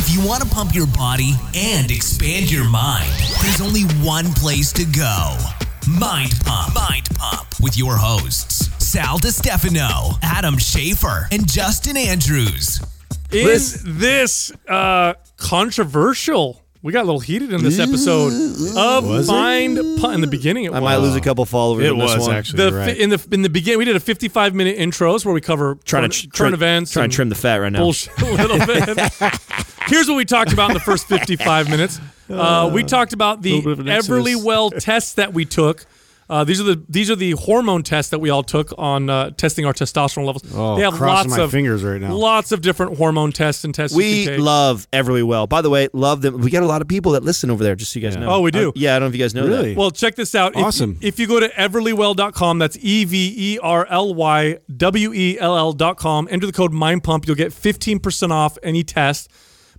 If you want to pump your body and expand your mind, there's only one place to go. Mind Pump. Mind Pump with your hosts, Sal Di Stefano, Adam Schafer, and Justin Andrews. In this uh, controversial, we got a little heated in this episode of Mind Pump. In the beginning, it I was. might lose a couple followers. It in this was one. actually the right. in the in the beginning, we did a 55 minute intros where we cover Trying current, to tr- current try- events, Trying and to trim the fat right now. bullshit a little bit. Here's what we talked about in the first 55 minutes. Uh, we talked about the little bit of an Everly. Well tests that we took. Uh, these are the these are the hormone tests that we all took on uh, testing our testosterone levels. Oh, they have crossing lots my of fingers right now. Lots of different hormone tests and tests. you We can take. love Everly Well. By the way, love them. We got a lot of people that listen over there, just so you guys Yeah. know. Oh, we do? Uh, yeah, I don't know if you guys know Really? that. Well, check this out. If- Awesome. If, you go to everlywell.com, that's E V E R L Y W E L L.com, enter the code MindPump, you'll get 15% off any test.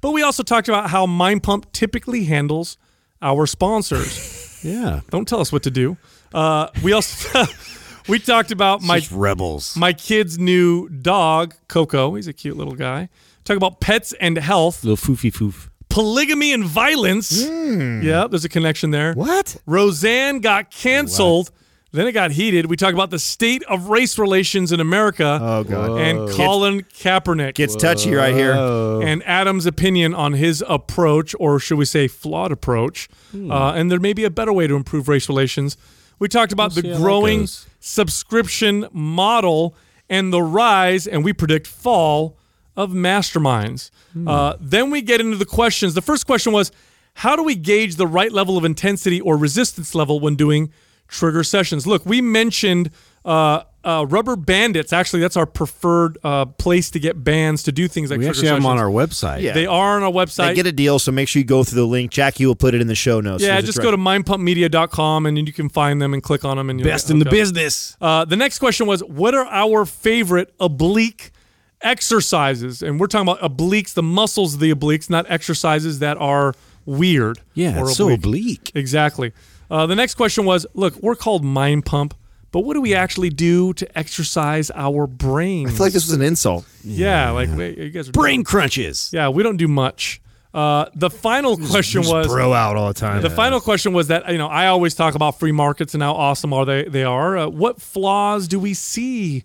But we also talked about how Mind Pump typically handles our sponsors. yeah. Don't tell us what to do. Uh, we also we talked about my rebels. my kid's new dog, Coco. He's a cute little guy. Talk about pets and health, Little foofy foof. polygamy and violence. Hmm. Yeah, there's a connection there. what? Roseanne got canceled. Then it got heated. We talked about the state of race relations in America Oh god. and Colin Kaepernick Gets touchy right here. and Adam's opinion on his approach, or should we say flawed approach. Hmm. Uh, and there may be a better way to improve race relations. We talked about see the growing subscription model and the rise, and we predict fall of masterminds. Hmm. Uh, then we get into the questions. The first question was how do we gauge the right level of intensity or resistance level when doing trigger sessions? Look, we mentioned uh, uh, Rubberbanditz. Actually, that's our preferred uh, place to get bands to do things like We trigger actually have them on our website. Yeah. They are on our website. They get a deal, so make sure you go through the link. Jackie will put it in the show notes. yeah, It's just right- go to mindpumpmedia.com and you can find them and click on them. And you'll Best get in the hooked up. business. Uh, the next question was, what are our favorite oblique exercises? And we're talking about obliques, the muscles of the obliques, not exercises that are weird. Yeah, or it's so oblique. Exactly. Uh, the next question was, look, we're called Mind Pump, but what do we actually do to exercise our brains? I feel like this was an insult. yeah, like wait, you guys are Brain crunches. Yeah, we don't do much. Uh, the final question was bro out all the time. the final question was that you know I always talk about free markets and how awesome are they they are. Uh, what flaws do we see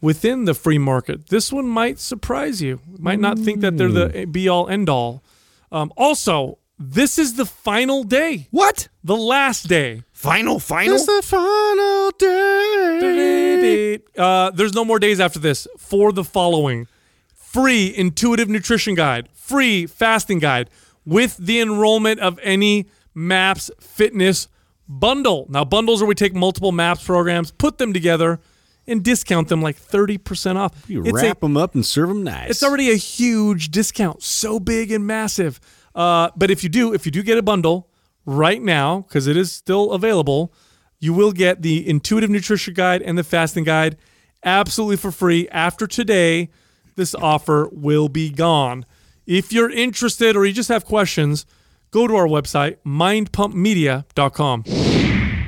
within the free market? This one might surprise you. Might not think that they're the be all end all. Um, also, this is the final day, What? the last day. Final, final. It's the final day. Uh, there's no more days after this for the following free intuitive nutrition guide, free fasting guide with the enrollment of any MAPS fitness bundle. Now, bundles are we take multiple MAPS programs, put them together, and discount them like 30% off. You it's, wrap a, them up and serve them nice. it's already a huge discount, so big and massive. Uh, but if you do, if you do get a bundle right now, because it is still available, you will get the intuitive nutrition guide and the fasting guide absolutely for free. After today, this offer will be gone. If you're interested or you just have questions, go to our website, mindpumpmedia.com.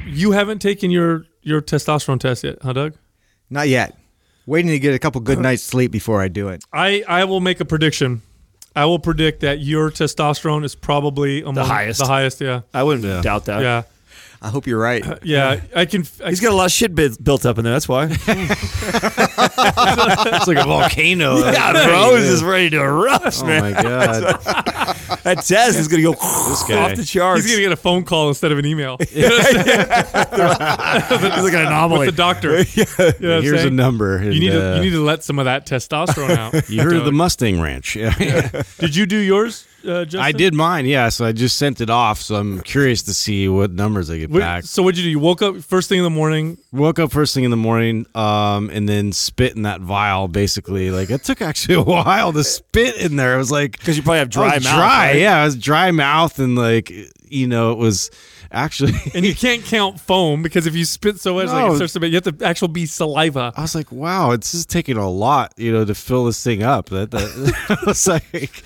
You haven't taken your, your testosterone test yet, huh, Doug? Not yet. Waiting to get a couple good nights sleep before I do it. I, I will make a prediction. I will predict that your testosterone is probably among highest. The highest, yeah, I wouldn't doubt that. yeah, I hope you're right. yeah. I can. I, He's got a lot of shit bu- built up in there. That's why. it's like a volcano. yeah, bro, he's just ready to erupt, Oh man. my god. That test is gonna go guy. off the charts. he's gonna get a phone call instead of an email. he's like an anomaly. with the doctor. You know what I'm Here's a saying? number. You need and, to uh, you need to let some of that testosterone out. You heard of the Mustang Ranch? Yeah. Did you do yours, uh, Justin? I did mine. Yeah, so I just sent it off. So I'm curious to see what numbers I get Wait, back. So what'd you do? You woke up first thing in the morning. Woke up first thing in the morning, um, and then spit in that vial. Basically, like it took actually a while to spit in there. It was like Because you probably have I dry was mouth. dry. right? Yeah, it was dry mouth, and like you know, it was actually. And you can't count foam because if you spit so much, like it starts to be, you have to actually be saliva. I was like, wow, it's just taking a lot, you know, to fill this thing up. That, that I was like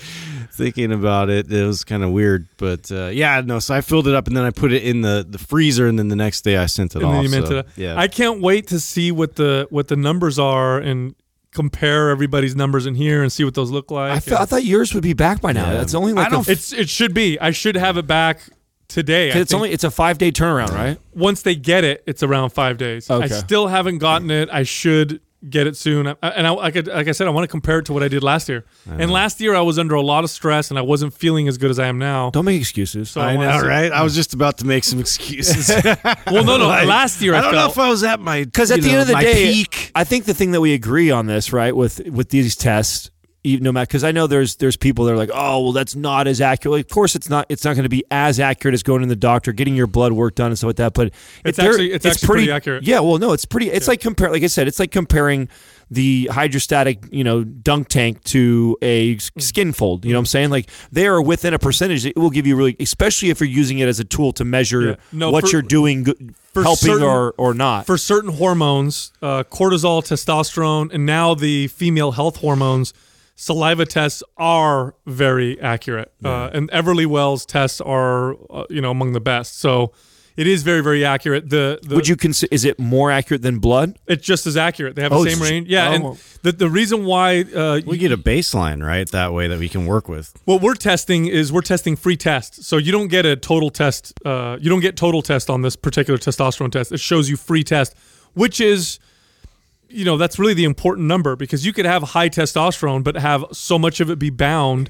thinking about it. It was kind of weird, but uh, yeah, no. So I filled it up and then I put it in the, the freezer, and then the next day I sent it and off. then you meant so, it. Yeah, I can't wait to see what the what the numbers are and compare everybody's numbers in here and see what those look like. I, fe- I thought yours would be back by now. That's only like I don't a, it's it should be. I should have it back today. I 'cause it's think. only it's a five day turnaround, right? once they get it, it's around five days. I still haven't gotten it. I should get it soon. I- And I, like, I, like I said, I want to compare it to what I did last year. And last year, I was under a lot of stress and I wasn't feeling as good as I am now. Don't make excuses. So I wanna know, right? I was just about to make some excuses. Well, no, no. Like, last year, I, I don't felt, know if I was at my Because at you the know, end of the my day, peak. I think the thing that we agree on this, right, with with these tests, even no matter because I know there's there's people that are like, oh, well, that's not as accurate. Of course, it's not. It's not going to be as accurate as going to the doctor, getting your blood work done, and stuff like that. But It's actually- it's actually pretty accurate. Yeah, well, no, it's pretty. It's like compare. Like I said, it's like comparing the hydrostatic, you know, dunk tank to a skin fold. You know what I'm saying? Like they are within a percentage. It will give you really, especially if you're using it as a tool to measure Yeah. No, what for- you're doing, helping certain- or or not. for certain hormones, uh, cortisol, testosterone, and now the female health hormones, saliva tests are very accurate. Uh, and Everly Wells tests are, uh, you know, among the best. So it is very, very accurate. The, the Would you consider? Is it more accurate than blood? It's just as accurate. They have Oh, the same range. Yeah, oh. and the the reason why uh, we get a baseline, right? That way that we can work with. what we're testing is we're testing free tests. So you don't get a total test. Uh, you don't get total test on this particular testosterone test. It shows you free test, which is, you know, that's really the important number because you could have high testosterone but have so much of it be bound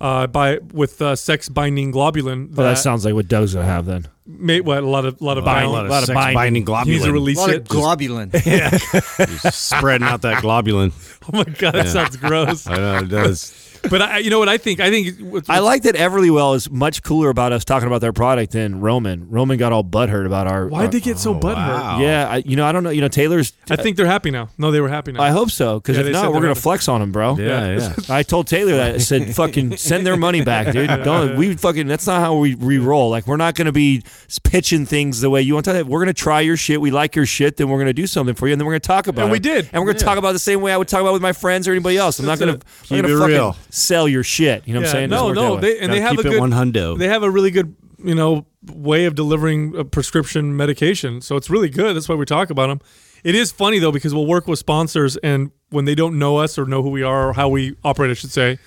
uh, by with uh, sex binding globulin. Well, that sounds like what Doug's gonna have then. may, what a lot of lot of A lot, bound. a lot of lot of sex binding. binding, He needs to globulin. release A lot it. of globulin. Just spreading out that globulin. oh my god, that sounds gross. I know it does. But I, you know what I think? I think what's- I like that Everlywell is much cooler about us talking about their product than Roman. Roman got all butthurt about our. why'd they get so oh, butthurt? wow. Yeah, I, you know, I don't know. You know, Taylor's. I think they're happy now. No, they were happy now. I hope so because Yeah, if not, we're gonna happy. flex on him, bro. Yeah, yeah. I told Taylor that. I said, "Fucking send their money back, dude. Don't we fucking? That's not how we, we roll. Like we're not gonna be pitching things the way you want to. We're gonna try your shit. We like your shit. Then we're gonna do something for you, and then we're gonna talk about it. And it. we did. and we're gonna talk about it the same way I would talk about it with my friends or anybody else. I'm not gonna, it. I'm Keep gonna it fucking real. Sell your shit. You know what I'm saying? no, no, they, and Gotta they have keep a it good one hundo. They have a really good, you know, way of delivering a prescription medication. So it's really good. That's why we talk about them. It is funny though because we'll work with sponsors, and when they don't know us or know who we are or how we operate, I should say,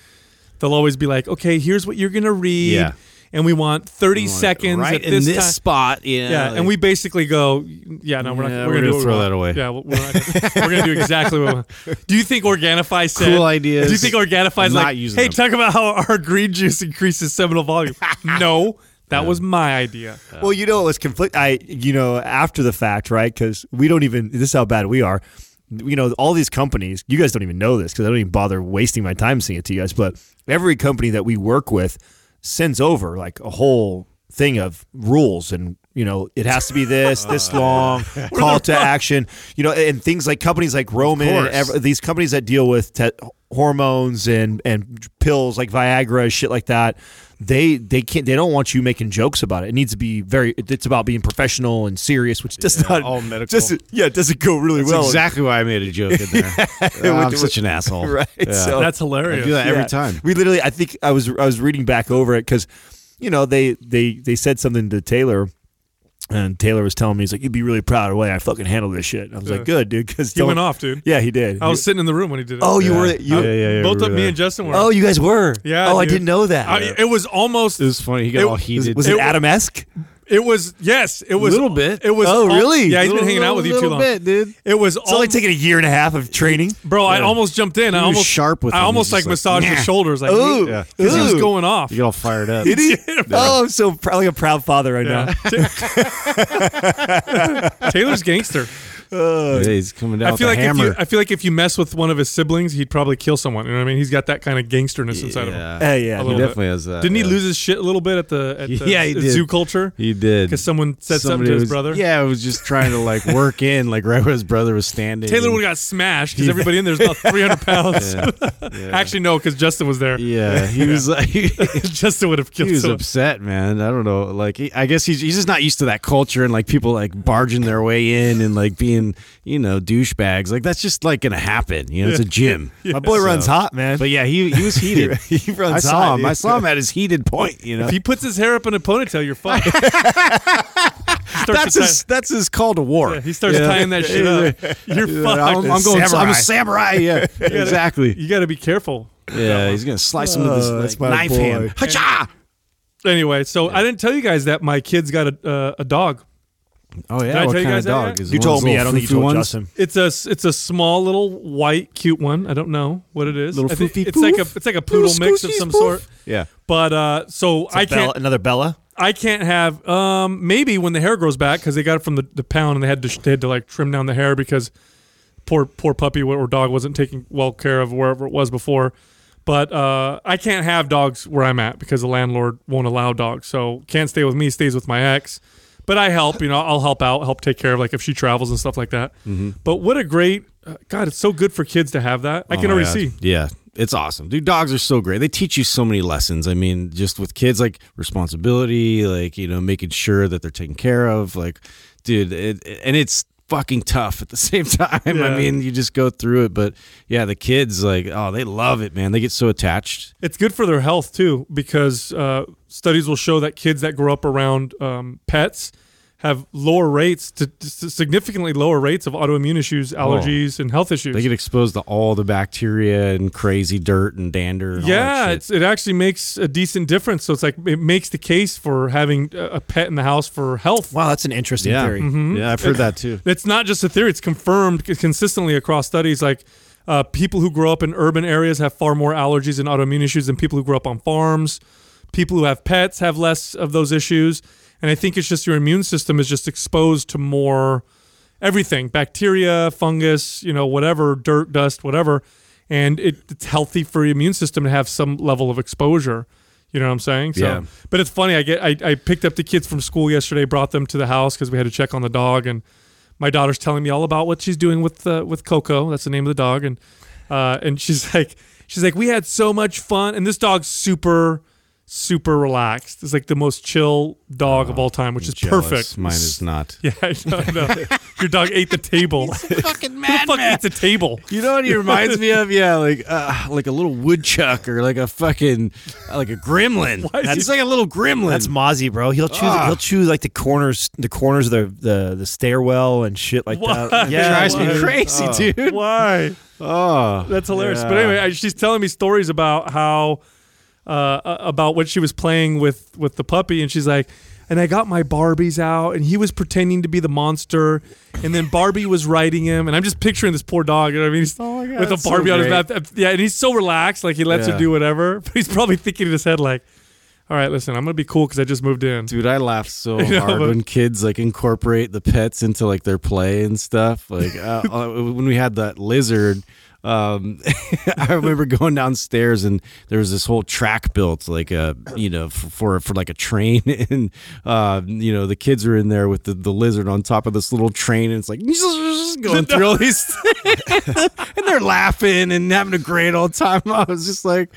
they'll always be like, "Okay, here's what you're gonna read." Yeah. And we want 30 seconds right at in this, this time. spot. Yeah, Yeah, and we basically go, yeah, no, we're not. Yeah, we're, we're gonna, gonna throw that away. Yeah, we're, not, we're gonna do exactly what. we want. Do you think Organifi said Cool ideas. Do you think Organifi's Not like, using hey, them. talk about how our green juice increases seminal volume? no, that was my idea. Well, you know, it was conflict. I, you know, after the fact, right? Because we don't even. This is how bad we are. You know, all these companies. You guys don't even know this because I don't even bother wasting my time saying it to you guys. But every company that we work with sends over like a whole thing of rules and you know it has to be this this long call to action you know and things like companies like roman and ev- these companies that deal with te- hormones and and pills like viagra shit like that they they can't they don't want you making jokes about it it needs to be very it's about being professional and serious which does not all medical. just yeah it doesn't go really That's well exactly why I made a joke in there. Oh, I'm such an asshole. right Yeah. so That's I hilarious. do that every yeah. time. We literally, I think I was I was reading back over it because, you know, they they they said something to Taylor, and Taylor was telling me he's like, "You'd be really proud of the way I fucking handled this shit." I was Yeah. like, "Good, dude," because He went off, dude. Yeah, he did. I was sitting in the room when he did it. oh, you Yeah. were you. Yeah, yeah, yeah, Both we of me and Justin were. Oh, you guys were. Yeah, Oh, I didn't know that. I- it was almost. It was funny. He got It- all heated. was it- it Adam esque? It was yes. It was a Little bit. It was. Oh, al- really? Yeah, he's Little- been hanging out with you too little long. bit, dude. It was It's only taking a year and a half of training. Bro, I almost jumped in. I was almost sharp with I him. almost like just like, massaged his shoulders, like Ooh. Yeah. because he was going off. You get all fired up. Did he? Oh, I'm so proud, like a proud father right Yeah. Taylor's gangster. Yeah, he's coming down I with feel a like if hammer. you, I feel like if you mess with one of his siblings, he'd probably kill someone. You know what I mean? He's got that kind of gangsterness inside of him. yeah. Hey, yeah. He little bit. definitely has that. Didn't he lose his shit a little bit at the at the Yeah, he did. Zoo Culture? He did. Because someone said something Somebody to his was- brother. Yeah, I was just trying to like work in, like right where his brother was standing. Taylor would have got smashed because everybody in there is about 300 pounds. Yeah, yeah. Actually, no, because Justin was there. Yeah, he was like, he, Justin would have killed He was someone. upset, man. I don't know. Like, he, I guess he's he's just not used to that culture and like people like barging their way in and like being, you know, douchebags. Like that's just like gonna happen. You know, it's a gym. My boy So- runs hot, man. But yeah, he he was heated. he runs I saw hot. him. dude. I saw him at his heated point. You know. If he puts his hair up in a ponytail, you're fine. Start starts that's his that's his call to war. tie- he starts tying that shit up. You're fucked. I'm, I'm going. I'm a samurai. Yeah, exactly. you got to be careful. Yeah, he's gonna slice him with his Oh, that's like, my knife boy. hand. Hacha! Anyway, so I didn't tell you guys that my kids got a uh, a dog. Oh yeah, Did I what tell you kind guys of that dog? yet? Is it You one of told those me. I don't think you foofy told ones? Justin. It's a it's a small little white cute one. I don't know what it is. Little I think foofy it's like a poof? it's like a poodle Little mix of scooshies some poof? sort. Yeah. But uh, so I Bella- can't another Bella. I can't have um maybe when the hair grows back because they got it from the, the pound and they had to they had to like trim down the hair because poor poor puppy or dog wasn't taking well care of wherever it was before. But uh, I can't have dogs where I'm at because the landlord won't allow dogs. So can't stay with me. Stays with my ex. But I help. You know, I'll help out, help take care of like if she travels and stuff like that. But what a great uh, God! It's so good for kids to have that. I can Oh, already yeah. see. Yeah, it's awesome, dude. Dogs are so great. They teach you so many lessons. I mean, just with kids, like responsibility, like you know, making sure that they're taken care of. Like, dude, it, and it's fucking tough at the same time. Yeah. I mean, you just go through it, but yeah, the kids, like, oh, they love it, man. They get so attached. It's good for their health too, because uh, studies will show that kids that grow up around um, pets have lower rates, to, to significantly lower rates of autoimmune issues, allergies, and health issues. They get exposed to all the bacteria and crazy dirt and dander. And all that yeah, shit. it's, it actually makes a decent difference. So it's like it makes the case for having a a pet in the house for health. Wow, that's an interesting yeah, theory. yeah. I've heard that too. It's not just a theory; it's confirmed consistently across studies. Like uh, people who grow up in urban areas have far more allergies and autoimmune issues than people who grow up on farms. People who have pets have less of those issues, and I think it's just your immune system is just exposed to more everything: bacteria, fungus, you know, whatever, dirt, dust, whatever. And it, it's healthy for your immune system to have some level of exposure. You know what I'm saying? So, Yeah. but it's funny. I get I, I picked up the kids from school yesterday, brought them to the house because we had to check on the dog, and my daughter's telling me all about what she's doing with uh, with Coco. That's the name of the dog, and uh, and she's like she's like we had so much fun, and this dog's super super relaxed. It's like the most chill dog of all time, which is Jealous. perfect. Mine is not. Yeah, I know. I. Your dog ate the table. fucking Who the fuck eats a table? You know what he reminds me of? Yeah, like uh, like a little woodchuck or like a fucking uh, like a gremlin. Why is It's he- like a little gremlin. That's Mozzie, bro. He'll choose. Ah. He'll choose like the corners, the corners of the the, the stairwell and shit like Why? that. Yeah, drives me crazy, Oh. dude. Why? Oh, That's hilarious. But anyway, I, she's telling me stories about how uh, about what she was playing with with the puppy, and she's like, and I got my Barbies out, and he was pretending to be the monster, and then Barbie was riding him, and I'm just picturing this poor dog. You know what I mean? He's Oh God, with a that's so Barbie on his back. Yeah, and he's so relaxed, like he lets her do whatever. But he's probably thinking in his head like, all right, listen, I'm gonna be cool because I just moved in. Dude, I laugh so know, hard but- when kids like incorporate the pets into like their play and stuff. Like uh, uh, when we had that lizard, um, I remember going downstairs and there was this whole track built, like a you know for for, for like a train, and uh, you know the kids are in there with the, the lizard on top of this little train, and it's like going through all these, and they're laughing and having a great old time. I was just like,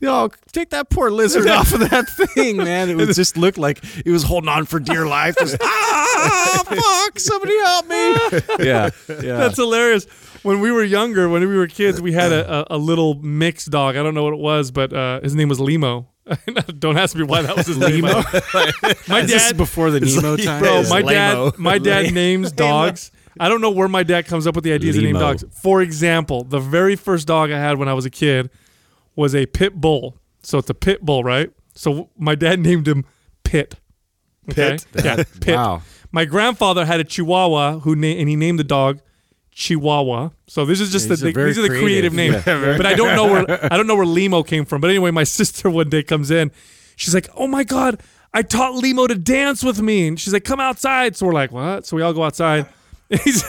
yo, take that poor lizard off of that thing, man. It was just looked like it was holding on for dear life. Just ah, fuck, somebody help me. Yeah, yeah. That's hilarious. When we were younger, when we were kids, we had a, a, a little mixed dog. I don't know what it was, but uh, his name was Limo. don't ask me why that was his name. Limo? My This is dad, before the Nemo time. bro, my Lamo. dad, my dad names dogs. I don't know where my dad comes up with the ideas to name dogs. For example, the very first dog I had when I was a kid was a pit bull. So it's a pit bull, right? So my dad named him Pit. Okay? Pit? Yeah, Pit. Wow. My grandfather had a Chihuahua who na- and he named the dog Chihuahua. So this is just These the, are very these are the creative, creative. names. Yeah, but I don't know where I don't know where Limo came from. But anyway, my sister one day comes in. She's like, "Oh my god, I taught Limo to dance with me." And she's like, "Come outside." So we're like, "What?" So we all go outside. He's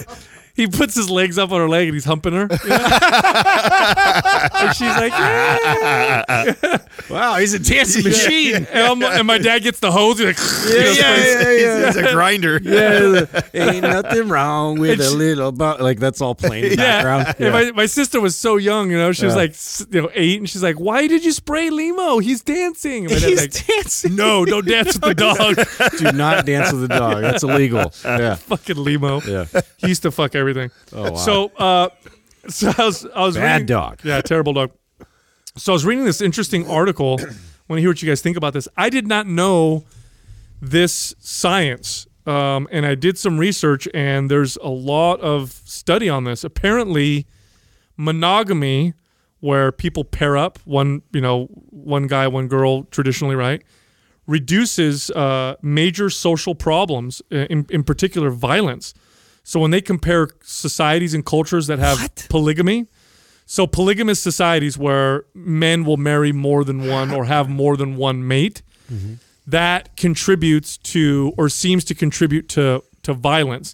he puts his legs up on her leg and he's humping her. you know? and she's like, "Yeah." Wow, he's a dancing machine. And, and my dad gets the hose. He's like, Yeah, yeah, yeah, yeah. It's a grinder. Yeah, ain't nothing wrong with a little bu- like that's all playing in the background. And my, my sister was so young, you know, she was Yeah. like, you know, eight, and she's like, "Why did you spray Limo? He's dancing." And my He's like, dancing. "No, don't dance with the dog." Do not dance with the dog. That's illegal. Yeah, Fucking Limo. yeah. He used to fuck everything. Oh, wow. So, uh, so I was, I was Bad reading, dog. Yeah, terrible dog. So I was reading this interesting article. Want to hear what you guys think about this? I did not know this science um, and I did some research, and there's a lot of study on this. Apparently, monogamy, where people pair up one, you know, one guy, one girl, traditionally, right, reduces uh, major social problems, uh, in, in particular, violence. So when they compare societies and cultures that have polygamy, so polygamous societies where men will marry more than one or have more than one mate, that contributes to or seems to contribute to to violence.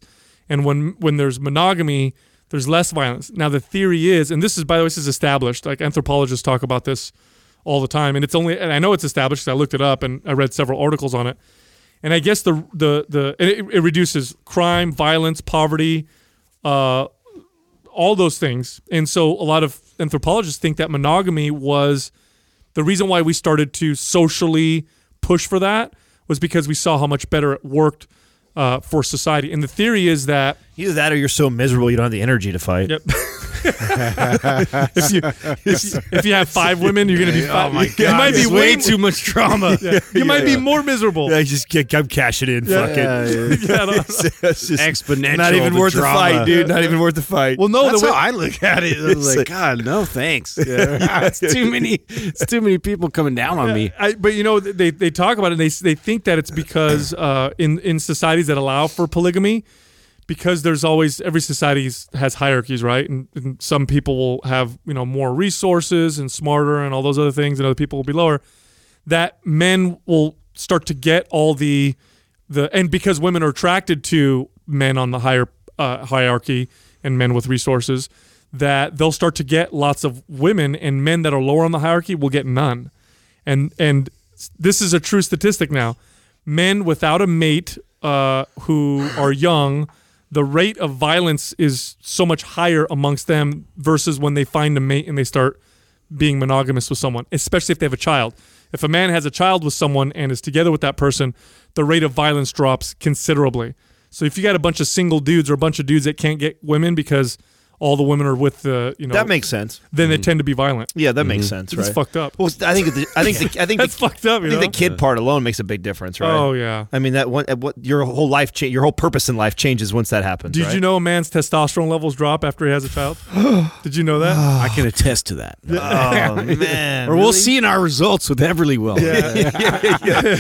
And when when there's monogamy, there's less violence. Now the theory is, and this is by the way, this is established. Like anthropologists talk about this all the time, and it's only and I know it's established because I looked it up and I read several articles on it. And I guess the the the it, it reduces crime, violence, poverty, uh, all those things. And so a lot of anthropologists think that monogamy was the reason why we started to socially push for that was because we saw how much better it worked uh, for society. And the theory is that Either that or you're so miserable you don't have the energy to fight. Yep. if you if you, if you have five women, you're gonna be. Five, Oh my You god! might be way way too much drama. Yeah, you might be more miserable. I just get, I'm cashing in. Yeah. Fuck it. Yeah, yeah. Yeah, don't- It's just Exponential. not even the worth drama. the fight, dude. Not even worth the fight. well, no, That's the way, how I look at it. I was It's like, like- God, no thanks. it's too many. It's too many people coming down on me. I, but you know they, they talk about it and they they think that it's because uh, in in societies that allow for polygamy because there's always every society has hierarchies right? And, and some people will have you know more resources and smarter and all those other things and other people will be lower. That men will start to get all the the and because women are attracted to men on the higher uh, hierarchy and men with resources that they'll start to get lots of women and men that are lower on the hierarchy will get none. And and this is a true statistic now. Men without a mate uh, who are young the rate of violence is so much higher amongst them versus when they find a mate and they start being monogamous with someone, especially if they have a child. If a man has a child with someone and is together with that person, the rate of violence drops considerably. So if you got a bunch of single dudes or a bunch of dudes that can't get women because all the women are with the, you know, that makes sense. then they mm-hmm. tend to be violent. Yeah, that makes mm-hmm. sense, It's fucked up. Well, I think the, I think the, I think That's the, fucked up. I think know? the kid part alone makes a big difference, right? Oh yeah. I mean that one, uh, what your whole life cha- your whole purpose in life changes once that happens. Did right? you know a man's testosterone levels drop after he has a child? Did you know that? I can attest to that. Oh man, or we'll see in our results with Everly Well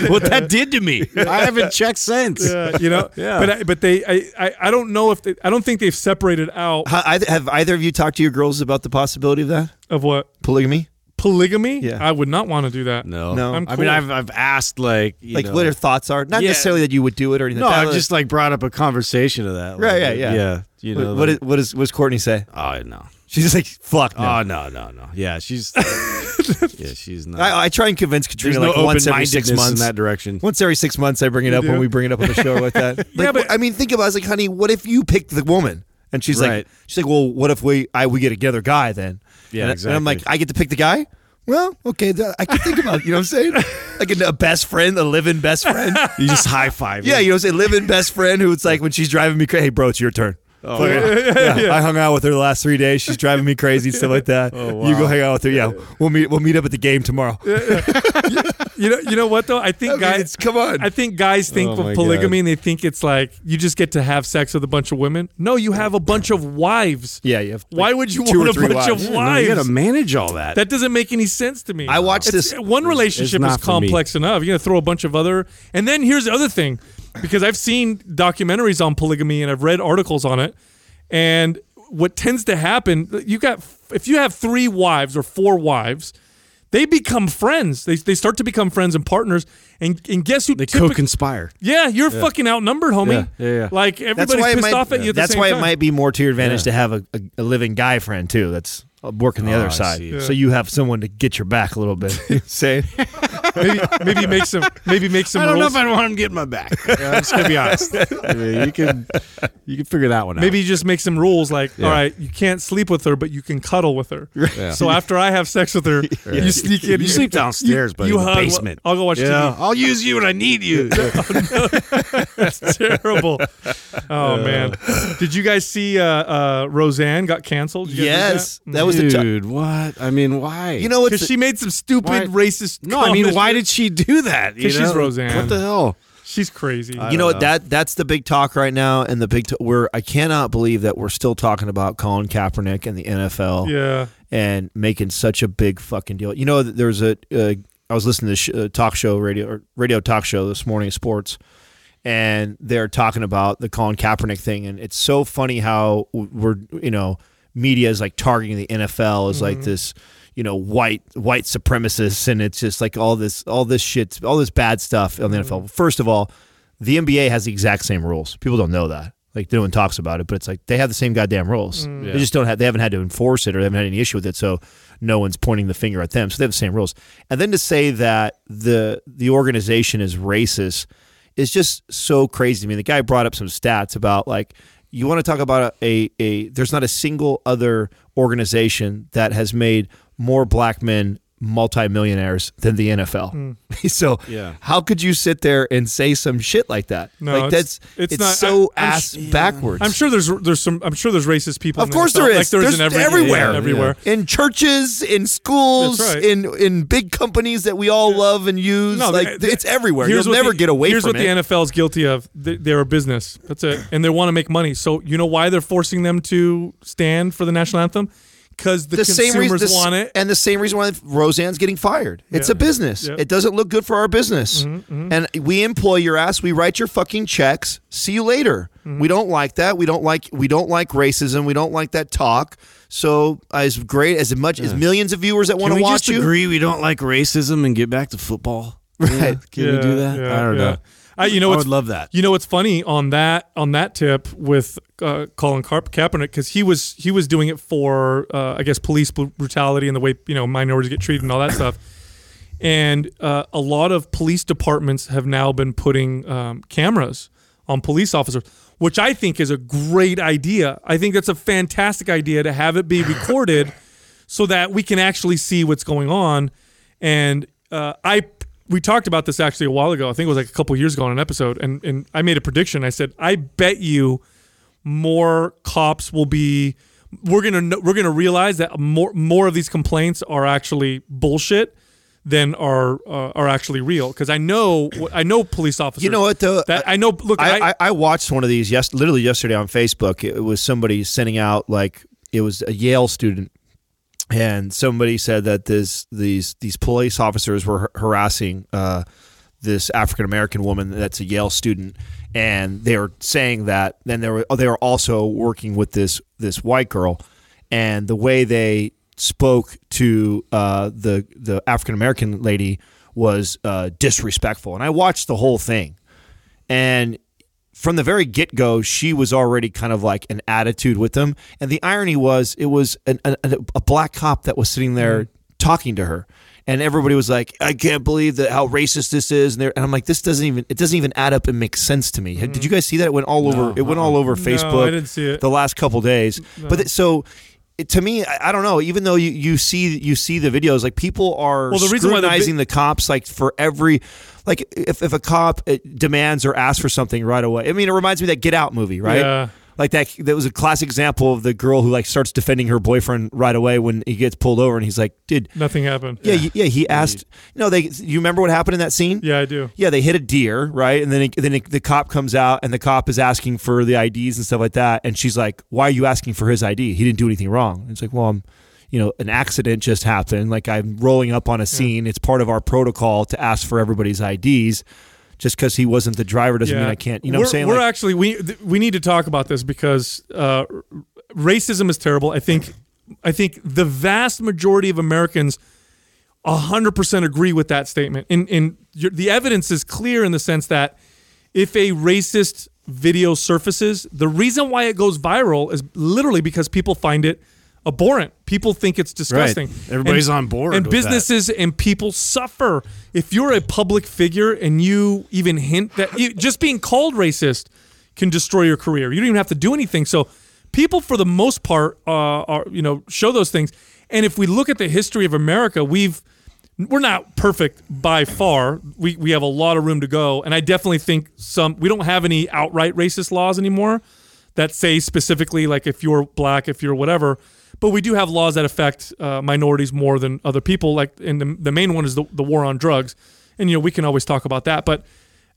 what that did to me. I haven't checked since. Yeah, you know. Yeah. But I, but they I, I I don't know if they, I don't think they've separated out Ha- I- Have either of you talked to your girls about the possibility of that of what polygamy? polygamy. Yeah. I would not want to do that. No, No. I'm I mean, I've I've asked like you Like know, what your thoughts are? Not Yeah. necessarily that you would do it or anything. no, that. I've just like brought up a conversation of that. Right, like, yeah, yeah. yeah. You What- know, what, like- is, what, is, what does Courtney say? Oh no. She's just like, fuck no. Oh no, no, no. Yeah, she's. yeah, she's not. I, I try and convince There's Katrina no like once every six months. in that direction. Once every six months, I bring it up do? when we bring it up on the show like that. Like, Yeah, but- I mean, think about. it. I was like, honey, what if you picked the woman? And she's Right. like, she's like, well, what if we I we get a together guy then? Yeah, and, and I'm like. I get to pick the guy. Well, okay, I can think about it. You know what I'm saying? Like a, a best friend, a living best friend. You just high five. Yeah, you know what I'm saying? Living best friend who it's like when she's driving me crazy. Hey, bro, it's your turn. Oh, yeah. I hung out with her the last three days. She's driving me crazy and stuff like that. Oh, you go hang out with her. Yeah, we'll meet. We'll meet up at the game tomorrow. You know you know what though? I think I mean, guys it's- come on. I think guys think Oh, of polygamy God. and they think it's like you just get to have sex with a bunch of women. No, you have a bunch of wives. Yeah, you have. like, Why would you two or want a bunch wives. of No, wives? you got to manage all that. That doesn't make any sense to me. I watched It's- this- One relationship is for me. complex enough. You're gonna throw a bunch of other, and then here's the other thing, because I've seen documentaries on polygamy and I've read articles on it, and what tends to happen, you got if you have three wives or four wives, they become friends. They, they start to become friends and partners, and and guess who? they typic- co-conspire. Yeah, you're fucking outnumbered, homie. Yeah, yeah, yeah. Like That's everybody's why it pissed might. off at you. At the that's same why time. it might be more to your advantage to have a, a, a living guy friend too. That's working the Oh, other I side, see. so you have someone to get your back a little bit. Say, maybe maybe make some maybe make some I don't rules. know if I want him getting my back. Yeah, I'm just gonna be honest. I mean, you can you can figure that one out. Maybe you just make some rules like, Yeah. all right, you can't sleep with her, but you can cuddle with her. Yeah. So after I have sex with her, you sneak in. You sleep downstairs, but in the hug- basement. I'll go watch Yeah, I'll use you when I need you. TV. That's terrible. Oh man, did you guys see uh, uh, Roseanne got canceled? Did you guys read yes, that was Dude, what? I mean, why? you know what? Because she made some stupid Why- racist. No, I mean, why did she do that? You 'Cause she's? Roseanne. What the hell? she's crazy. I you know what? That that's the big talk right now, and the big t- we're I cannot believe that we're still talking about Colin Kaepernick and the NFL yeah. and making such a big fucking deal. You know, there's a uh, I was listening to sh- uh, talk show radio or radio talk show this morning, sports, and they're talking about the Colin Kaepernick thing, and it's so funny how we're you know media is like targeting the NFL as like mm-hmm. this you know white white supremacists, and it's just like all this all this shit, all this bad stuff on the mm-hmm. NFL. First of all, the NBA has the exact same rules. People don't know that. Like no one talks about it, but it's like they have the same goddamn rules. Mm. They just don't have. They haven't had to enforce it, or they haven't had any issue with it. So no one's pointing the finger at them. So they have the same rules. And then to say that the the organization is racist is just so crazy to me. The guy brought up some stats about like you want to talk about a, a, a there's not a single other organization that has made more black men multimillionaires than the NFL. Hmm. so Yeah. how could you sit there and say some shit like that? No, like it's- that's it's it's, not- so I- I'm ass sh- backwards. I'm sure there's there's some I'm sure there's racist people. Of in course the there NFL, is. Like there is There's in every, everywhere. yeah, everywhere. in churches, in schools, right. in in big companies that we all love and use. No, like the- it's everywhere. You'll never the- get away from it. Here's what it. the NFL is guilty of. They- They're a business. That's it, and they want to make money. So you know why they're forcing them to stand for the national anthem? Because the, the same reason, the want it. and the same reason why Roseanne's getting fired. It's Yeah. a business. Yeah. Mm-hmm, It doesn't look good for our business. And we employ your ass. We write your fucking checks. See you later. Mm-hmm. We don't like that. We don't like we don't like racism. We don't like that talk. So as great as much as millions of viewers that want to watch just you, agree we don't like racism and get back to football? Right. Can we do that? I don't know. I, you know, I would love that. You know what's funny on that on that tip with uh, Colin Ka- Kaepernick because he was he was doing it for uh, I guess police brutality and the way you know minorities get treated and all that stuff. And uh, a lot of police departments have now been putting um, cameras on police officers, which I think is a great idea. I think that's a fantastic idea to have it be recorded so that we can actually see what's going on. And uh, I we talked about this actually a while ago. I think it was like a couple years ago on an episode, and and I made a prediction. I said I bet you more cops will be. We're gonna we're gonna realize that more more of these complaints are actually bullshit than are uh, are actually real. Because I know I know police officers. You know what, though? That I know. Look, I, I, I watched one of these yes, literally yesterday on Facebook. It was somebody sending out like it was a Yale student, and somebody said that this these these police officers were har- harassing uh, this African American woman that's a Yale student, and they were saying that. Then they were they were also working with this this white girl, and the way they spoke to uh, the the African American lady was uh, disrespectful. And I watched the whole thing, and from the very get go, she was already kind of like an attitude with them. And the irony was, it was an, a, a black cop that was sitting there mm-hmm. talking to her. And everybody was like, "I can't believe that how racist this is," and, and I'm like, "This doesn't even it doesn't even add up and make sense to me." Did mm-hmm. you guys see that? It went all over. It went all over Facebook. I didn't see it. The last couple days, but it, so it, to me, I, I don't know. Even though you, you see you see the videos, like people are Well, the reason why the vi- scrutinizing the cops like for every like if, if a cop uh, demands or asks for something right away. I mean, it reminds me of that Get Out movie, right? Yeah. Like that that was a classic example of the girl who like starts defending her boyfriend right away when he gets pulled over and he's like, "Dude, nothing happened. yeah, yeah." yeah he asked, "No, they you remember what happened in that scene?" yeah, I do. Yeah, they hit a deer, right? And then it, then it, the cop comes out, and the cop is asking for the IDs and stuff like that. And she's like, "Why are you asking for his ID? He didn't do anything wrong." And it's like, "Well, I'm, you know, an accident just happened. Like I'm rolling up on a scene. It's part of our protocol to ask for everybody's IDs. Just because he wasn't the driver doesn't mean I can't. You know we're, what I'm saying? We're Like, actually we th- we need to talk about this because uh, racism is terrible. I think I think the vast majority of Americans hundred percent agree with that statement. And and your, the evidence is clear in the sense that if a racist video surfaces, the reason why it goes viral is literally because people find it abhorrent. People think it's disgusting. Everybody's And- on board And with that. businesses and people suffer if you're a public figure and you even hint that you, just being called racist can destroy your career. You don't even have to do anything. So people, for the most part, uh, are you know show those things. And if we look at the history of America, we've we're not perfect by far. We we have a lot of room to go, and I definitely think some we don't have any outright racist laws anymore that say specifically like if you're black, if you're whatever. But we do have laws that affect uh, minorities more than other people. Like, and the, the main one is the, the war on drugs, and you know we can always talk about that. But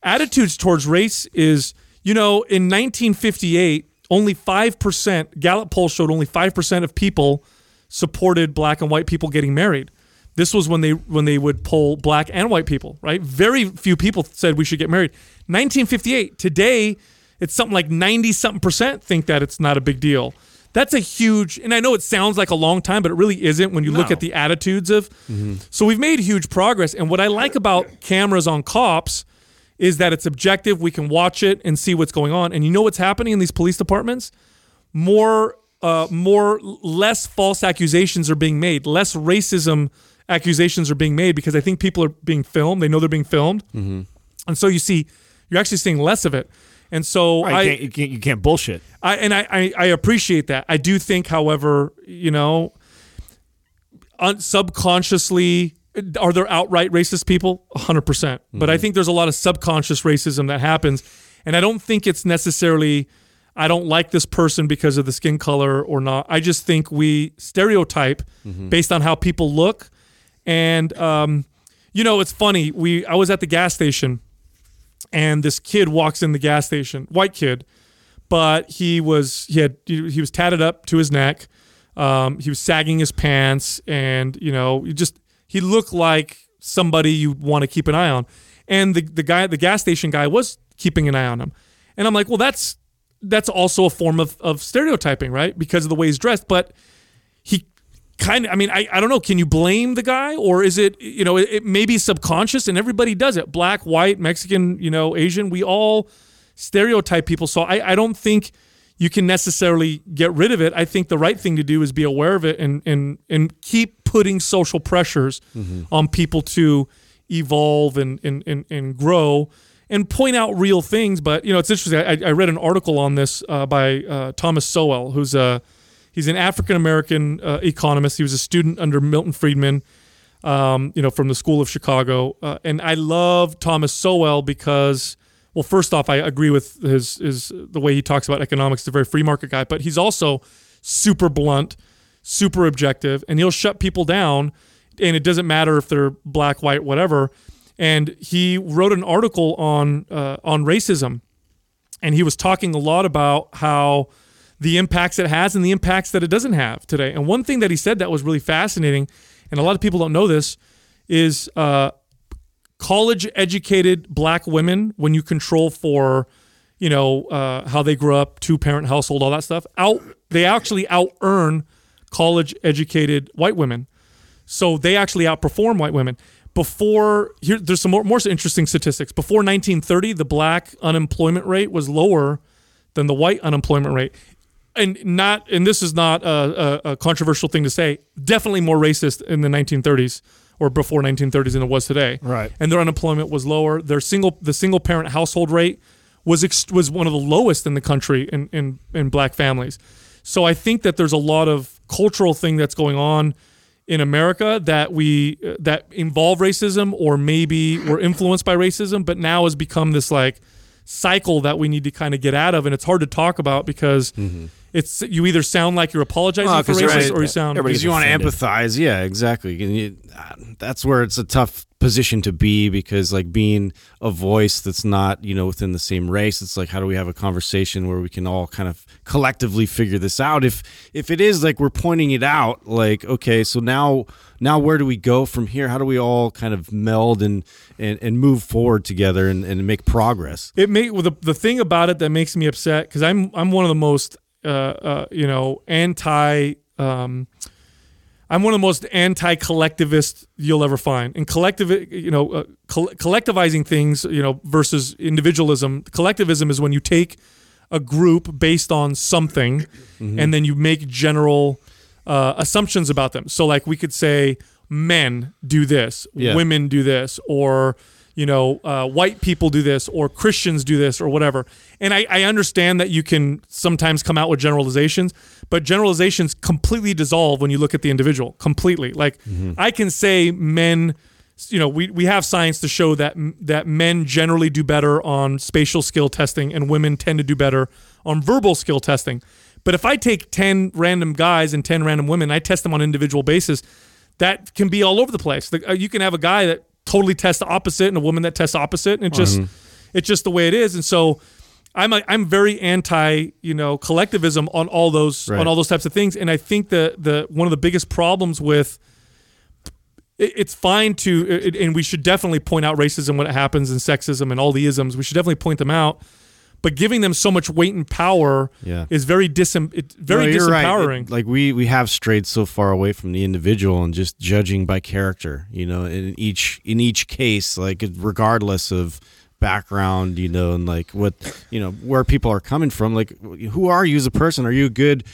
attitudes towards race is, you know, in 1958, only 5%, Gallup poll showed only 5% of people supported black and white people getting married. This was when they when they would poll black and white people, right? Very few people said we should get married. 1958. Today, it's something like 90 something percent think that it's not a big deal. That's a huge, and I know it sounds like a long time, but it really isn't when you look at the attitudes of. So we've made huge progress. And what I like about cameras on cops is that it's objective. We can watch it and see what's going on. And you know what's happening in these police departments? More, uh, more, less false accusations are being made. Less racism accusations are being made because I think people are being filmed. They know they're being filmed, and so you see, you're actually seeing less of it. And so Right, I, you, can't, you, can't, you can't bullshit. I and I, I I appreciate that. I do think, however, you know, un- subconsciously, are there outright racist people? hundred percent. But I think there's a lot of subconscious racism that happens, and I don't think it's necessarily. I don't like this person because of the skin color or not. I just think we stereotype based on how people look, and um, you know, it's funny. We I was at the gas station, and this kid walks in the gas station, white kid but he was he had he was tatted up to his neck. Um, he was sagging his pants, and you know, he just he looked like somebody you want to keep an eye on. And the the guy, the gas station guy, was keeping an eye on him. And I'm like, well, that's that's also a form of of stereotyping, right? Because of the way he's dressed, but he kind of i mean I, I don't know. Can you blame the guy? Or is it you know it, it may be subconscious and everybody does it. Black white mexican you know asian. We all stereotype people. So i, I don't think you can necessarily get rid of it. I think the right thing to do is be aware of it and and and keep putting social pressures on people to evolve and and, and and grow and point out real things. But you know it's interesting. I, I read an article on this uh, by uh, Thomas Sowell who's a He's an African American uh, economist. He was a student under Milton Friedman, um, you know, from the School of Chicago. Uh, and I love Thomas Sowell because, well, first off, I agree with his his the way he talks about economics. A very free market guy, but he's also super blunt, super objective, and he'll shut people down. And it doesn't matter if they're black, white, whatever. And he wrote an article on uh, on racism, and he was talking a lot about how the impacts it has and the impacts that it doesn't have today. And one thing that he said that was really fascinating, and a lot of people don't know this, is uh, college educated black women, when you control for, you know, uh, how they grew up, two parent household, all that stuff, out they actually out earn college educated white women. So they actually outperform white women. Before here, there's some more, more interesting statistics. Before 1930, the black unemployment rate was lower than the white unemployment rate, and not. And this is not a, a, a controversial thing to say. Definitely more racist in the 1930s or before 1930s than it was today. Right. And their unemployment was lower. Their single the single parent household rate was ex- was one of the lowest in the country in, in in black families. So I think that there's a lot of cultural thing that's going on in America that we uh, that involve racism or maybe we're influenced by racism, but now has become this like cycle that we need to kind of get out of, and it's hard to talk about because it's you either sound like you're apologizing Well, for 'cause racist right, or you sound everybody because you want to empathize yeah exactly. And you, uh, that's where it's a tough position to be because like being a voice that's not you know within the same race it's like how do we have a conversation where we can all kind of collectively figure this out? If if it is like we're pointing it out like okay so now now where do we go from here? How do we all kind of meld and and, and move forward together and, and make progress? It may well, the, the thing about it that makes me upset because I'm I'm one of the most uh, uh, you know anti um, I'm one of the most anti-collectivist you'll ever find. And collective, you know, uh, coll- collectivizing things, you know, versus individualism. Collectivism is when you take a group based on something, and then you make general uh, assumptions about them. So, like, we could say men do this, Yeah. women do this, or you know, uh, white people do this, or Christians do this, or whatever. And I, I understand that you can sometimes come out with generalizations, but generalizations completely dissolve when you look at the individual. Completely, like I can say men. You know, we, we have science to show that that men generally do better on spatial skill testing, and women tend to do better on verbal skill testing. But if I take ten random guys and ten random women, I test them on an individual basis. That can be all over the place. The- uh, You can have a guy that totally tests opposite and a woman that tests opposite, and it just mm-hmm. it's just the way it is. And so I'm a, I'm very anti you know collectivism on all those Right. on all those types of things. And I think the the one of the biggest problems with it- it's fine to it, and we should definitely point out racism when it happens and sexism and all the isms. We should definitely point them out. But giving them so much weight and power Yeah. is very very No, you're right. disempowering. It- like we we have strayed so far away from the individual and just judging by character. You know, in each in each case, like regardless of background, you know, and like what you know where people are coming from. Like, who are you as a person? Are you a good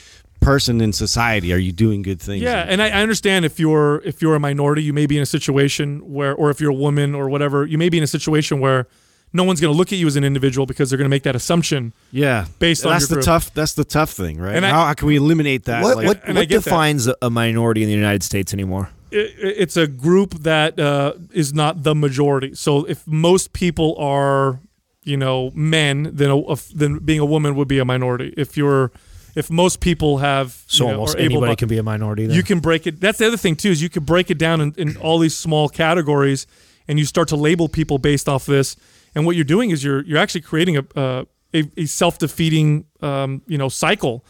person in society? Are you doing good things? Yeah, and I, I understand if you're if you're a minority, you may be in a situation where, or if you're a woman or whatever, you may be in a situation where no one's going to look at you as an individual because they're going to make that assumption. yeah. Based on that's the group. tough. That's the tough thing, right? And I- how, how can we eliminate that? What, Like, what, and what get that. defines a minority in the United States anymore? It, it's a group that uh, is not the majority. So if most people are, you know, men, then a, then being a woman would be a minority. If you're, if most people have, So you know, almost are able anybody bo- can be a minority. Then. you can break it. That's the other thing too is you can break it down in, in all these small categories, and you start to label people based off this. And what you're doing is you're you're actually creating a uh, a, a self defeating um, you know cycle.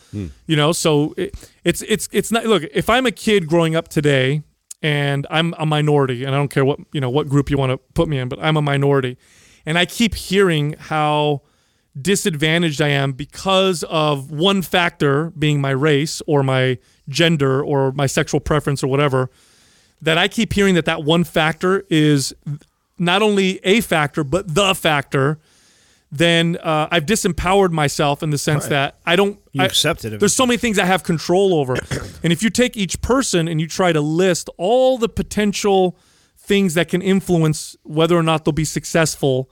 You know, so it, it's it's it's not. Look, if I'm a kid growing up today and I'm a minority, and I don't care what you know what group you want to put me in, but I'm a minority, and I keep hearing how disadvantaged I am because of one factor being my race or my gender or my sexual preference or whatever that I keep hearing that that one factor is not only a factor but the factor then uh, I've disempowered myself in the sense that I don't You I- accept it. there's so many things I have control over. and if you take each person and you try to list all the potential things that can influence whether or not they'll be successful,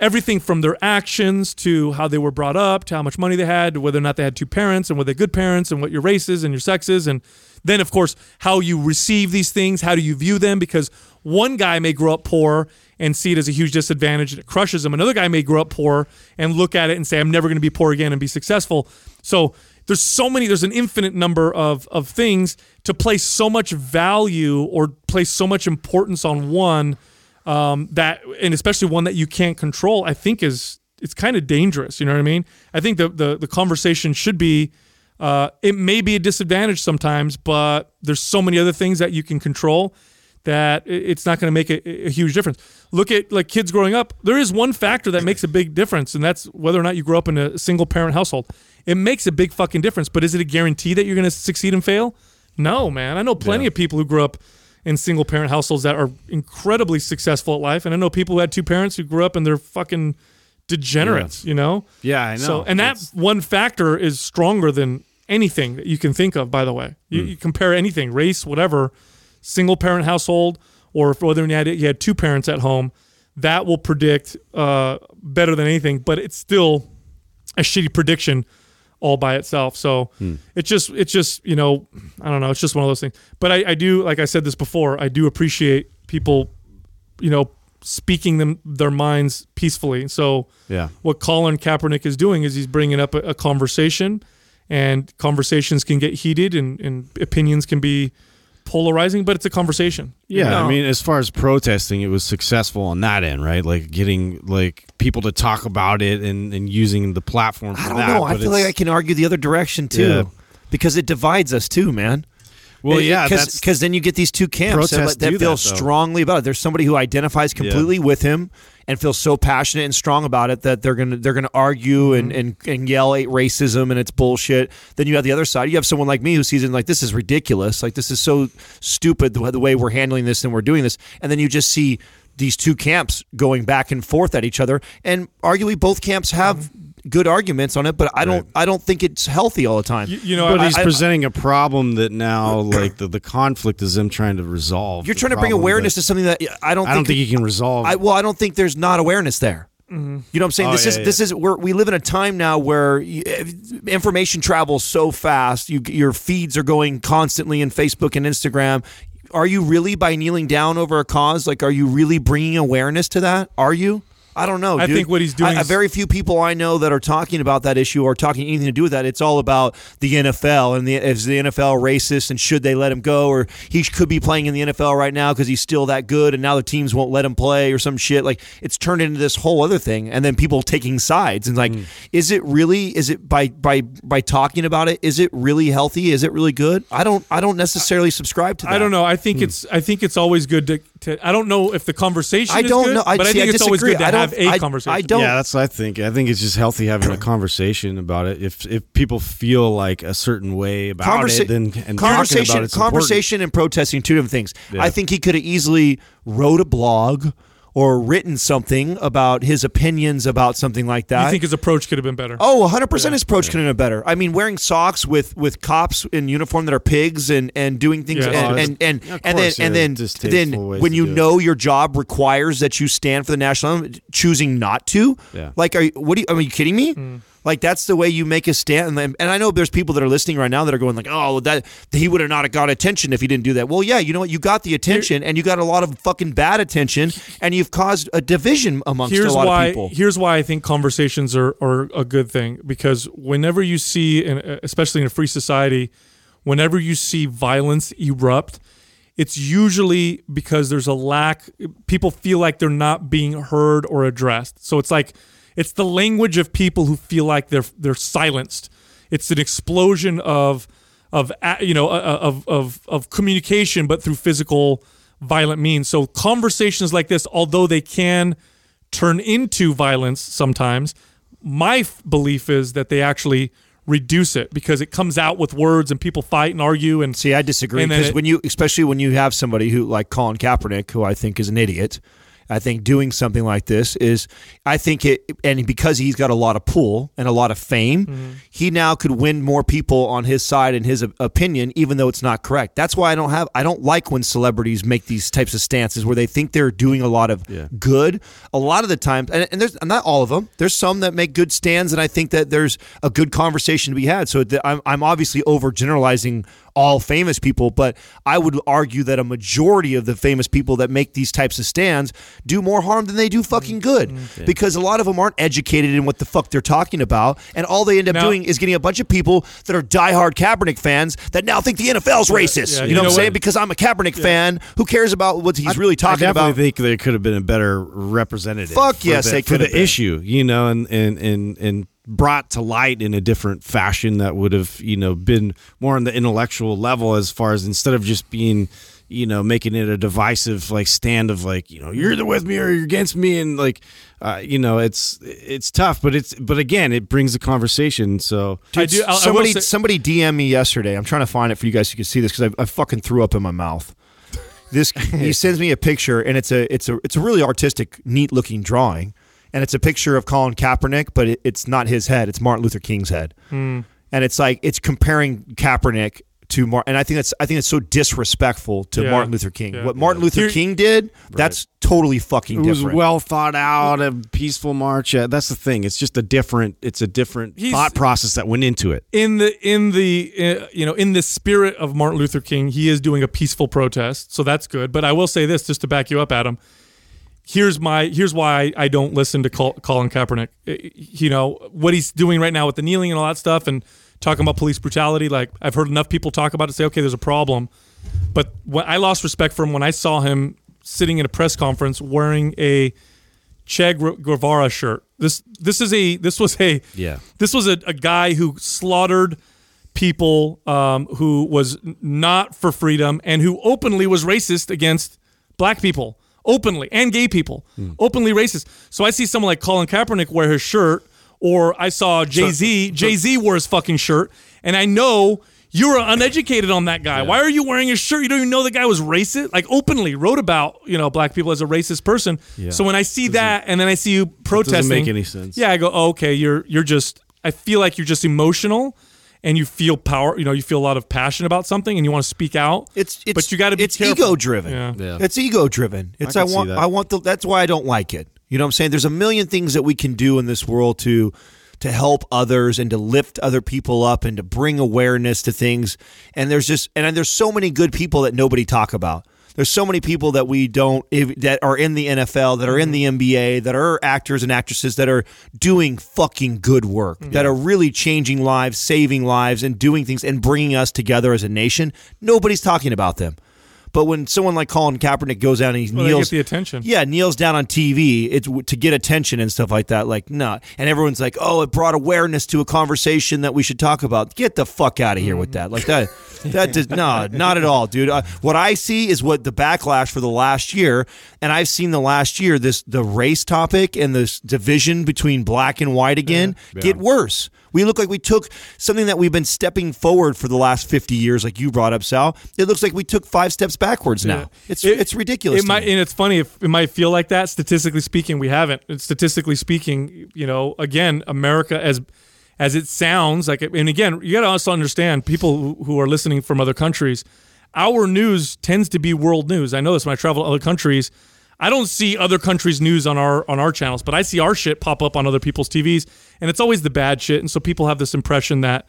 everything from their actions to how they were brought up, to how much money they had, to whether or not they had two parents and were they good parents and what your race is and your sex is. And then, of course, how you receive these things, how do you view them? Because one guy may grow up poor and see it as a huge disadvantage and it crushes him. Another guy may grow up poor and look at it and say, I'm never going to be poor again and be successful. So there's so many, there's an infinite number of, of things to place so much value or place so much importance on one um, that, and especially one that you can't control, I think is, it's kind of dangerous. You know what I mean? I think the, the, the conversation should be, uh, it may be a disadvantage sometimes, but there's so many other things that you can control that it's not going to make a, a huge difference. Look at like kids growing up. There is one factor that makes a big difference, and that's whether or not you grow up in a single parent household. It makes a big fucking difference. But is it a guarantee that you're going to succeed and fail? No, man. I know plenty of people who grew up in single parent households that are incredibly successful at life, and I know people who had two parents who grew up and they're fucking degenerates. You know? yeah, I know. So, and that It's- one factor is stronger than anything that you can think of. By the way, you, you compare anything, race, whatever, single parent household, or if whether you had you had two parents at home, that will predict uh, better than anything. But it's still a shitty prediction all by itself. So it's just it's just you know I don't know. It's just one of those things. But I, I do like I said this before. I do appreciate people, you know, speaking them their minds peacefully. So yeah. what Colin Kaepernick is doing is he's bringing up a, a conversation, and conversations can get heated, and, and opinions can be polarizing, but it's a conversation. Yeah, No. I mean, as far as protesting, it was successful on that end, right? Like getting like people to talk about it and, and using the platform. For I don't that, know. I feel like I can argue the other direction too, Yeah. because it divides us too, man. Well, yeah, because then you get these two camps that, that feel that, strongly about it. There's somebody who identifies completely with him and feels so passionate and strong about it that they're gonna they're gonna argue and, Mm-hmm. and and yell at racism and it's bullshit. Then you have the other side. You have someone like me who sees it like this is ridiculous. Like this is so stupid the, the way we're handling this and we're doing this. And then you just see these two camps going back and forth at each other. And arguably both camps have good arguments on it, but I don't I don't think it's healthy all the time. You, you know, But I, he's I- presenting a problem that now, like the, the conflict is them trying to resolve. You're trying to bring awareness to something that I don't I don't think you can resolve. I well, I don't think there's not awareness there. Mm-hmm. You know what I'm saying? Oh, this yeah, is yeah. this is we're, we live in a time now where you, information travels so fast. You your feeds are going constantly in Facebook and Instagram. Are you really by kneeling down over a cause? Like, are you really bringing awareness to that? Are you? I don't know. I dude. think what he's doing I, is- very few people I know that are talking about that issue or talking anything to do with that. It's all about the NFL and the is the NFL racist and should they let him go or he could be playing in the NFL right now because he's still that good and now the teams won't let him play or some shit. Like it's turned into this whole other thing and then people taking sides and like, mm. is it really? Is it by by by talking about it? Is it really healthy? Is it really good? I don't I don't necessarily subscribe to that. I don't know. I think hmm. it's I think it's always good to, to. I don't know if the conversation. I don't good, know. I, but I think I it's always good to I have a I- conversation. I don't. Yeah, that's what I think. I think it's just healthy having a conversation about it. If if people feel like a certain way about Conversa- it, then and conversation, talking about it's conversation, and protesting two different things. Yeah. I think he could have easily wrote a blog or written something about his opinions about something like that. you think his approach could have been better? Oh, 100% his approach could have been better. I mean, wearing socks with, with cops in uniform that are pigs and, and doing things Yeah. and, Oh, and, and, of and then course, and then then when you do it. know your job requires that you stand for the national anthem, choosing not to. Yeah. Like, are you, what? Are you, are you kidding me? Hmm. Like that's the way you make a stand, and, and I know there's people that are listening right now that are going like, "Oh, that he would have not got attention if he didn't do that." Well, yeah, you know what? You got the attention, and you got a lot of fucking bad attention, and you've caused a division amongst here's a lot why of people. here's why I think conversations are, are a good thing because whenever you see in, especially in a free society whenever you see violence erupt it's usually because there's a lack people feel like they're not being heard or addressed so it's like it's the language of people who feel like they're they're silenced it's an explosion of of you know of of of communication but through physical violent means so conversations like this although they can turn into violence sometimes. My f- belief is that they actually reduce it because it comes out with words and people fight and argue and See, I disagree because when you, especially when you have somebody who like Colin Kaepernick, who I think is an idiot. I think doing something like this is, I think it, and because he's got a lot of pull and a lot of fame, Mm-hmm. he now could win more people on his side and his opinion, even though it's not correct. That's why I don't have, I don't like when celebrities make these types of stances where they think they're doing a lot of good. A lot of the times, and, and there's not all of them. There's some that make good stands, and I think that there's a good conversation to be had. So the, I'm, I'm obviously overgeneralizing all famous people, but I would argue that a majority of the famous people that make these types of stands do more harm than they do fucking mm, good mm, because a lot of them aren't educated in what the fuck they're talking about, and all they end up Now- doing is getting a bunch of people that are diehard Kaepernick fans that now think the NFL's racist. yeah, you you know what I'm saying? what? Because I'm a Kaepernick fan. Who cares about what he's really talking about. I definitely about? think there could have been a better representative. Fuck yes, the, they for could the been. issue, you know, and and and and brought to light in a different fashion that would have you know been more on the intellectual level as far as instead of just being you know making it a divisive like stand of like you know you're either with me or you're against me and like uh, you know it's it's tough but it's but again it brings a conversation so I do. I, I will somebody say- somebody DM me yesterday. I'm trying to find it for you guys so you can see this because I, I fucking threw up in my mouth. This he sends me a picture and it's a it's a it's a really artistic, neat looking drawing, and it's a picture of Colin Kaepernick, but it, it's not his head. It's Martin Luther King's head, Hmm. and it's like it's comparing Kaepernick to Martin. And I think that's I think it's so disrespectful to Yeah. Martin Luther King. Yeah. What Martin Luther Here- King did, that's totally fucking it was different. well thought out a peaceful march yeah, that's the thing it's just a different it's a different He's- thought process that went into it in the in the uh, you know in the spirit of Martin Luther King, he is doing a peaceful protest, so that's good. But I will say this, just to back you up, Adam. Here's my here's why I, I don't listen to Colin Kaepernick. Uh, You know what he's doing right now with the kneeling and all that stuff, and talking about police brutality. Like I've heard enough people talk about it, say, okay, there's a problem. But when I lost respect for him when I saw him sitting in a press conference wearing a Che Guevara shirt. This this is a this was a Yeah. this was a, a guy who slaughtered people um, who was not for freedom and who openly was racist against black people openly and gay people hmm. openly racist so i see someone like colin kaepernick wear his shirt or i saw jay-z jay-z wore his fucking shirt and i know you were uneducated on that guy. Why are you wearing his shirt? You don't even know the guy was racist. Like openly wrote about you know black people as a racist person. Yeah. So when I see that and then I see you protesting, make any sense. Yeah, I go, oh, okay, you're you're just. I feel like you're just emotional, and you feel power. You know, you feel a lot of passion about something, and you want to speak out. It's, it's but you got to be it's ego driven. Yeah. Yeah. It's ego driven. It's I, can see want. I want the that's why I don't like it. You know what I'm saying? There's a million things that we can do in this world to to help others and to lift other people up and to bring awareness to things. And there's just and there's so many good people that nobody talk about. There's so many people that we don't that are in the NFL, that are in the mm-hmm. NBA, that are actors and actresses that are doing fucking good work, mm-hmm. that are really changing lives, saving lives, and doing things and bringing us together as a nation. Nobody's talking about them. But when someone like Colin Kaepernick goes out and he Well, kneels the attention. yeah, kneels down on TV. It's to get attention and stuff like that. Like, no. And everyone's like, oh, it brought awareness to a conversation that we should talk about. Get the fuck out of here with that. Like that. That does no, not at all, dude. Uh, what I see is what the backlash for the last year, and I've seen the last year this the race topic and this division between black and white again get worse. We look like we took something that we've been stepping forward for the last fifty years, like you brought up, Sal. It looks like we took five steps backwards Yeah. now. It's It- it's ridiculous. It might, me. and it's funny if it might feel like that. Statistically speaking, we haven't. Statistically speaking, you know, again, America as as it sounds like. And again, you got to also understand people who, who are listening from other countries. Our news tends to be world news. I know this when I travel to other countries. I don't see other countries' news on our on our channels, but I see our shit pop up on other people's TVs, and it's always the bad shit. And so people have this impression that,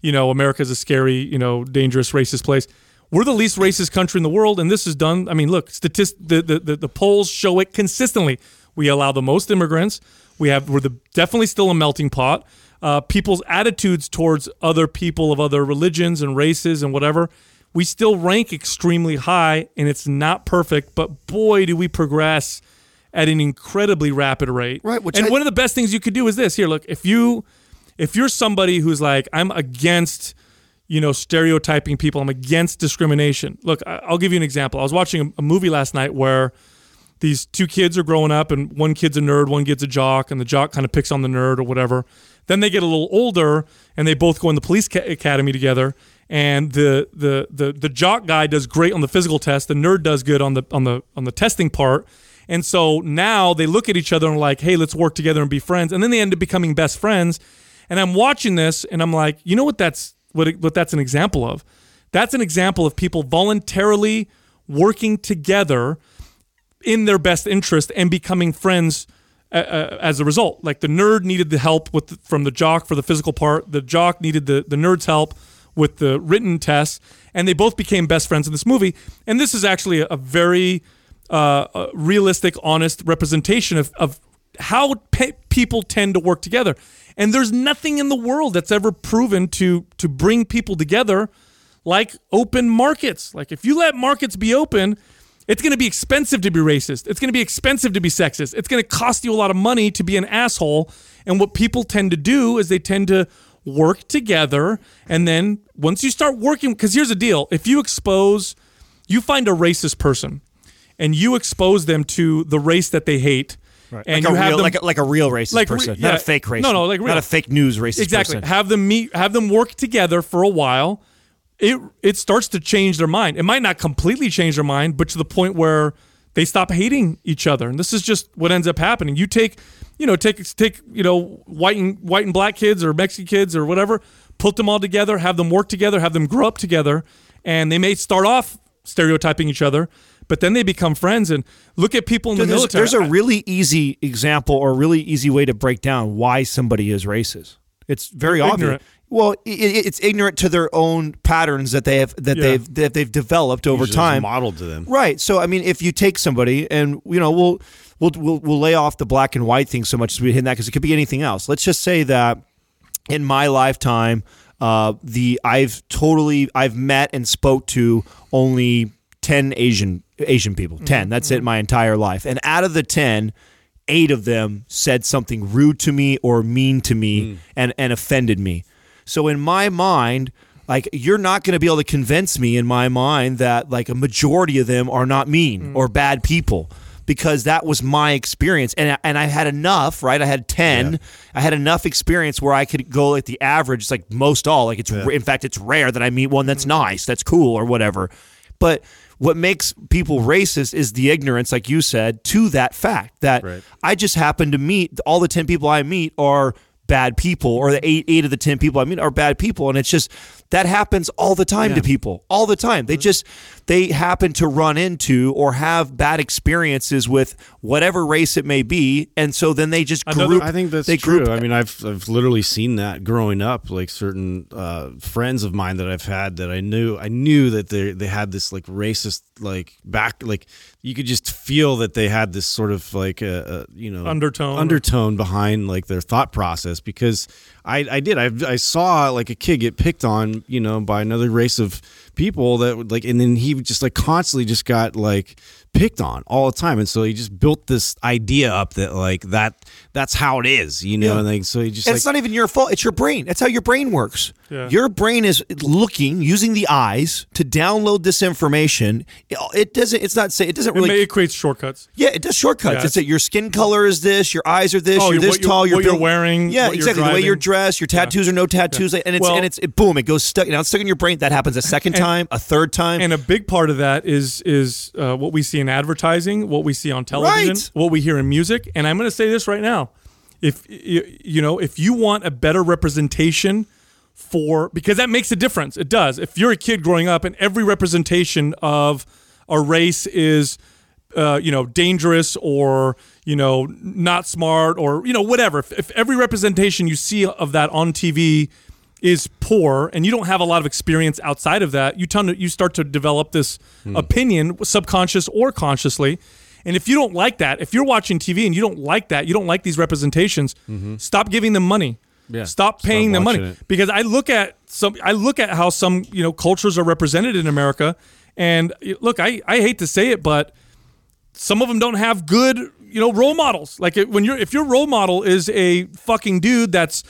you know, America's a scary, you know, dangerous, racist place. We're the least racist country in the world, and this is done. I mean, look, statist- the, the, the, the polls show it consistently. We allow the most immigrants. We have we're the definitely still a melting pot. Uh, people's attitudes towards other people of other religions and races and whatever, we still rank extremely high, and it's not perfect. But boy, do we progress at an incredibly rapid rate. Right, which and I- one of the best things you could do is this. Here, look, if you if you're somebody who's like, I'm against you know, stereotyping people. I'm against discrimination. Look, I'll give you an example. I was watching a, a movie last night where these two kids are growing up, and one kid's a nerd, one kid's a jock, and the jock kind of picks on the nerd or whatever. Then they get a little older, and they both go in the police ca- academy together. And the, the the the jock guy does great on the physical test. The nerd does good on the on the on the testing part. And so now they look at each other and like, "Hey, let's work together and be friends." And then they end up becoming best friends. And I'm watching this, and I'm like, you know what? That's what what that's an example of. That's an example of people voluntarily working together in their best interest and becoming friends uh, uh, as a result. Like the nerd needed the help with from the jock for the physical part. The jock needed the the nerd's help with the written tests, and they both became best friends in this movie. And this is actually a, a very uh, uh, realistic, honest representation of of how pe- people tend to work together. And there's nothing in the world that's ever proven to to bring people together like open markets. Like if you let markets be open, it's going to be expensive to be racist. It's going to be expensive to be sexist. It's going to cost you a lot of money to be an asshole. And what people tend to do is they tend to work together. And then once you start working, because here's the deal if you expose, you find a racist person and you expose them to the race that they hate. And like you a have real, them like, a, like a real racist like person, yeah. not a fake racist. No, no, like real. not a fake news racist exactly person. have them meet have them work together for a while it it starts to change their mind it might not completely change their mind but to the point where they stop hating each other. And this is just what ends up happening. You take you know take take you know white and white and black kids or mexican kids or whatever put them all together have them work together have them grow up together and they may start off stereotyping each other but then they become friends. And look at people in the there's, military. there's a really easy example or a really easy way to break down why somebody is racist. It's very obvious. Well, it's ignorant to their own patterns that they have that Yeah. they've that they've developed over Usually time. modeled to them. Right. So I mean, if you take somebody and you know we'll we'll we'll, we'll lay off the black and white thing so much as we hit that because it could be anything else. Let's just say that in my lifetime, uh, the I've totally I've met and spoke to only ten Asian Asian people. Mm-hmm. 10 That's it. Mm-hmm. My entire life, and out of the ten. Eight of them said something rude to me or mean to me mm. and, and offended me. So in my mind, like you're not going to be able to convince me in my mind that like a majority of them are not mean mm. or bad people because that was my experience. And and I had enough right? I had 10 I had enough experience where I could go like the average like most all. Like it's in fact it's rare that I meet one that's mm. nice that's cool or whatever. But what makes people racist is the ignorance like you said to that fact that Right. I just happen to meet all the 10 people I meet are bad people or the eight eight of the ten people I mean are bad people and it's just that happens all the time to people all the time they just they happen to run into or have bad experiences with whatever race it may be and so then they just Another- I think that's they true. group I mean, I've I've literally seen that growing up. Like certain uh, friends of mine that I've had that I knew, I knew that they they had this like racist like back like you could just feel that they had this sort of like a, a you know Undertone. undertone behind like their thought process because I I did I I saw like a kid get picked on you know by another race of people that would like and then he just like constantly just got like picked on all the time and so he just built this idea up that like that that's how it is you know Yeah. and like so he just And like it's not even your fault. It's your brain. That's how your brain works. Yeah. Your brain is looking, using the eyes to download this information. It, it doesn't. It's not say. It doesn't It, really. may, it creates shortcuts. yeah, it does shortcuts. Yeah, it's that your skin color is this, your eyes are this, Oh, you're what this you're- tall, you're what you're wearing, Yeah, what you're exactly. The way you're dressed, your tattoos or no tattoos, and it's Well- and it's it, boom, it goes stuck. Now it's stuck in your brain. That happens a second time, a third time. And a big part of that is is uh, what we see in advertising, what we see on television, Right. what we hear in music. And I'm going to say this right now: if you, know, if you want a better representation for, because that makes a difference. It does. If you're a kid growing up and every representation of a race is uh, you know, dangerous or you know, not smart or you know, whatever. If, if every representation you see of that on TV is poor, and you don't have a lot of experience outside of that, you tend to, you start to develop this hmm. opinion, subconscious or consciously. And if you don't like that, if you're watching TV and you don't like that, you don't like these representations, mm-hmm. stop giving them money. Yeah. Stop Stop paying them money it. because I look at some I look at how some you know cultures are represented in America, and look, I I hate to say it, but some of them don't have good you know role models. Like it, when you're if your role model is a fucking dude that's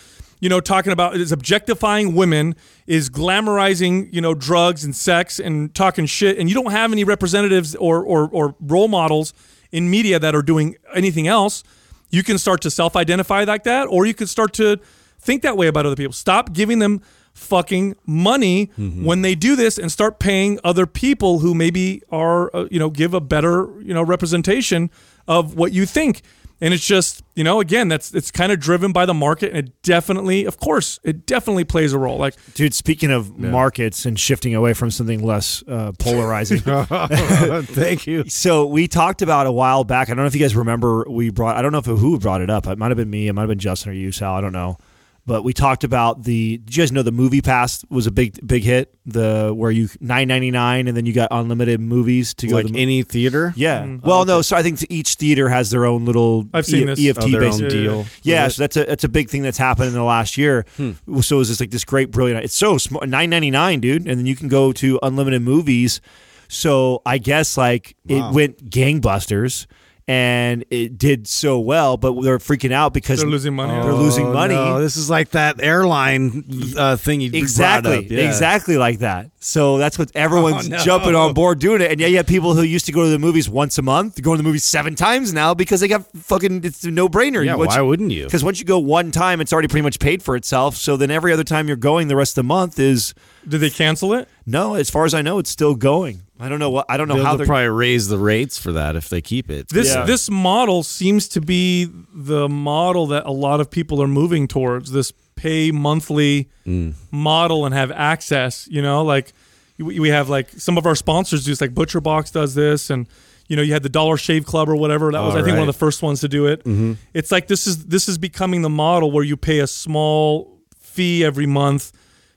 you know talking about is objectifying women, is glamorizing you know drugs and sex and talking shit, and you don't have any representatives or or, or role models in media that are doing anything else, you can start to self-identify like that, or you can start to think that way about other people. Stop giving them fucking money when they do this and start paying other people who maybe are uh, you know give a better you know representation of what you think and it's just you know again that's it's kind of driven by the market and it definitely of course it definitely plays a role like Dude, speaking of markets and shifting away from something less uh, polarizing. thank you So we talked about a while back. I don't know if you guys remember. We brought. I don't know if who brought it up. It might have been me. It might have been Justin or you, Sal. I don't know. But we talked about the. Did you guys know the MoviePass was a big big hit? The where you nine ninety nine and then you got unlimited movies to go. like to the, any theater yeah. Mm-hmm. Well, oh, no. So I think each theater has their own little. I've seen E- this. EFT Oh, their based own deal Yeah, with so that's a that's a big thing that's happened in the last year. Hmm. So it was just like this great, brilliant. It's so smart, nine ninety nine, dude, and then you can go to unlimited movies. So I guess like Wow. it went gangbusters, and it did so well, but they're freaking out because they're losing money They're losing Oh, money. no, this is like that airline uh, thing you Exactly, up. Yeah. exactly like that. So that's what everyone's Oh, no. jumping on board doing it. And yeah, you have people who used to go to the movies once a month, going to the movies seven times now because they got fucking it's a no brainer. Yeah, why wouldn't you? Because once you go one time, it's already pretty much paid for itself. So then every other time you're going, the rest of the month is did they cancel it no. As far as I know, it's still going. I don't know what I don't know They'll, how they'll they're. probably raise the rates for that if they keep it. this Yeah. this model seems to be the model that a lot of people are moving towards this pay monthly mm. model and have access you know like we we have like some of our sponsors do this like butcher box does this and you know you had the dollar shave club or whatever that was Oh, i think one of the first ones to do it mm-hmm. it's like this is this is becoming the model where you pay a small fee every month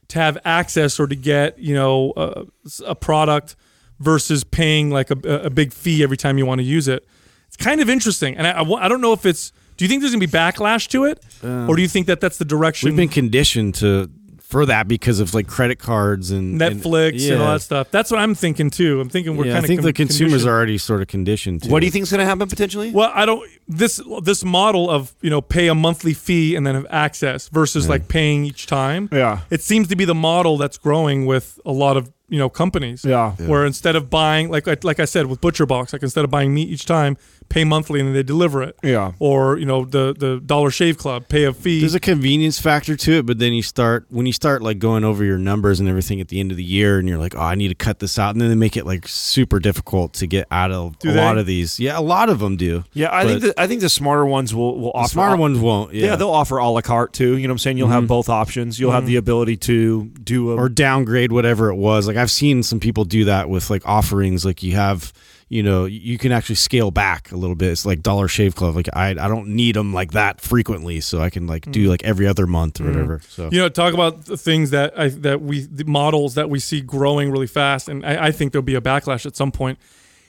to have access or to get you know a, a product versus paying like a, a big fee every time you want to use it. It's kind of interesting, and I, I, I don't know if it's. Do you think there's gonna be backlash to it, um, or do you think that that's the direction We've been conditioned to for that because of like credit cards and and- Netflix and, all that stuff? That's what I'm thinking too. I'm thinking we're Yeah, kind I of think the consumers are already sort of conditioned. To What do you think is going to happen potentially? Well, I don't this this model of you know pay a monthly fee and then have access versus like paying each time. Yeah. it seems to be the model that's growing with a lot of you know companies. Yeah. Where instead of buying like I- like I said with Butcher Box, like instead of buying meat each time, pay monthly and then they deliver it. Yeah. Or you know the the Dollar Shave Club, pay a fee. There's a convenience factor to it, but then you start when you start like going over your numbers and everything at the end of the year, and you're like, oh, I need to cut this out, and then they make it like super difficult to get out of Do a they? lot of these. Yeah, a lot of them do. Yeah, I think the, I think the smarter ones will will the offer smarter op- ones won't. Yeah. Yeah, they'll offer a la carte too. You know what I'm saying? You'll have mm-hmm. both options. You'll have mm-hmm. the ability to do a or downgrade whatever it was. Like I've seen some people do that with like offerings. Like you have, you know, you can actually scale back a little bit. It's like Dollar Shave Club. Like I, I don't need them like that frequently, so I can like do mm. like every other month or mm. whatever. So You know, talk about the things that I that we the models that we see growing really fast, and I, I think there'll be a backlash at some point.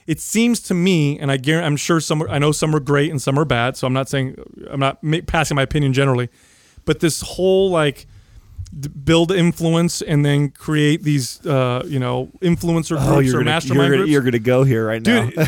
It seems to me, and I guarantee, I'm sure some. Are, I know some are great and some are bad. So I'm not saying I'm not ma- passing my opinion generally, but this whole like d- build influence and then create these uh, you know influencer groups Oh, you're or gonna, mastermind you're, gonna, groups. you're gonna go here right now. Dude,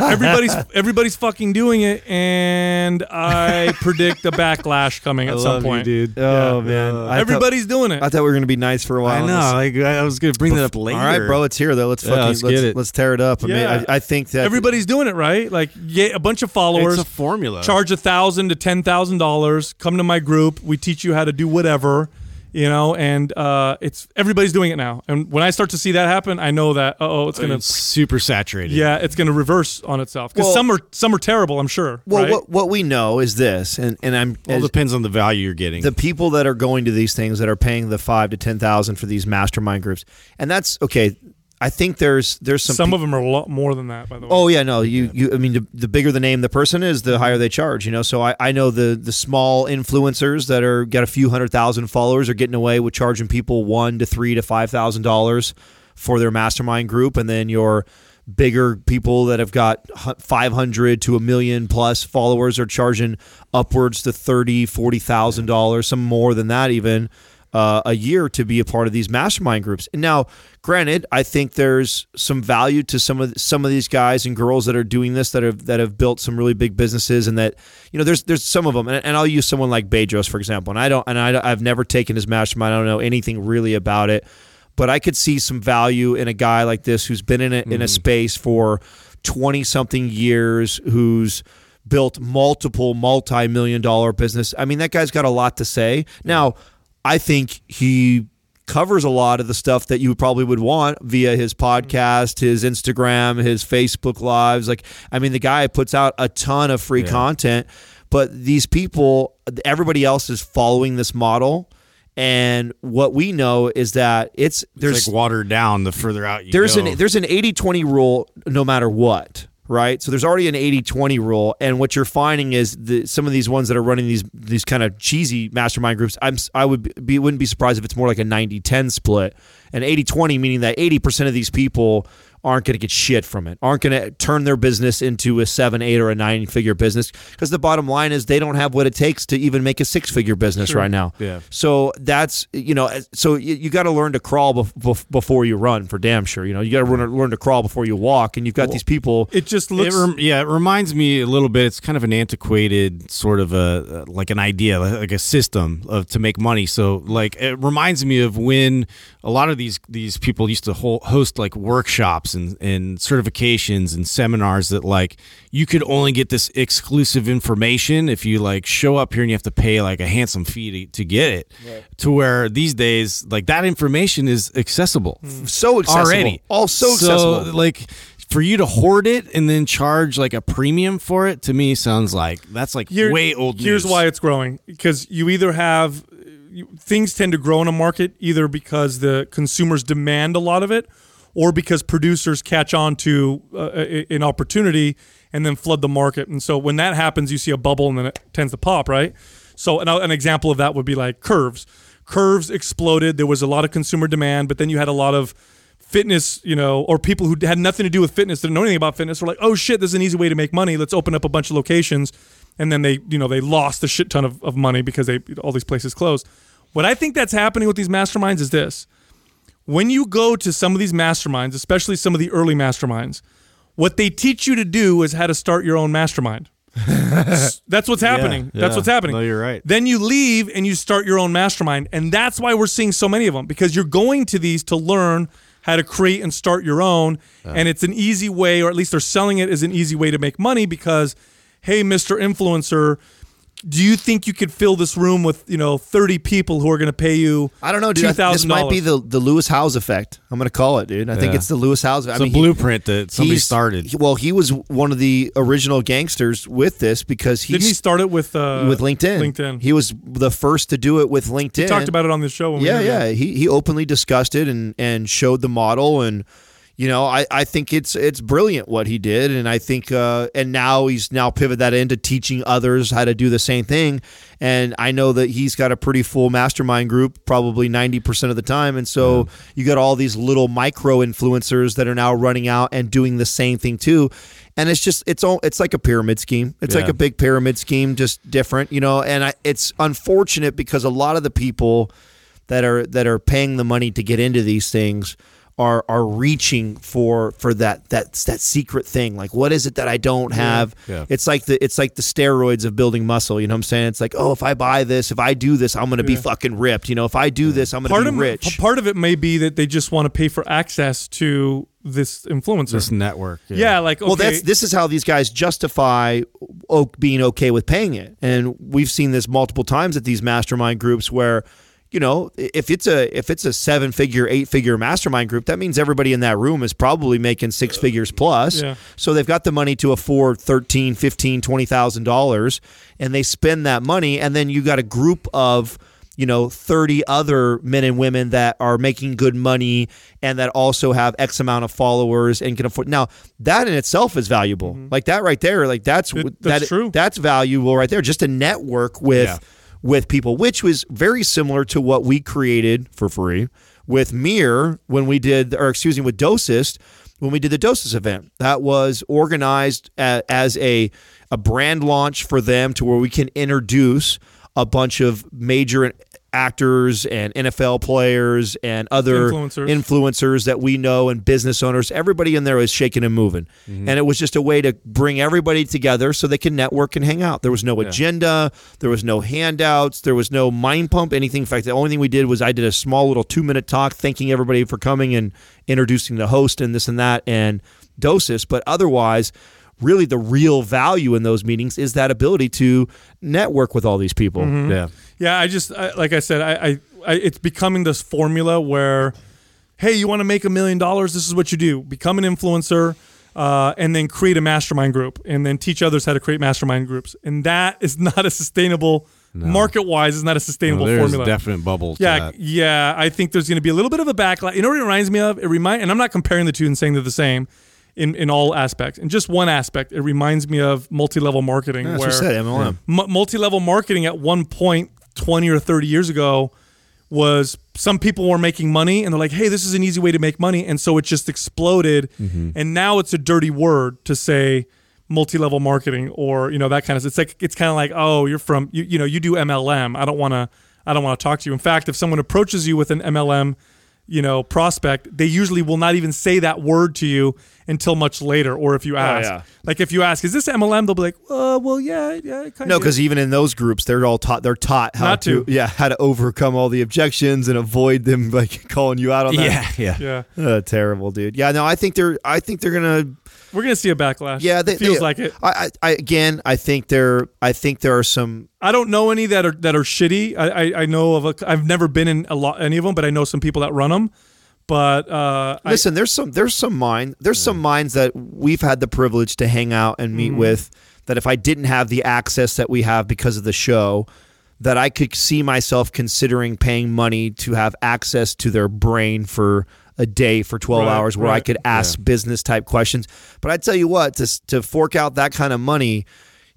everybody's everybody's fucking doing it, and I predict a backlash coming at some point. dude. oh man, I thought, Everybody's doing it. I thought we were gonna be nice for a while. I know. this. Like I was gonna bring that up later. All right, bro. it's here though. Let's Yeah, fucking let's let's, get it. let's tear it up. I mean, Yeah. I, I think that Everybody's doing it, right? Like, get a bunch of followers, It's a formula. charge a thousand to ten thousand dollars. Come to my group. We teach you how to do whatever, you know. And uh, it's everybody's doing it now. And when I start to see that happen, I know that oh, it's gonna It's super saturated. yeah, it's gonna reverse on itself. Because Well- some are some are terrible. I'm sure. well, right? what what we know is this, and and I'm All as- depends on the value you're getting. the people that are going to these things that are paying the five to ten thousand for these mastermind groups, and that's okay. I think there's there's some some pe- of them are a lot more than that. By the way. Oh yeah, no, you you. I mean, the, the bigger the name the person is, the higher they charge. You know, so I, I know the the small influencers that are got a few hundred thousand followers are getting away with charging people one to three to five thousand dollars for their mastermind group, and then your bigger people that have got five hundred to a million plus followers are charging upwards to thirty, forty thousand dollars, some more than that even. Uh, a year to be a part of these mastermind groups. And now, granted, I think there's some value to some of some of these guys and girls that are doing this that have that have built some really big businesses, and that you know there's there's some of them, and, and I'll use someone like Bedros for example, and I don't and I, I've never taken his mastermind, I don't know anything really about it, but I could see some value in a guy like this who's been in a, in a mm-hmm. space for twenty something years, who's built multiple multi-million dollar business. I mean, that guy's got a lot to say. Now, I think he covers a lot of the stuff that you probably would want via his mm-hmm. podcast, his Instagram, his Facebook lives. Like, I mean, the guy puts out a ton of free content, but these people, everybody else is following this model. And what we know is that it's there's it's like watered down the further out you there's go. an there's an 80-20 rule no matter what right? So there's already an 80-20 rule and what you're finding is the, some of these ones that are running these these kind of cheesy mastermind groups i'm i would be wouldn't be surprised if it's more like a 90-10 split. And 80-20 meaning that 80% of these people aren't going to get shit from it aren't going to turn their business into a seven eight or a nine figure business because the bottom line is they don't have what it takes to even make a six figure business right now Yeah. so that's you know, so you, you got to learn to crawl bef- bef- before you run, for damn sure. You know, you got to learn, learn to crawl before you walk, and you've got these people. it just It looks. rem- yeah, it reminds me a little bit. It's kind of an antiquated sort of a like an idea, like a system of to make money. So like it reminds me of when a lot of these these people used to host like workshops and and certifications and seminars that like you could only get this exclusive information if you like show up here and you have to pay like a handsome fee to, to get it. To where these days like that information is accessible hmm. so accessible, already. all so accessible. like for you to hoard it and then charge like a premium for it, to me sounds like that's like Here- way old Here's news. why it's growing because you either have you, things tend to grow in a market either because the consumers demand a lot of it or because producers catch on to uh, an opportunity and then flood the market. And so when that happens, you see a bubble and then it tends to pop, right? So an, an example of that would be like curves. Curves exploded. There was a lot of consumer demand, but then you had a lot of fitness, you know, or people who had nothing to do with fitness, didn't know anything about fitness, were like, oh shit, this is an easy way to make money. Let's open up a bunch of locations. And then they, you know, they lost a shit ton of, of money because they all these places closed. What I think that's happening with these masterminds is this. When you go to some of these masterminds, especially some of the early masterminds, what they teach you to do is how to start your own mastermind. that's what's happening. That's yeah. what's happening. No, you're right. Then you leave and you start your own mastermind. And that's why we're seeing so many of them because you're going to these to learn how to create and start your own. And it's an easy way, or at least they're selling it as an easy way to make money because, hey, Mr. Influencer, do you think you could fill this room with you know 30 people who are going to pay you I don't know, dude. two I- thousand This might be the the Lewis Howes effect. I'm going to call it, dude. I think it's the Lewis Howes. I It's a mean, he- blueprint that somebody started. he- well, he was one of the original gangsters with this because he didn't he start it with uh, with LinkedIn. LinkedIn. He was the first to do it with LinkedIn. We talked about it on the show. When yeah, we yeah. He he openly discussed it and and showed the model and you know I, I think it's it's brilliant what he did. And I think uh, and now he's now pivoted that into teaching others how to do the same thing. And I know that he's got a pretty full mastermind group probably 90% of the time. And so you got all these little micro influencers that are now running out and doing the same thing too. And it's just it's all it's like a pyramid scheme. It's like a big pyramid scheme just different you know? And I, it's unfortunate because a lot of the people that are that are paying the money to get into these things are are reaching for for that that that secret thing. Like what is it that I don't have? Yeah. it's like the it's like the steroids of building muscle you know what I'm saying? It's like oh if I buy this if I do this I'm going to be fucking ripped. You know if I do this I'm going part to of be rich. part of it may be that they just want to pay for access to this influencer. This network. yeah. like okay, Well, that's this is how these guys justify being okay with paying it, and we've seen this multiple times at these mastermind groups where, you know, if it's a if it's a seven figure, eight figure mastermind group, that means everybody in that room is probably making six figures plus. Yeah. So they've got the money to afford thirteen, fifteen, twenty thousand dollars, and they spend that money, and then you got a group of you know 30 other men and women that are making good money and that also have x amount of followers and can afford now that in itself is valuable mm-hmm. like that right there like that's It- that's that- true. that's valuable right there just a network with Yeah. With people which was very similar to what we created for free with Mir when we did or excuse me with Dosist when we did the Dosist event. That was organized as a a brand launch for them to where we can introduce a bunch of major actors and NFL players and other Influencers. influencers that we know and business owners. Everybody in there is shaking and moving. Mm-hmm. And it was just a way to bring everybody together so they can network and hang out. There was no agenda, there was no handouts, there was no mind pump, anything. In fact, the only thing we did was I did a small little two minute talk thanking everybody for coming and introducing the host and this and that and Dosist. But otherwise, really the real value in those meetings is that ability to network with all these people. Yeah. Yeah, I just I, like I said, I, I, I it's becoming this formula where, hey, you want to make a million dollars? This is what you do: become an influencer, uh, and then create a mastermind group, and then teach others how to create mastermind groups. And that is not a sustainable market wise. Is not a sustainable Well, there's formula. a definite bubble. To yeah, that. yeah. I think there's going to be a little bit of a backlash. You know what it reminds me of? It remind, and I'm not comparing the two and saying they're the same. In, in all aspects, in just one aspect, it reminds me of multi-level marketing. That's where what said, MLM. M- multi-level marketing at one point 20 or 30 years ago was some people were making money and they're like hey this is an easy way to make money. And so it just exploded. Mm-hmm. And now it's a dirty word to say multi-level marketing or you know that kind of it's like it's kind of like oh you're from you, you know you do mlm i don't want to i don't want to talk to you. In fact if someone approaches you with an mlm you know prospect they usually will not even say that word to you until much later or if you ask yeah. like if you ask is this mlm they'll be like uh, well yeah yeah kind No, because even in those groups, they're all taught. They're taught how Not to. yeah, how to overcome all the objections and avoid them like calling you out on that. Yeah. Yeah. yeah Uh, terrible, dude. Yeah, no, I think they're. I think they're gonna. We're gonna see a backlash. Yeah, they, it feels they- like it. I, I, I again, I think there. I think there are some. I don't know any that are that are shitty. I I, I know of a. I've never been in a lot any of them, but I know some people that run them. But uh, I, Listen, there's some. There's some mind. There's some minds that we've had the privilege to hang out and meet with. That if I didn't have the access that we have because of the show, that I could see myself considering paying money to have access to their brain for a day for 12 Right, hours where I could ask business type questions. But I tell you what, to, to fork out that kind of money,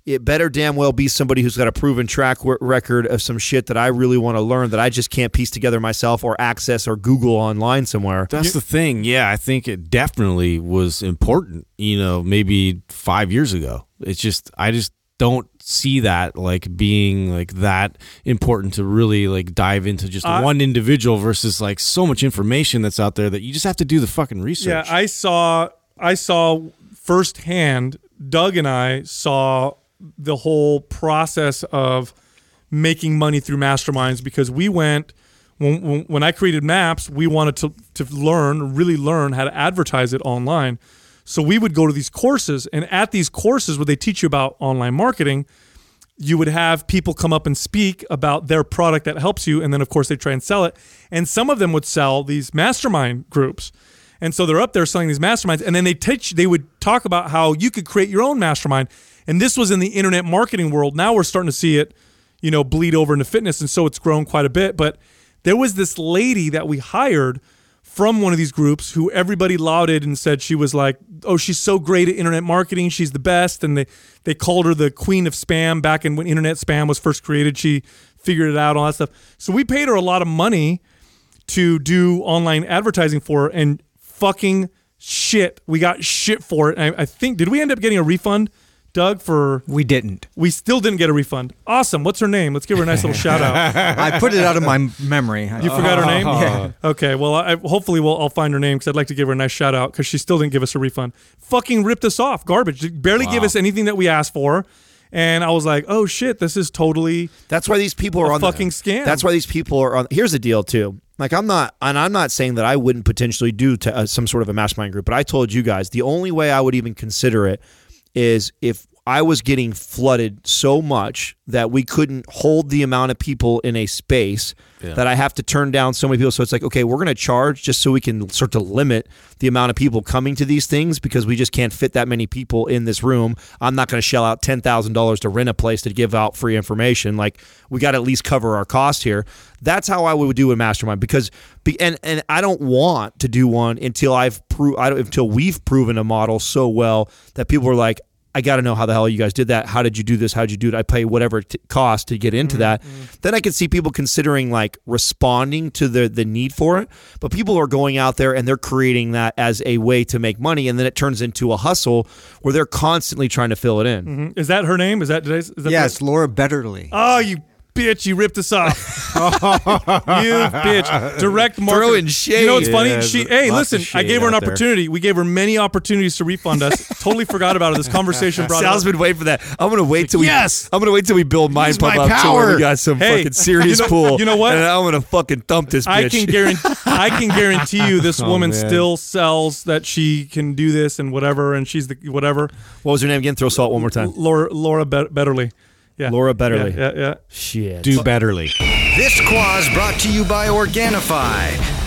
it better damn well be somebody who's got a proven track record of some shit that I really want to learn that I just can't piece together myself or access or Google online somewhere. That's the thing. Yeah, I think it definitely was important, you know, maybe five years ago. It's just, I just don't see that like being like that important to really like dive into just I- one individual versus like so much information that's out there that you just have to do the fucking research. yeah, I saw I saw firsthand. Doug and I saw the whole process of making money through masterminds because we went when, when, when I created maps, we wanted to, to learn, really learn how to advertise it online. So we would go to these courses, and at these courses where they teach you about online marketing, you would have people come up and speak about their product that helps you. And then, of course, they try and sell it. And some of them would sell these mastermind groups. And so they're up there selling these masterminds. And then they teach, they would talk about how you could create your own mastermind. And this was in the internet marketing world. Now we're starting to see it, you know, bleed over into fitness. And so it's grown quite a bit. But there was this lady that we hired from one of these groups who everybody lauded and said she was like, oh, she's so great at internet marketing. She's the best. And they, they called her the queen of spam back in when internet spam was first created. She figured it out, all that stuff. So we paid her a lot of money to do online advertising for her and fucking shit. We got shit for it. I, I think, did we end up getting a refund? Doug, for We didn't. we still didn't get a refund. Awesome. What's her name? Let's give her a nice little shout out. I put it out of my memory. You forgot her name? Yeah. Okay. Well, I, hopefully we'll, I'll find her name because I'd like to give her a nice shout out because she still didn't give us a refund. Fucking ripped us off. Garbage. She barely give us anything that we asked for. And I was like, oh shit, this is totally. That's why these people are on fucking the, scam. That's why these people are on. Here's the deal, too. Like I'm not, and I'm not saying that I wouldn't potentially do to, uh, some sort of a mastermind group, but I told you guys the only way I would even consider it is if I was getting flooded so much that we couldn't hold the amount of people in a space that I have to turn down so many people. So it's like, okay, we're going to charge just so we can start to limit the amount of people coming to these things because we just can't fit that many people in this room. I'm not going to shell out $10,000 to rent a place to give out free information. Like, we got to at least cover our cost here. That's how I would do a mastermind because, and and I don't want to do one until I've proved until we've proven a model so well that people are like, I got to know how the hell you guys did that. How did you do this? How did you do it? I pay whatever it t- cost to get into that. Mm-hmm. Mm-hmm. Then I could see people considering like responding to the the need for it. But people are going out there and they're creating that as a way to make money, and then it turns into a hustle where they're constantly trying to fill it in. Mm-hmm. Is that her name? Is that today's? Is that Yes, Laura Betterly. Oh, you bitch! You ripped us off. you bitch! Direct market. Throwing shade. You know what's funny? Yeah, she. Hey, listen. I gave her an out there. opportunity. We gave her many opportunities to refund us. totally forgot about it. This conversation brought it Sal's up. been waiting for that. I'm gonna wait till we. Yes! I'm gonna wait till we build Mind Pump my up to where we got some Hey, fucking serious you know- pool. you know what? And I'm gonna fucking thump this bitch. I can guarantee. I can guarantee you, this Oh, woman man. still sells that she can do this and whatever, and she's the whatever. what was her name again? Throw salt one more time. Laura Laura Bet- Betterly. Yeah. Laura Betterly. Yeah, yeah, yeah. Shit. Do betterly. This Quah's brought to you by Organifi.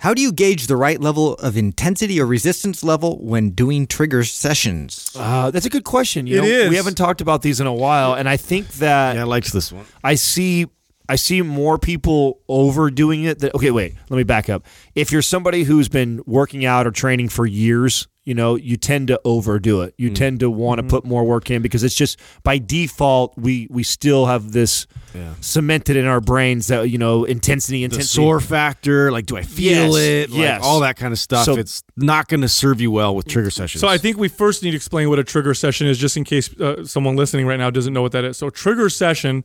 How do you gauge the right level of intensity or resistance level when doing trigger sessions? Uh, that's a good question. You It know, is. We haven't talked about these in a while, and I think that Yeah, I liked this one. I see I see more people overdoing it. That, okay, wait, let me back up. If you're somebody who's been working out or training for years, you know, you tend to overdo it. Mm. You tend to want to Mm-hmm. put more work in because it's just by default we we still have this Yeah. cemented in our brains that you know intensity, The intensity. sore factor, like, do I feel Yes, it? Like, yes. all that kind of stuff. So- it's not going to serve you well with trigger sessions. So I think we first need to explain what a trigger session is, just in case uh, someone listening right now doesn't know what that is. So trigger session,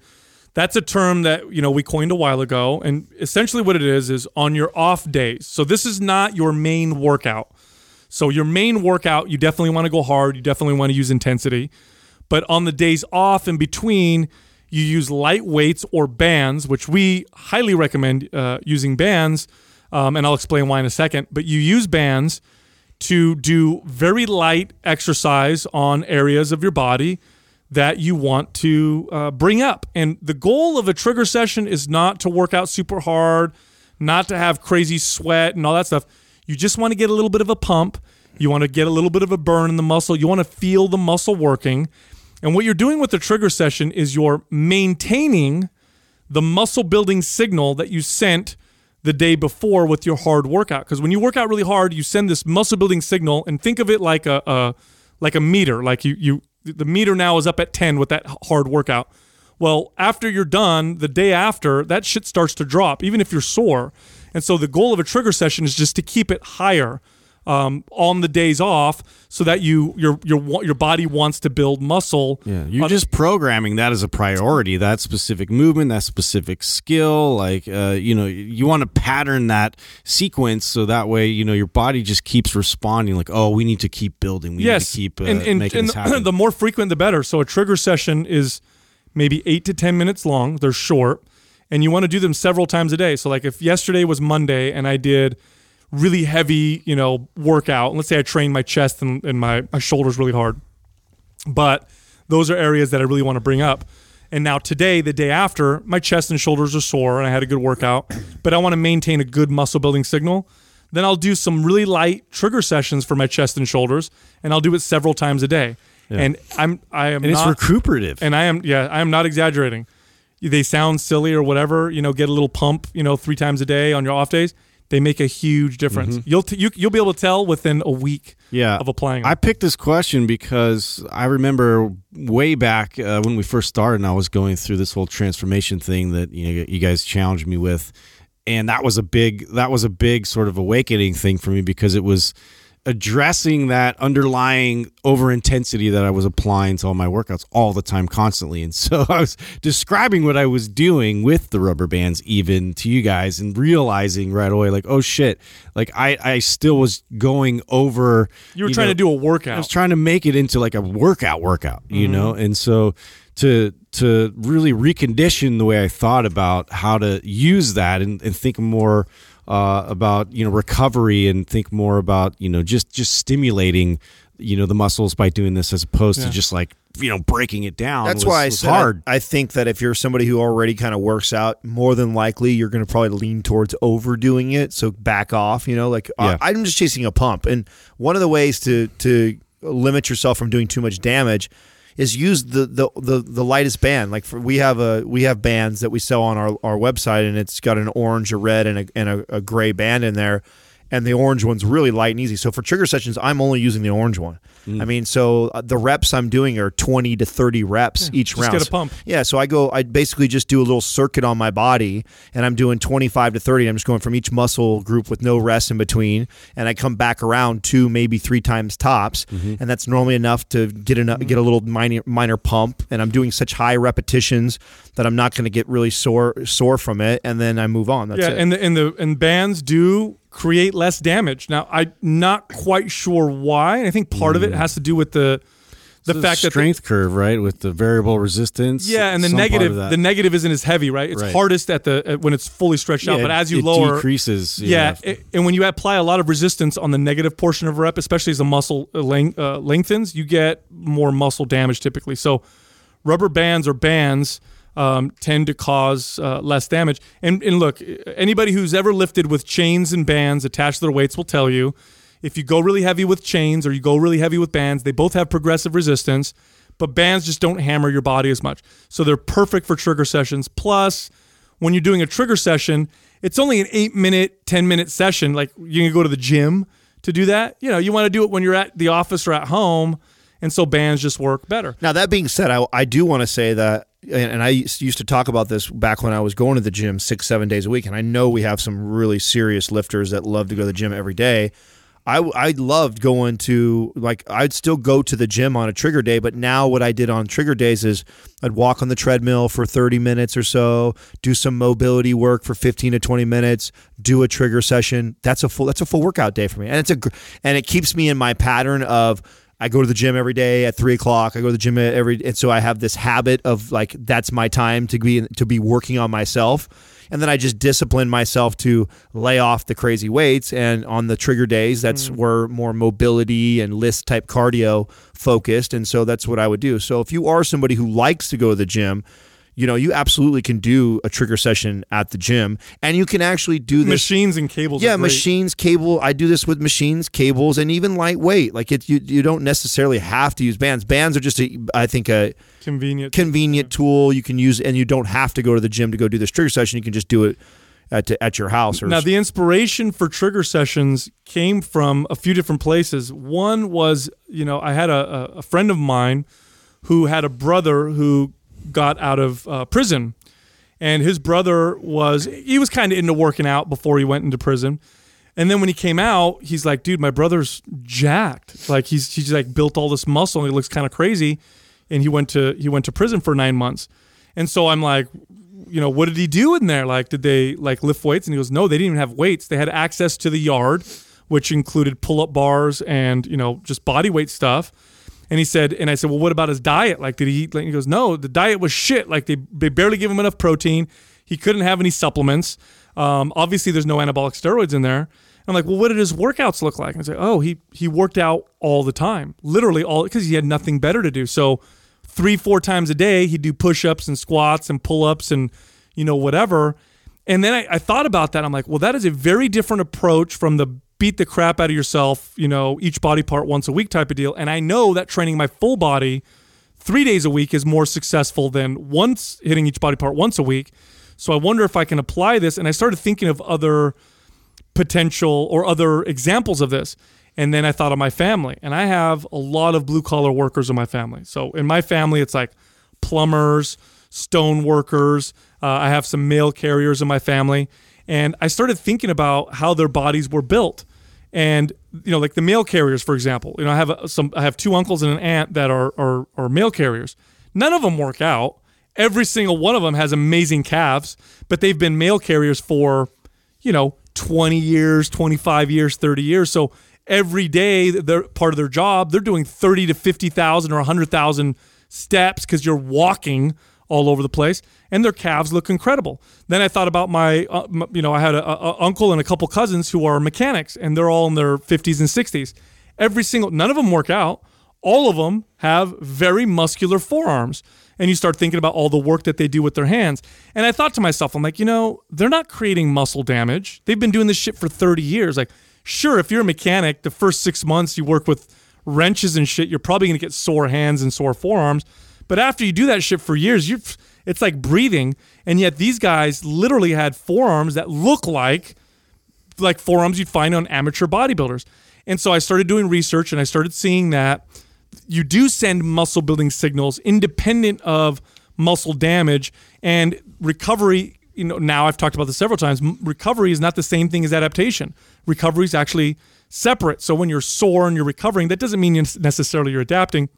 that's a term that you know we coined a while ago, and essentially what it is is on your off days. So this is not your main workout. So your main workout, you definitely want to go hard. You definitely want to use intensity, but on the days off in between. You use light weights or bands, which we highly recommend uh, using bands, um, and I'll explain why in a second. But you use bands to do very light exercise on areas of your body that you want to uh, bring up. And the goal of a trigger session is not to work out super hard, not to have crazy sweat and all that stuff. You just want to get a little bit of a pump. You want to get a little bit of a burn in the muscle. You want to feel the muscle working. And what you're doing with the trigger session is you're maintaining the muscle building signal that you sent the day before with your hard workout. Because when you work out really hard, you send this muscle building signal, and think of it like a, a like a meter. Like you you the meter now is up at ten with that hard workout. Well, after you're done, the day after, that shit starts to drop, even if you're sore. And so the goal of a trigger session is just to keep it higher um, on the days off, so that you your your your body wants to build muscle. Yeah, you're on- just programming that as a priority. That specific movement, that specific skill, like uh, you know, you want to pattern that sequence so that way you know your body just keeps responding. Like, oh, we need to keep building. We yes, need to keep uh, and, and, making and this happen. the more frequent the better. So a trigger session is maybe eight to ten minutes long. They're short, and you want to do them several times a day. So like if yesterday was Monday and I did really heavy, you know, workout. Let's say I trained my chest and, and my, my shoulders really hard. But those are areas that I really want to bring up. And now today, the day after, my chest and shoulders are sore and I had a good workout, but I want to maintain a good muscle building signal. Then I'll do some really light trigger sessions for my chest and shoulders, and I'll do it several times a day. And I'm I am and it's not, recuperative. and I am yeah, I am not exaggerating. They sound silly or whatever, you know, get a little pump, you know, three times a day on your off days. They make a huge difference. You'll t- you, you'll be able to tell within a week yeah, of applying. 'em. I picked this question because I remember way back uh, when we first started, and I was going through this whole transformation thing that you know you guys challenged me with, and that was a big that was a big sort of awakening thing for me because it was addressing that underlying over intensity that I was applying to all my workouts all the time constantly and so I was describing what I was doing with the rubber bands even to you guys and realizing right away like oh shit like I I still was going over you were trying to do a workout. I was trying to make it into like a workout workout, you Mm-hmm. know? And so to to really recondition the way I thought about how to use that and, and think more uh, about, you know, recovery and think more about, you know, just just stimulating, you know, the muscles by doing this as opposed Yeah. to just like, you know, breaking it down. That's was- why it's was hard. I, I think that if you're somebody who already kind of works out, more than likely you're going to probably lean towards overdoing it. So back off. You know, like Yeah. I, I'm just chasing a pump, and one of the ways to to limit yourself from doing too much damage is use the the the, the lightest band. Like for, we have a we have bands that we sell on our, our website, and it's got an orange, a red, and a and a, a gray band in there. And the orange one's really light and easy. So for trigger sessions, I'm only using the orange one. Mm. I mean, so uh, the reps I'm doing are 20 to 30 reps each just round. get a pump. Yeah, so I go, I basically just do a little circuit on my body, and I'm doing 25 to 30. I'm just going from each muscle group with no rest in between, and I come back around two, maybe three times tops, Mm-hmm. and that's normally enough to get enough, get a little minor minor pump. And I'm doing such high repetitions that I'm not going to get really sore sore from it, and then I move on. That's yeah, it. and the and the and bands do create less damage. Now I'm not quite sure why. I think part of it has to do with the the The fact that the- strength curve, right, with the variable resistance. yeah, and the some part of negative the negative isn't as heavy, right? It's Right. hardest at the at, when it's fully stretched out. But as you lower it lower, decreases. yeah, it- and when you apply a lot of resistance on the negative portion of a rep, especially as the muscle uh, length, uh, lengthens, you get more muscle damage typically. So, rubber bands or bands um, tend to cause uh, less damage. And and look, anybody who's ever lifted with chains and bands attached to their weights will tell you, if you go really heavy with chains or you go really heavy with bands, they both have progressive resistance. But bands just don't hammer your body as much. So they're perfect for trigger sessions. Plus, when you're doing a trigger session, it's only an eight minute, 10 minute session. Like you can go to the gym to do that. You know, you want to do it when you're at the office or at home. And so bands just work better. Now that being said, I, I do want to say that, and I used to talk about this back when I was going to the gym six seven days a week, and I know we have some really serious lifters that love to go to the gym every day. I, I loved going to like I'd still go to the gym on a trigger day, but now what I did on trigger days is I'd walk on the treadmill for 30 minutes or so, do some mobility work for 15 to 20 minutes, do a trigger session. That's a full that's a full workout day for me, and it's a and it keeps me in my pattern of I go to the gym every day at three o'clock. I go to the gym every, and so I have this habit of like that's my time to be to be working on myself, and then I just discipline myself to lay off the crazy weights. And on the trigger days, that's mm. where more mobility and LISS type cardio focused, and so that's what I would do. So if you are somebody who likes to go to the gym. You know, you absolutely can do a trigger session at the gym, and you can actually do this Machines and cables. yeah, machines, cable. I do this with machines, cables, and even lightweight. Like it, you, you don't necessarily have to use bands. Bands are just, a, I think, a Convenient. convenient tool you can use, and you don't have to go to the gym to go do this trigger session. You can just do it at at your house. Or Now, the inspiration for trigger sessions came from a few different places. One was, you know, I had a- a friend of mine who had a brother who got out of uh, prison. and his brother was he was kind of into working out before he went into prison. And then when he came out, he's like, dude, my brother's jacked. Like he's he's like built all this muscle and he looks kind of crazy. And he went to he went to prison for nine months. And so I'm like, you know, what did he do in there? Like, did they like lift weights? And he goes, no, they didn't even have weights. They had access to the yard, which included pull up bars and you know just body weight stuff. And he said, and I said, well, what about his diet? Like, did he eat? Like, he goes, no, the diet was shit. Like, they, they barely give him enough protein. He couldn't have any supplements. Um, obviously, there's no anabolic steroids in there. I'm like, well, what did his workouts look like? And I say, oh, he he worked out all the time, literally all because he had nothing better to do. So, three, four times a day, he'd do push-ups and squats and pull-ups and you know whatever. And then I, I thought about that. I'm like, well, that is a very different approach from the beat the crap out of yourself, you know, each body part once a week type of deal. And I know that training my full body three days a week is more successful than once hitting each body part once a week. So I wonder if I can apply this. And I started thinking of other potential or other examples of this. And then I thought of my family, and I have a lot of blue collar workers in my family. So in my family, it's like plumbers, stone workers. Uh, I have some mail carriers in my family, and I started thinking about how their bodies were built. And you know, like the mail carriers, for example. You know, I have a, some. I have two uncles and an aunt that are, are are mail carriers. None of them work out. Every single one of them has amazing calves, but they've been mail carriers for, you know, 20 years, 25 years, 30 years. So every day they're part of their job, they're doing 30 to 50,000 or 100,000 steps because you're walking all over the place and their calves look incredible. Then I thought about my, uh, m- you know, I had a, a- a uncle and a couple cousins who are mechanics and they're all in their 50s and 60s. Every single, none of them work out. All of them have very muscular forearms. And you start thinking about all the work that they do with their hands. And I thought to myself, I'm like, you know, they're not creating muscle damage. They've been doing this shit for 30 years. Like, sure, if you're a mechanic, the first six months you work with wrenches and shit, you're probably going to get sore hands and sore forearms. But after you do that shit for years, you it's like breathing. And yet these guys literally had forearms that look like like forearms you'd find on amateur bodybuilders. And so I started doing research and I started seeing that you do send muscle building signals independent of muscle damage and recovery you know now I've talked about this several times recovery is not the same thing as adaptation recovery is actually separate so when you're sore and you're recovering that doesn't mean necessarily you're adapting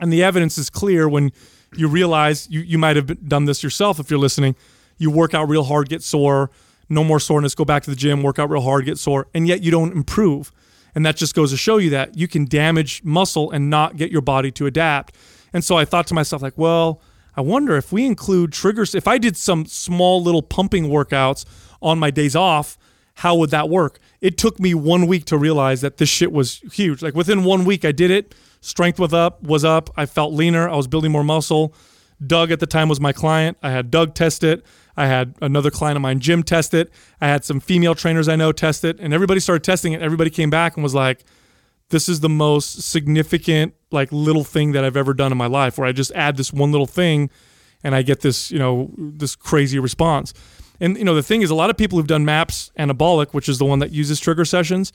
and the evidence is clear when you realize you, you might have done this yourself if you're listening. You work out real hard get sore no more soreness go back to the gym work out real hard get sore and yet you don't improve. And that just goes to show you that you can damage muscle and not get your body to adapt. And so i thought to myself like well i wonder if we include triggers if i did some small little pumping workouts on my days off how would that work? It took me one week to realize that this shit was huge. Like within one week i did it strength was up was up i felt leaner i was building more muscle Doug at the time was my client. I had Doug test it. I had another client of mine, Jim, test it. I had some female trainers I know test it, and everybody started testing it. Everybody came back and was like, "This is the most significant like little thing that I've ever done in my life." Where I just add this one little thing, and I get this you know this crazy response. And you know the thing is, a lot of people who've done MAPS anabolic, which is the one that uses trigger sessions,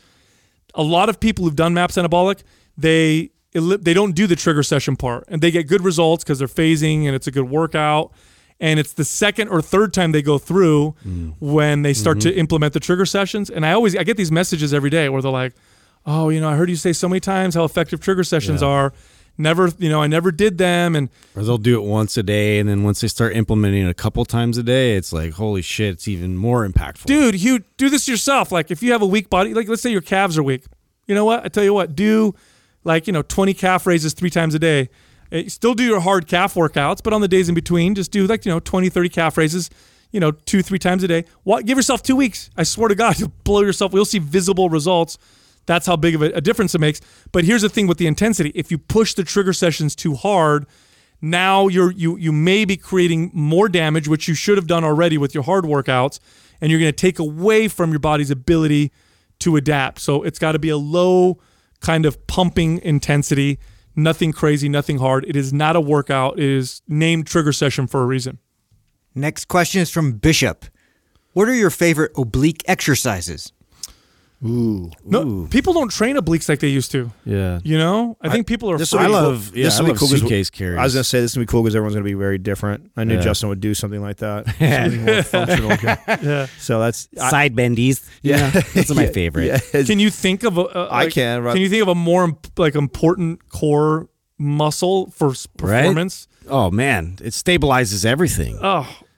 a lot of people who've done MAPS anabolic, they they don't do the trigger session part, and they get good results because they're phasing and it's a good workout. And it's the second or third time they go through mm. when they start to mm-hmm. implement the trigger sessions. And I always I get these messages every day where they're like, "Oh, you know, I heard you say so many times how effective trigger sessions are. Never, you know, I never did them." And Or they'll do it once a day, and then once they start implementing it a couple times a day, it's like, holy shit, it's even more impactful. dude, you do this yourself. Like if you have a weak body, like let's say your calves are weak. You know what? I tell you what, do like, you know, 20 calf raises three times a day. Eh, Still do your hard calf workouts, but on the days in between, just do like, you know, 20, 30 calf raises, you know, two, three times a day. What, give yourself two weeks. I swear to God, you'll blow yourself. You'll see visible results. That's how big of a, a difference it makes. But here's the thing with the intensity. If you push the trigger sessions too hard, now you're you you may be creating more damage, which you should have done already with your hard workouts, and you're going to take away from your body's ability to adapt. So it's got to be a low kind of pumping intensity, nothing crazy, nothing hard. It is not a workout. It is named trigger session for a reason. Next question is from Bishop. What are your favorite oblique exercises? Ooh. No, people don't train obliques like they used to. Yeah. You know, I think people are. This afraid. I love- cool. yeah, this I will be love cool 'cause suitcase carries. I was gonna say this will be cool because everyone's gonna be very different. I knew Yeah. Justin would do something like that. Something more functional. Yeah. So that's I, Side bendies. yeah, Those are my favorite. Yeah. Can you think of a? a I like- can, right. Can you think of a more like important core muscle for s- Right? performance? Oh man, it stabilizes everything. Oh, it,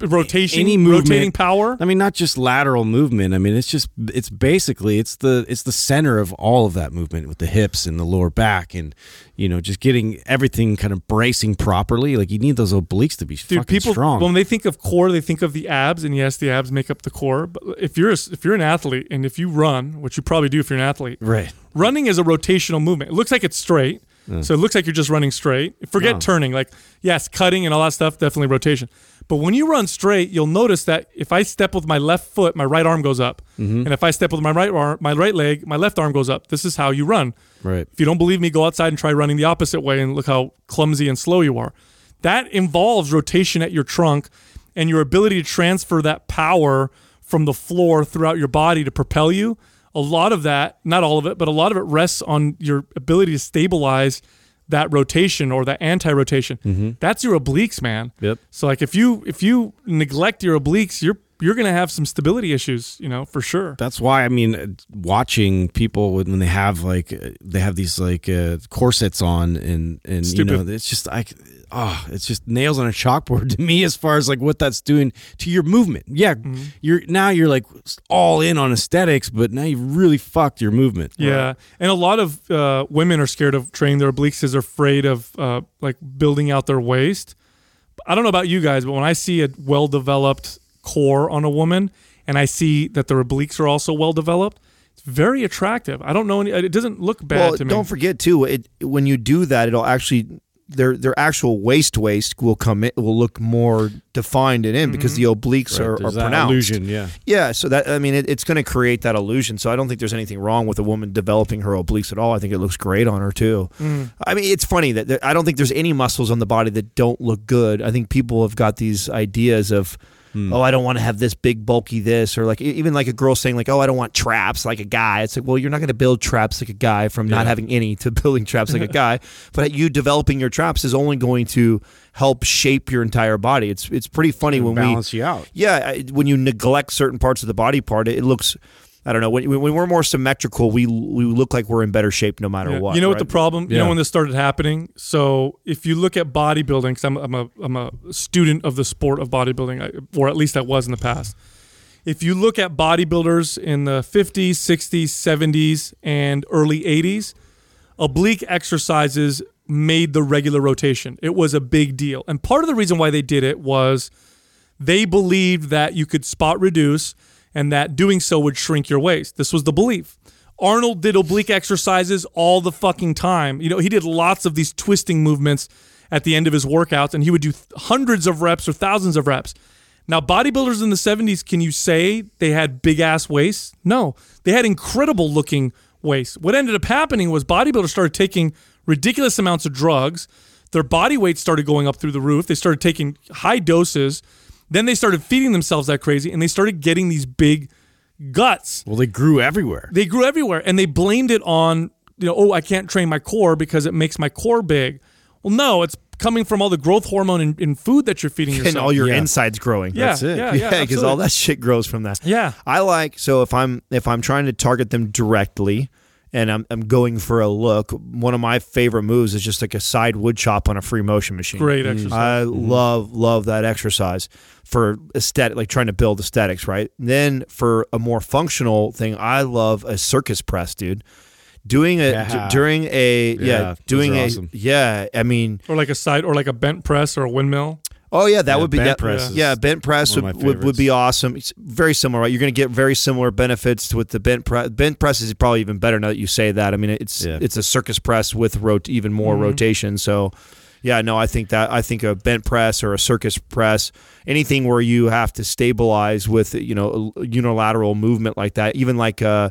rotation, Any movement- rotating power. I mean, not just lateral movement. I mean, it's just it's basically it's the it's the center of all of that movement with the hips and the lower back, and you know, just getting everything kind of bracing properly. Like you need those obliques to be Dude, people strong. when they think of core, they think of the abs, and yes, the abs make up the core. But if you're a, if you're an athlete and if you run, which you probably do if you're an athlete, right. running is a rotational movement. It looks like it's straight, so it looks like you're just running straight. Forget No. turning. Like yes, cutting and all that stuff, definitely rotation. But when you run straight, you'll notice that if I step with my left foot, my right arm goes up, Mm-hmm. and if I step with my right arm, my right leg, my left arm goes up. This is how you run. Right. If you don't believe me, go outside and try running the opposite way and look how clumsy and slow you are. That involves rotation at your trunk and your ability to transfer that power from the floor throughout your body to propel you. A lot of that, not all of it, but a lot of it rests on your ability to stabilize that rotation or that anti-rotation. That's your obliques, man. Yep. So like if you if you neglect your obliques, you're you're going to have some stability issues, you know, for sure. That's why I mean, watching people when they have like they have these like uh, corsets on and and Stupid. you know it's just like oh it's just nails on a chalkboard to me as far as like what that's doing to your movement. Yeah, Mm-hmm. you're now you're like all in on aesthetics, but now you've really fucked your movement. Yeah, and a lot of uh, women are scared of training their obliques because they're afraid of uh, like building out their waist. I don't know about you guys, but when I see a well-developed core on a woman, and I see that their obliques are also well-developed, it's very attractive. I don't know any. It doesn't look bad well, to me. don't forget too. It when you do that, it'll actually their their actual waist waist will come in will look more defined and in because mm-hmm. the obliques are, are that pronounced. illusion, yeah. Yeah, so that I mean, it, it's going to create that illusion. So I don't think there's anything wrong with a woman developing her obliques at all. I think it looks great on her too. Mm-hmm. I mean, it's funny that there, I don't think there's any muscles on the body that don't look good. I think people have got these ideas of. Mm. Oh, I don't want to have this big bulky this, or like even like a girl saying like, "Oh, I don't want traps like a guy." It's like, well, you're not going to build traps like a guy from not having any to building traps like a guy. But you developing your traps is only going to help shape your entire body. It's it's pretty funny when we balance you out. yeah, when you neglect certain parts of the body part, it, it looks. I don't know. When, when we're more symmetrical, we we look like we're in better shape no matter Yeah. what. You know what the problem? You know when this started happening. So if you look at bodybuilding, because I'm, I'm a I'm a student of the sport of bodybuilding, or at least I was in the past. If you look at bodybuilders in the 50s, 60s, 70s, and early 80s, oblique exercises made the regular rotation. It was a big deal, and part of the reason why they did it was they believed that you could spot reduce and that doing so would shrink your waist. This was the belief. Arnold did oblique exercises all the fucking time. You know, he did lots of these twisting movements at the end of his workouts and he would do hundreds of reps or thousands of reps. Now, bodybuilders in the 70s, can you say they had big ass waists? No. They had incredible looking waists. What ended up happening was bodybuilders started taking ridiculous amounts of drugs. Their body weight started going up through the roof. They started taking high doses. Then they started feeding themselves that crazy and they started getting these big guts. Well, they grew everywhere. They grew everywhere and they blamed it on, you know, oh, I can't train my core because it makes my core big. Well, no, it's coming from all the growth hormone in, in food that you're feeding yourself. and all your Yeah. insides growing. yeah, That's it. yeah, yeah, yeah, because all that shit grows from that. Yeah. I like so if I'm if I'm trying to target them directly and I'm I'm going for a look, one of my favorite moves is just like a side wood chop on a free motion machine. Great mm. exercise. I mm. love love that exercise for aesthetic, like trying to build aesthetics, right? Then for a more functional thing, I love a circus press, dude. Doing a Yeah. d- during a yeah, Yeah, doing a awesome. yeah. I mean, or like a side or like a bent press or a windmill. Oh yeah, that Yeah, would be bent that, press is Yeah, bent press would, would, would be awesome. It's very similar, right? You're going to get very similar benefits with the bent press. Bent press is probably even better now that you say that. I mean, it's Yeah. it's a circus press with rot- even more rotation. So, yeah, no, I think that I think a bent press or a circus press, anything where you have to stabilize with you know a unilateral movement like that, even like uh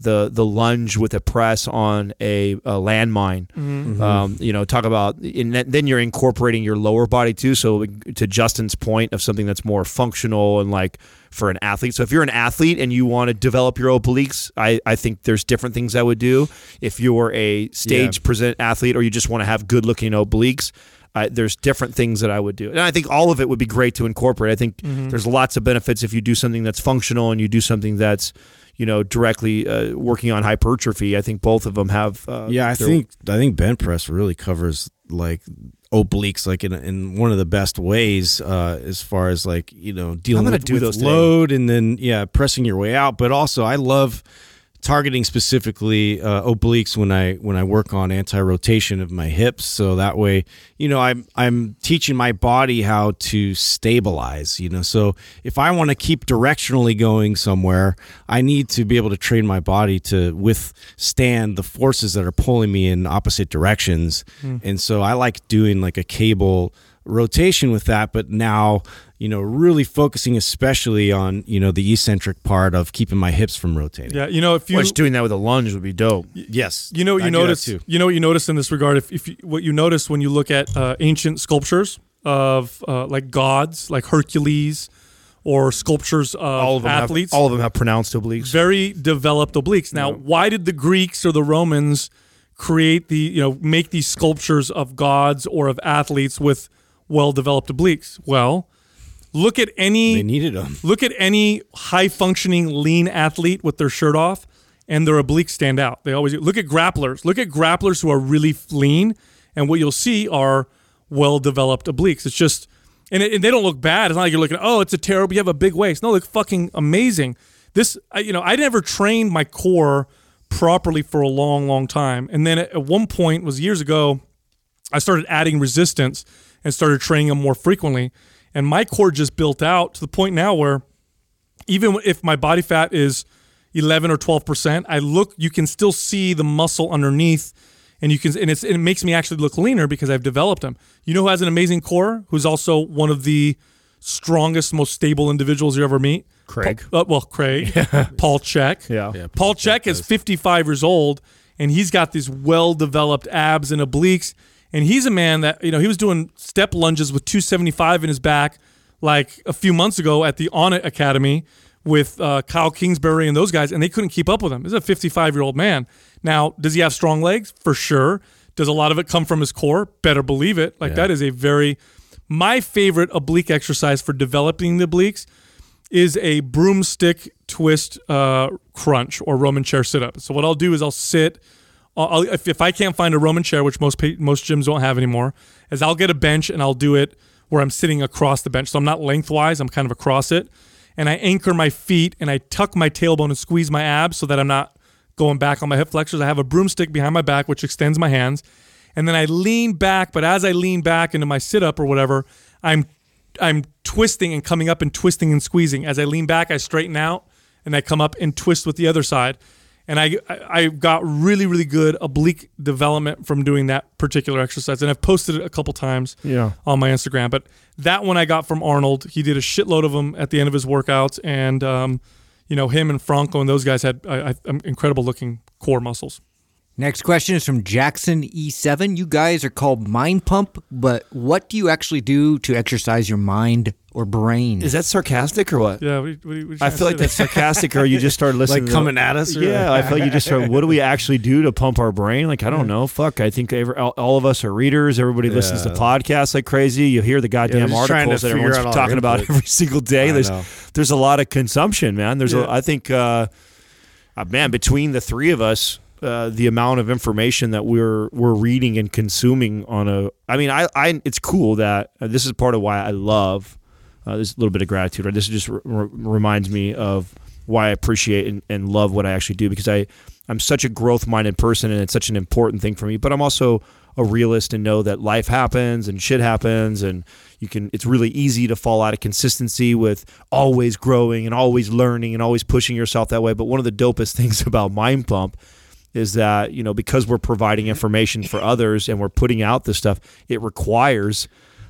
the the lunge with a press on a, a landmine. Mm-hmm. Um, you know, talk about and then- then you're incorporating your lower body too. So to Justin's point of something that's more functional and like for an athlete. So if you're an athlete and you want to develop your obliques, I, I think there's different things I would do. If you're a stage present athlete or you just want to have good looking obliques, I, there's different things that I would do. And I think all of it would be great to incorporate. I think there's lots of benefits if you do something that's functional and you do something that's you know directly uh, working on hypertrophy. I think both of them have. Uh, Yeah, I their- think I think bent press really covers like obliques like in in one of the best ways uh, as far as like you know dealing with, with load and then yeah pressing your way out. But also I love targeting specifically uh, obliques when I when I work on anti rotation of my hips. So that way you know I'm I'm teaching my body how to stabilize. You know, so if I want to keep directionally going somewhere, I need to be able to train my body to withstand the forces that are pulling me in opposite directions. And so I like doing like a cable rotation with that, but now, you know, really focusing especially on, you know, the eccentric part of keeping my hips from rotating. Yeah, you know if you Which doing that with a lunge would be dope. Yes. You know what you do that notice. too. You know what you notice in this regard. If, if you, what you notice when you look at uh, ancient sculptures of uh, like gods, like Hercules, or sculptures of, All of them athletes, Have, all of them have pronounced obliques. very developed obliques. Now, why did the Greeks or the Romans create the you know make these sculptures of gods or of athletes with well developed obliques? Well, look at any They needed them. Look at any high functioning lean athlete with their shirt off and their obliques stand out. They always look at grapplers. Look at grapplers who are really lean and what you'll see are well developed obliques. It's just and, it, and they don't look bad. It's not like you're looking, "Oh, it's a terrible you have a big waist." No, look fucking amazing. This you know, I never trained my core properly for a long long time. And then at, at one point was years ago, I started adding resistance and started training them more frequently. And my core just built out to the point now where even if my body fat is 11 or 12%, I look, you can still see the muscle underneath and you can, and, it's, it makes me actually look leaner because I've developed them. You know who has an amazing core? Who's also one of the strongest, most stable individuals you ever meet? Craig. Paul, uh, well, Craig. Paul Chek. Yeah. Yeah. Paul Chek is 55 years old and he's got these well developed abs and obliques. And he's a man that, you know, he was doing step lunges with 275 in his back like a few months ago at the Onnit Academy with uh, Kyle Kingsbury and those guys, and they couldn't keep up with him. This is a 55 year old man. Now, does he have strong legs? For sure. Does a lot of it come from his core? Better believe it. Like, that is a very, my favorite oblique exercise for developing the obliques is a broomstick twist uh, crunch or Roman chair sit up. So what I'll do is I'll sit. I'll, if, if I can't find a Roman chair, which most most gyms don't have anymore, is I'll get a bench and I'll do it where I'm sitting across the bench. So I'm not lengthwise. I'm kind of across it, and I anchor my feet and I tuck my tailbone and squeeze my abs so that I'm not going back on my hip flexors. I have a broomstick behind my back which extends my hands, and then I lean back. But as I lean back into my sit up or whatever, I'm I'm twisting and coming up and twisting and squeezing. As I lean back, I straighten out and I come up and twist with the other side. And I, I got really, really good oblique development from doing that particular exercise. And I've posted it a couple times Yeah. on my Instagram. But that one I got from Arnold. He did a shitload of them at the end of his workouts. And, um, you know, him and Franco and those guys had I, I, incredible looking core muscles. Next question is from Jackson E7. You guys are called Mind Pump, but what do you actually do to exercise your mind or brain? Is that sarcastic or what? Yeah. What, what, what I feel like say that's sarcastic, or you just started listening. Like to coming at us or- Yeah, I feel like you just started. What do we actually do to pump our brain? Like I don't know. Fuck, I think every, all, all of us are readers. Everybody listens to podcasts like crazy. You hear the goddamn we're just trying to articles that figure everyone's out all our talking about every single day. I There's know. there's a lot of consumption, man. There's Yeah. a, I think, uh, uh, man, between the three of us. Uh, the amount of information that we're we're reading and consuming on a I mean I, I it's cool that uh, this is part of why I love uh, a little bit of gratitude. Right? This just reminds me of why I appreciate and, and love what I actually do because I I'm such a growth minded person and it's such an important thing for me. But I'm also a realist and know that life happens and shit happens and you can it's really easy to fall out of consistency with always growing and always learning and always pushing yourself that way. But one of the dopest things about Mind Pump is that you know because we're providing information for others and we're putting out this stuff, it requires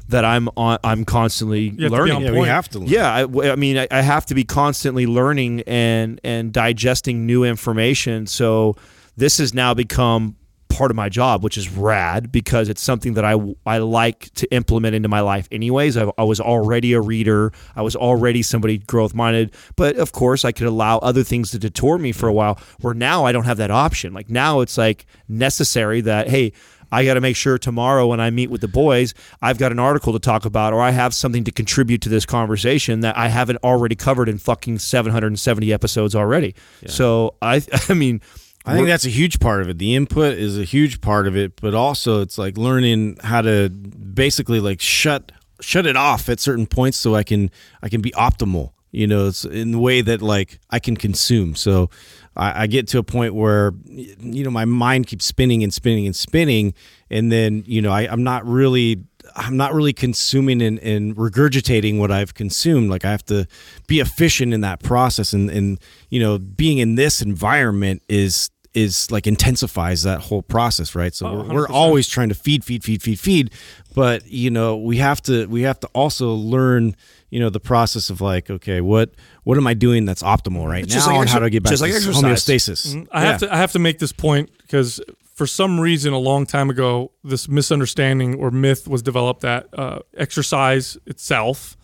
that I'm on, I'm constantly have to be learning. on Yeah, we have to. Learn. Yeah, I, I mean, I, I have to be constantly learning and and digesting new information. So this has now become part of my job, which is rad because it's something that I I like to implement into my life. Anyways, I, I was already a reader. I was already somebody growth minded, but of course, I could allow other things to detour me for a while. Where now I don't have that option. Like now, it's like necessary that hey. I got to make sure tomorrow when I meet with the boys, I've got an article to talk about or I have something to contribute to this conversation that I haven't already covered in fucking 770 episodes already. So I I mean I think that's a huge part of it. The input is a huge part of it, but also it's like learning how to basically like shut shut it off at certain points so I can I can be optimal. You know, it's in the way that like I can consume. So I, I get to a point where you know my mind keeps spinning and spinning and spinning, and then you know I, I'm not really I'm not really consuming and, and regurgitating what I've consumed. Like I have to be efficient in that process, and and you know being in this environment is is like intensifies that whole process, right? So Oh, we're, we're always trying to feed, feed, feed, feed, feed, but you know we have to we have to also learn you know the process of like okay what what am I doing that's optimal right It's now just like and how do I get back to like this exercise. homeostasis? I have to I have to make this point because for some reason a long time ago this misunderstanding or myth was developed that uh, exercise itself,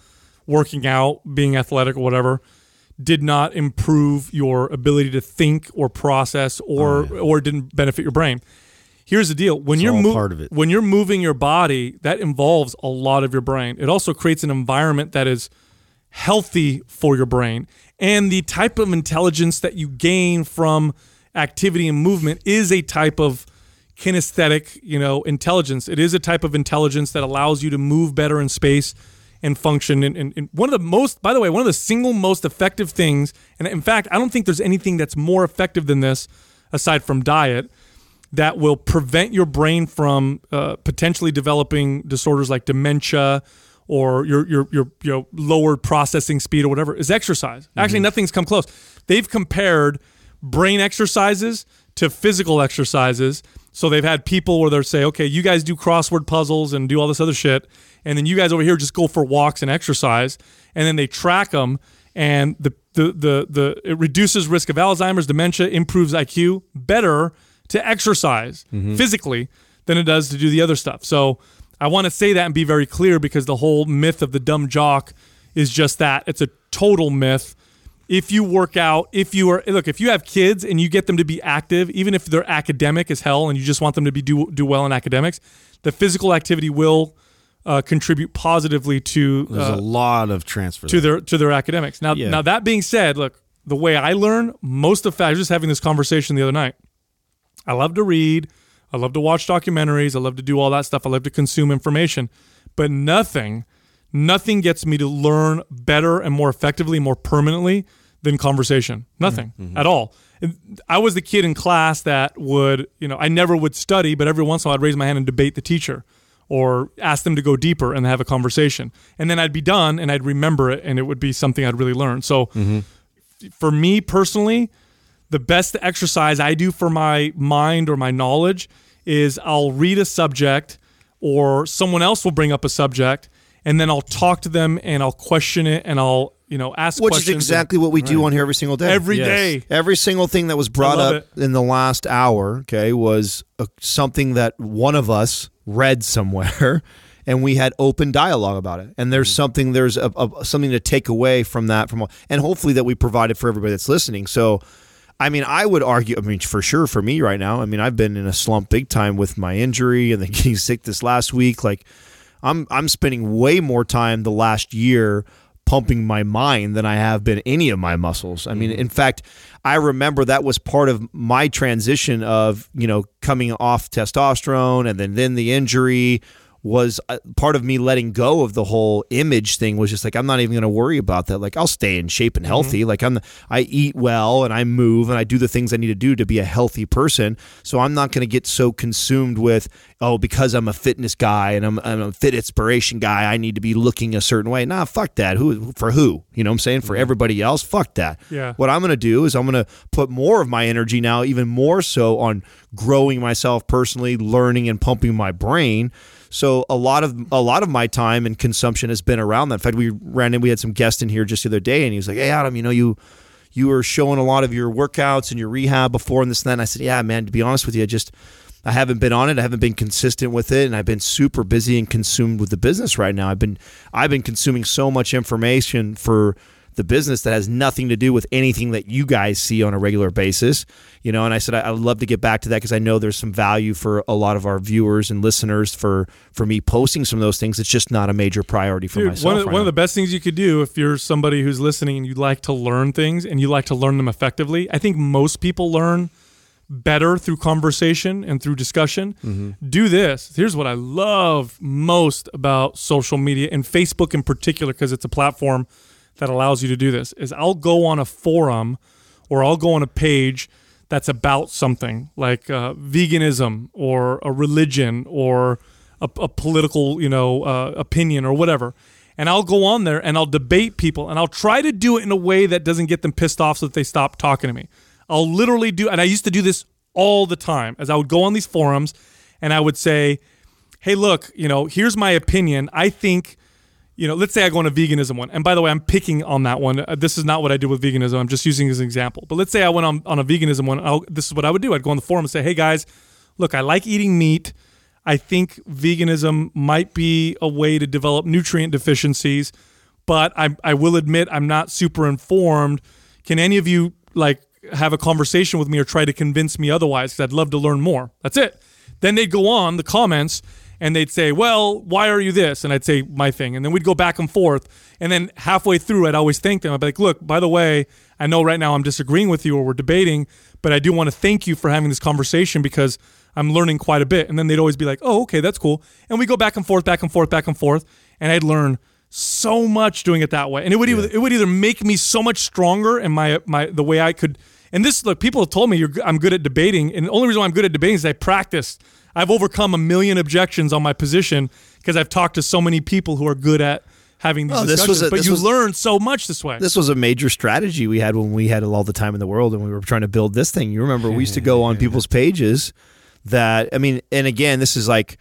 working out, being athletic or whatever, did not improve your ability to think or process or oh, or didn't benefit your brain. Here's the deal: when It's you're mo- part of it. when you're moving your body, that involves a lot of your brain. It also creates an environment that is healthy for your brain. And the type of intelligence that you gain from activity and movement is a type of kinesthetic, you know, intelligence. It is a type of intelligence that allows you to move better in space and function. And, and, and one of the most, by the way, one of the single most effective things, and in fact, I don't think there's anything that's more effective than this aside from diet that will prevent your brain from uh, potentially developing disorders like dementia or your your your you know lowered processing speed or whatever is exercise. Actually, nothing's come close. They've compared brain exercises to physical exercises. So they've had people where they're say, okay, you guys do crossword puzzles and do all this other shit, and then you guys over here just go for walks and exercise, and then they track them, and the the the the it reduces risk of Alzheimer's, dementia, improves IQ better to exercise mm-hmm. physically than it does to do the other stuff. So I want to say that and be very clear because the whole myth of the dumb jock is just that. It's a total myth. If you work out, if you are look, if you have kids and you get them to be active, even if they're academic as hell and you just want them to be do do well in academics, the physical activity will uh, contribute positively to There's uh, a lot of transfer to there. their to their academics. Now, Yeah. now that being said, look, the way I learn most of fact, I was just having this conversation the other night. I love to read, I love to watch documentaries, I love to do all that stuff. I love to consume information, but nothing, nothing gets me to learn better and more effectively, more permanently than conversation. Nothing at all. And I was the kid in class that would, you know, I never would study, but every once in a while I'd raise my hand and debate the teacher or ask them to go deeper and have a conversation. And then I'd be done and I'd remember it and it would be something I'd really learn. So mm-hmm. for me personally, the best exercise I do for my mind or my knowledge is I'll read a subject or someone else will bring up a subject and then I'll talk to them and I'll question it and I'll, you know, ask Which is exactly what we do on here every single day. every Yes. day. Every single thing that was brought up in the last hour, okay, was uh something that one of us read somewhere, and we had open dialogue about it. And there's something there's a, a, something to take away from that, from and hopefully that we provided for everybody that's listening. So, I mean, I would argue. I mean, for sure, for me right now, I mean, I've been in a slump big time with my injury and then getting sick this last week. Like, I'm I'm spending way more time the last year pumping my mind than I have been any of my muscles. I mean, mm-hmm. in fact, I remember that was part of my transition of, you know, coming off testosterone and then then the injury was uh, part of me letting go of the whole image thing was just like I'm not even going to worry about that. Like I'll stay in shape and healthy. Like I'm I eat well and I move and I do the things I need to do to be a healthy person. So I'm not going to get so consumed with oh because I'm a fitness guy and I'm, I'm a fit inspiration guy I need to be looking a certain way. Nah fuck that. Who for who? You know what I'm saying? For everybody else? Fuck that. Yeah. what I'm going to do is I'm going to put more of my energy now, even more so on growing myself personally, learning and pumping my brain So a lot of a lot of my time and consumption has been around that. In fact, we ran in. We had some guest in here just the other day, and he was like, "Hey, Adam, you know you." You were showing a lot of your workouts and your rehab before and this and that. And I said, Yeah, man, to be honest with you, I just I haven't been on it. I haven't been consistent with it, and I've been super busy and consumed with the business right now. I've been I've been consuming so much information for the business that has nothing to do with anything that you guys see on a regular basis. You know, and I said I, would love to get back to that because I know there's some value for a lot of our viewers and listeners for for me posting some of those things. It's just not a major priority for Dude, myself. one, of, right one of the best things you could do if you're somebody who's listening and you like to learn things and you like to learn them effectively, I think most people learn better through conversation and through discussion. Mm-hmm. Do this. Here's what I love most about social media and Facebook in particular because it's a platform that allows you to do this is I'll go on a forum or I'll go on a page that's about something like uh, veganism or a religion or a, a political, you know, uh, opinion or whatever. And I'll go on there and I'll debate people and I'll try to do it in a way that doesn't get them pissed off so that they stop talking to me. I'll literally do, and I used to do this all the time as I would go on these forums and I would say, hey, look, you know, here's my opinion. I think, you know, let's say I go on a veganism one. And by the way, I'm picking on that one. Uh, This is not what I do with veganism. I'm just using as an example. But let's say I went on, on a veganism one. I'll, this is what I would do. I'd go on the forum and say, hey, guys, look, I like eating meat. I think veganism might be a way to develop nutrient deficiencies, but I, I will admit I'm not super informed. Can any of you like have a conversation with me or try to convince me otherwise? Because I'd love to learn more. That's it. Then they'd go on the comments and they'd say, "Well, why are you this?" And I'd say my thing, and then we'd go back and forth. And then halfway through, I'd always thank them. I'd be like, "Look, by the way, I know right now I'm disagreeing with you or we're debating, but I do want to thank you for having this conversation because I'm learning quite a bit." And then they'd always be like, "Oh, okay, that's cool." And we go back and forth, back and forth, back and forth, and I'd learn so much doing it that way. And it would either, it would either make me so much stronger in my my the way I could. And this look, people have told me you're, I'm good at debating, and the only reason why I'm good at debating is I practiced. I've overcome a million objections on my position because I've talked to so many people who are good at having these Oh, this was a- but this you was- learn so much this way. This was a major strategy we had when we had all the time in the world and we were trying to build this thing. You remember we used to go on people's pages that I mean, and again, this is like,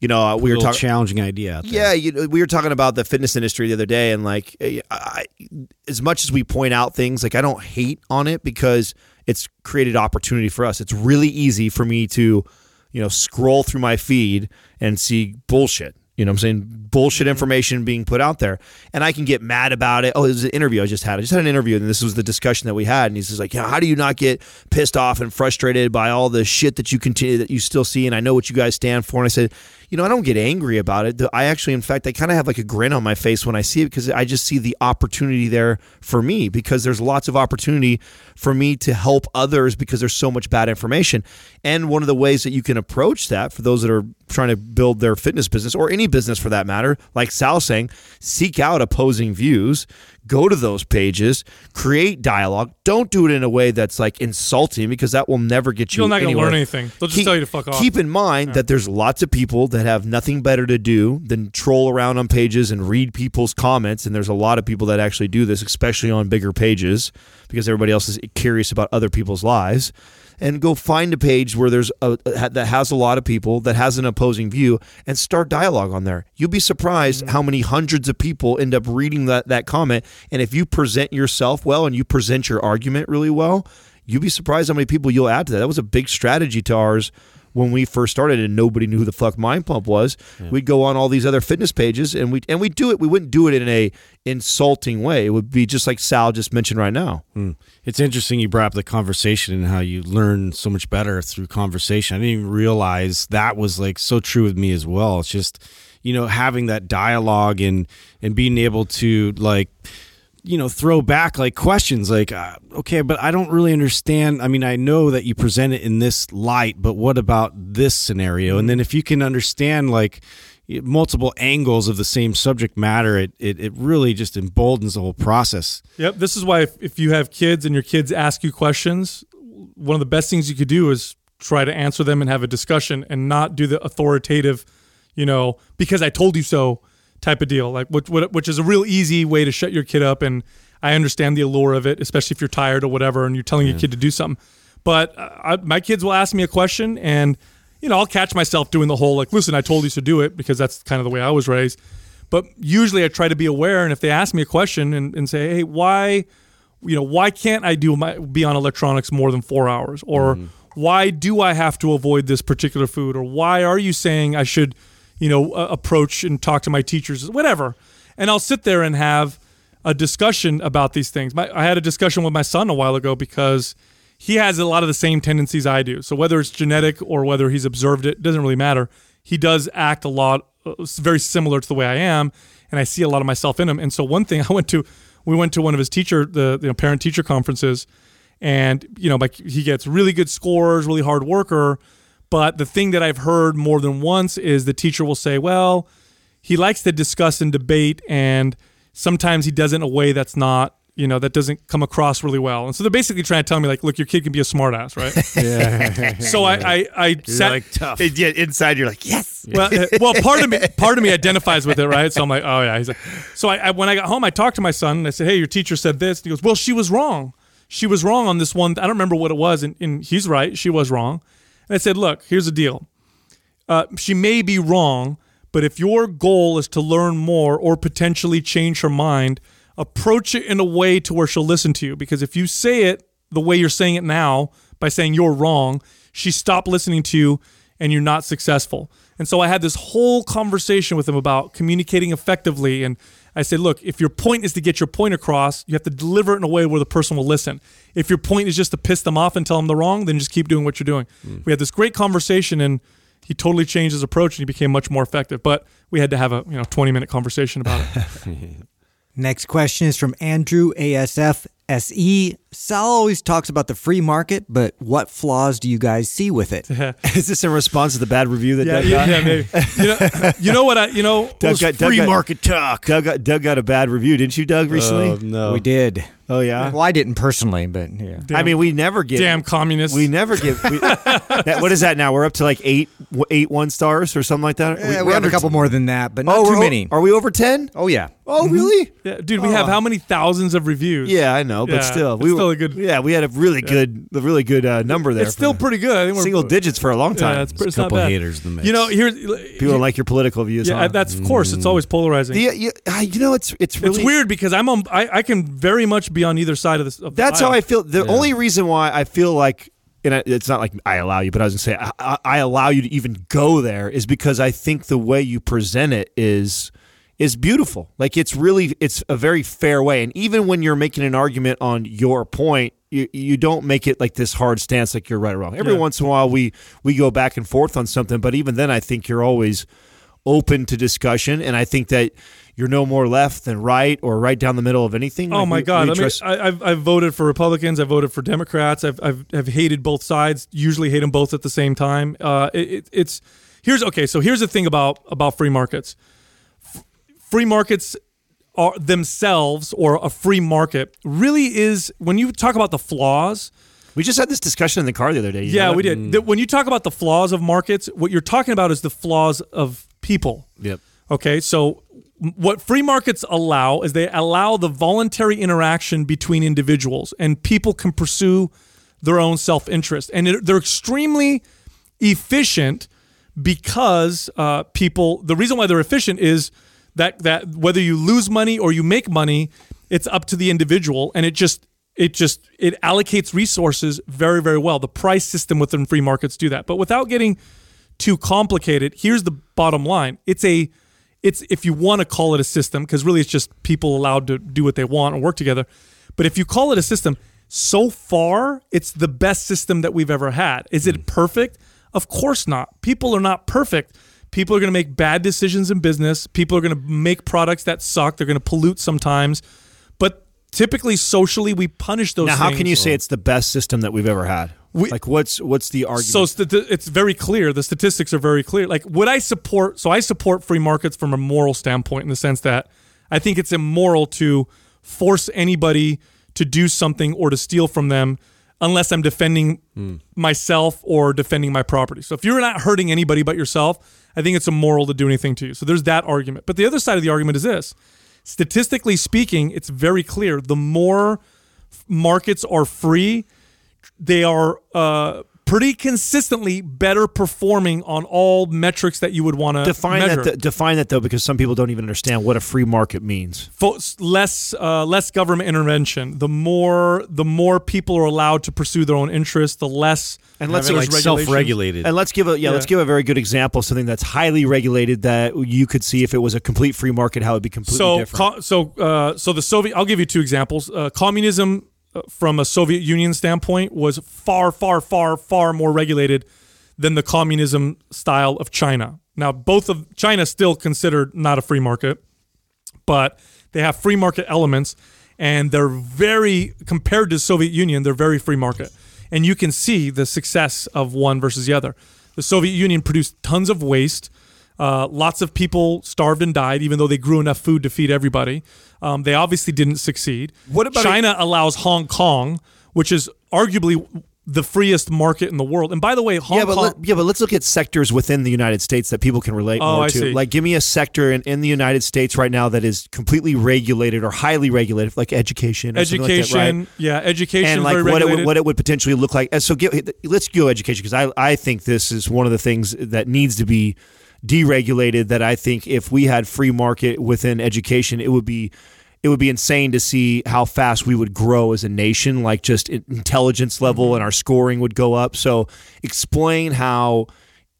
you know, uh, we were talking. challenging idea. Out there. Yeah, you know, we were talking about the fitness industry the other day, and like, eh, I, I, as much as we point out things, like I don't hate on it because it's created opportunity for us. It's really easy for me to, you know, scroll through my feed and see bullshit. You know what I'm saying? Bullshit mm-hmm. information being put out there. And I can get mad about it. Oh, it was an interview I just had. I just had an interview and this was the discussion that we had. And he's just like, yeah, how do you not get pissed off and frustrated by all the shit that you continue that you still see? And I know what you guys stand for. And I said, you know, I don't get angry about it. I actually, in fact, I kind of have like a grin on my face when I see it because I just see the opportunity there for me because there's lots of opportunity for me to help others because there's so much bad information. And one of the ways that you can approach that for those that are trying to build their fitness business or any business for that matter, like Sal saying, seek out opposing views, go to those pages, create dialogue. Don't do it in a way that's like insulting because that will never get you You're not going to learn anything. They'll just Keep- tell you to fuck off. Keep in mind that there's lots of people that have nothing better to do than troll around on pages and read people's comments. And there's a lot of people that actually do this, especially on bigger pages, because everybody else is curious about other people's lives. And go find a page where there's a that has a lot of people that has an opposing view and start dialogue on there. You'll be surprised Mm-hmm. how many hundreds of people end up reading that that comment. And if you present yourself well and you present your argument really well, you'd be surprised how many people you'll add to that. That was a big strategy to ours when we first started and nobody knew who the fuck Mind Pump was. We'd go on all these other fitness pages and we and we do it. We wouldn't do it in a insulting way. It would be just like Sal just mentioned right now. Hmm. It's interesting you brought up the conversation and how you learn so much better through conversation. I didn't even realize that was like so true with me as well. It's just, you know, having that dialogue and and being able to like you know throw back like questions like uh, okay but i don't really understand i mean i know that you present it in this light but what about this scenario and then if you can understand like multiple angles of the same subject matter it, it, it really just emboldens the whole process Yep. This is why if, if you have kids and your kids ask you questions, one of the best things you could do is try to answer them and have a discussion and not do the authoritative, you know, because I told you so type of deal. Like which, which is a real easy way to shut your kid up. And I understand the allure of it, especially if you're tired or whatever and you're telling your kid to do something. But uh, I, my kids will ask me a question and. You know, I'll catch myself doing the whole like, listen, I told you to do it because that's kind of the way I was raised. But usually I try to be aware, and if they ask me a question and, and say, hey, why, you know, why can't I do my be on electronics more than four hours, or why do I have to avoid this particular food, or why are you saying I should, you know, approach and talk to my teachers, whatever, and I'll sit there and have a discussion about these things. My, I had a discussion with my son a while ago because he has a lot of the same tendencies I do. So whether it's genetic or whether he's observed it, doesn't really matter. He does act a lot uh, very similar to the way I am, and I see a lot of myself in him. And so one thing I went to, we went to one of his teacher, the you know, parent teacher conferences, and you know, like he gets really good scores, really hard worker. But the thing that I've heard more than once is the teacher will say, "Well, he likes to discuss and debate, and sometimes he does it in a way that's not." You know that doesn't come across really well, and so they're basically trying to tell me like, look, your kid can be a smartass, right? Yeah. so I, I, I sat, like tough. And yet inside you're like, yes. well, uh, well, part of me, part of me identifies with it, right? So I'm like, oh yeah. He's like, so I, I when I got home, I talked to my son and I said, hey, your teacher said this. And he goes, well, she was wrong. She was wrong on this one. I don't remember what it was, and, and he's right. She was wrong. And I said, look, here's the deal. Uh, she may be wrong, but if your goal is to learn more or potentially change her mind, approach it in a way to where she'll listen to you. Because if you say it the way you're saying it now, by saying you're wrong, she stopped listening to you and you're not successful. And so I had this whole conversation with him about communicating effectively. And I said, look, if your point is to get your point across, you have to deliver it in a way where the person will listen. If your point is just to piss them off and tell them they're wrong, then just keep doing what you're doing. Mm. We had this great conversation and he totally changed his approach and he became much more effective. But we had to have a you know 20 minute conversation about it. Next question is from Andrew ASF SE. Sal always talks about the free market, but what flaws do you guys see with it? Is this in response to the bad review that yeah, Doug yeah, got? yeah, maybe. You know, you know what I you know Doug got, Doug Free got- market talk. Doug got, Doug got a bad review, didn't you, Doug, recently? Oh, no. We did. Oh, yeah? Well, I didn't personally, but yeah. I mean, we never get. damn communists. We never get. We, that, what is that now? We're up to like eight, eight one stars or something like that. Eh, we have a couple more than that, but not Oh, too we're o- many. Are we over ten? Oh yeah. Oh, really? yeah, dude, we have how many thousands of reviews? Yeah, I know, but Yeah, still, it's we still were- a good- Yeah, we had a really good, a really good uh, number there. it's still pretty good. I think we're single digits for a long time. Yeah, it's, There's it's a not couple bad. haters in the mix. You know, here's People don't like your political views. yeah, huh? that's of course it's always polarizing. The- you, you know, it's it's really it's weird because I'm on. I, I can very much be on either side of this. Of That's how. I feel. The only reason why I feel like, and I- it's not like I allow you, but I was gonna say I, I- I allow you to even go there is because I think the way you present it is is beautiful. Like it's really it's a very fair way. And even when you're making an argument on your point, you you don't make it like this hard stance like you're right or wrong. Every Yeah. once in a while we we go back and forth on something, but even then I think you're always open to discussion and I think that you're no more left than right or right down the middle of anything. Oh Like, my God! I mean, trust- I, I've I've voted for Republicans. I've voted for Democrats. I've I've, I've hated both sides. Usually hate them both at the same time. Uh, it, it, it's here's okay. So here's the thing about about free markets. F- free markets are themselves, or a free market, really is when you talk about the flaws. We just had this discussion in the car the other day. Yeah, we did. The- when you talk about the flaws of markets, what you're talking about is the flaws of people. Yep. Okay, so what free markets allow is they allow the voluntary interaction between individuals, and people can pursue their own self interest, and it, they're extremely efficient because uh, people. The reason why they're efficient is that that whether you lose money or you make money, it's up to the individual, and it just it just it allocates resources very very well. The price system within free markets do that, but without getting too complicated, here's the bottom line: it's a it's if you want to call it a system because really it's just people allowed to do what they want and work together. But if you call it a system, so far it's the best system that we've ever had. Is it mm. perfect? Of course not. People are not perfect. People are going to make bad decisions in business. People are going to make products that suck. They're going to pollute sometimes. But typically, socially, we punish those. Now, how things. can you say it's the best system that we've ever had? We- like, what's what's the argument? So it's very clear. The statistics are very clear. Like, would I support? So I support free markets from a moral standpoint, in the sense that I think it's immoral to force anybody to do something or to steal from them unless I'm defending hmm. myself or defending my property. So if you're not hurting anybody but yourself, I think it's immoral to do anything to you. So there's that argument. But the other side of the argument is this: statistically speaking, it's very clear. The more f- markets are free, they are uh, pretty consistently better performing on all metrics that you would want to define measure. that. th- define that though, because some people don't even understand what a free market means. Fo- less uh, less government intervention. The more the more people are allowed to pursue their own interests, the less And let's like self-regulated. And let's give a yeah, let's give a very good example of something that's highly regulated that you could see if it was a complete free market, how it'd be completely So, different. co- so, uh, so the Soviet. I'll give you two examples. Uh, communism, from a Soviet Union standpoint, was far, far, far, far more regulated than the communism style of China. Now, both of China still considered not a free market, but they have free market elements, and they're very compared to Soviet Union. They're very free market, and you can see the success of one versus the other. The Soviet Union produced tons of waste. Uh, lots of people starved and died, even though they grew enough food to feed everybody. Um, they obviously didn't succeed. What about- China allows Hong Kong, which is arguably the freest market in the world. And by the way, Hong yeah, but Kong. let, yeah, but let's look at sectors within the United States that people can relate Oh, more I to. see. Like, give me a sector in, in the United States right now that is completely regulated or highly regulated, like education. Or something like that, education, right? yeah, education and like what it, would, what it would potentially look like. So give, let's go education because I I think this is one of the things that needs to be deregulated. That I think if we had free market within education, it would be it would be insane to see how fast we would grow as a nation. Like just intelligence level and our scoring would go up. So explain how.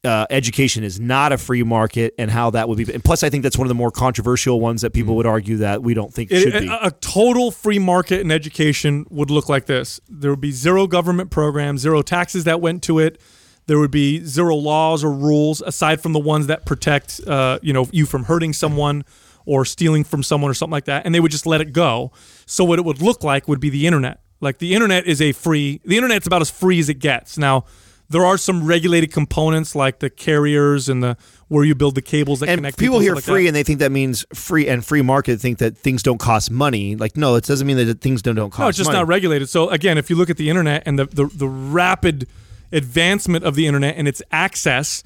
Uh, education is not a free market, and how that would be. And plus, I think that's one of the more controversial ones that people would argue that we don't think It- should be. a, a total free market in education would look like this there would be zero government programs zero taxes that went to it there would be zero laws or rules aside from the ones that protect uh, you know you from hurting someone or stealing from someone or something like that and they would just let it go so what it would look like would be the internet like the internet is a free the internet's about as free as it gets now there are some regulated components like the carriers and the where you build the cables that and connect people and hear like free that. and they think that means free and free market think that things don't cost money like no it doesn't mean that things don't, don't cost money. No, it's just money. not regulated. So again, if you look at the internet and the, the the rapid advancement of the internet and its access,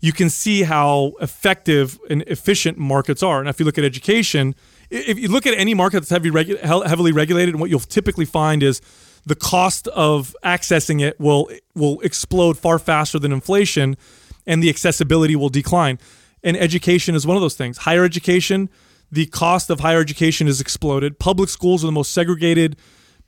you can see how effective and efficient markets are. And if you look at education, if you look at any market that's heavy regu- heavily regulated, what you'll typically find is the cost of accessing it will will explode far faster than inflation, and the accessibility will decline. And education is one of those things. Higher education, the cost of higher education has exploded. Public schools are the most segregated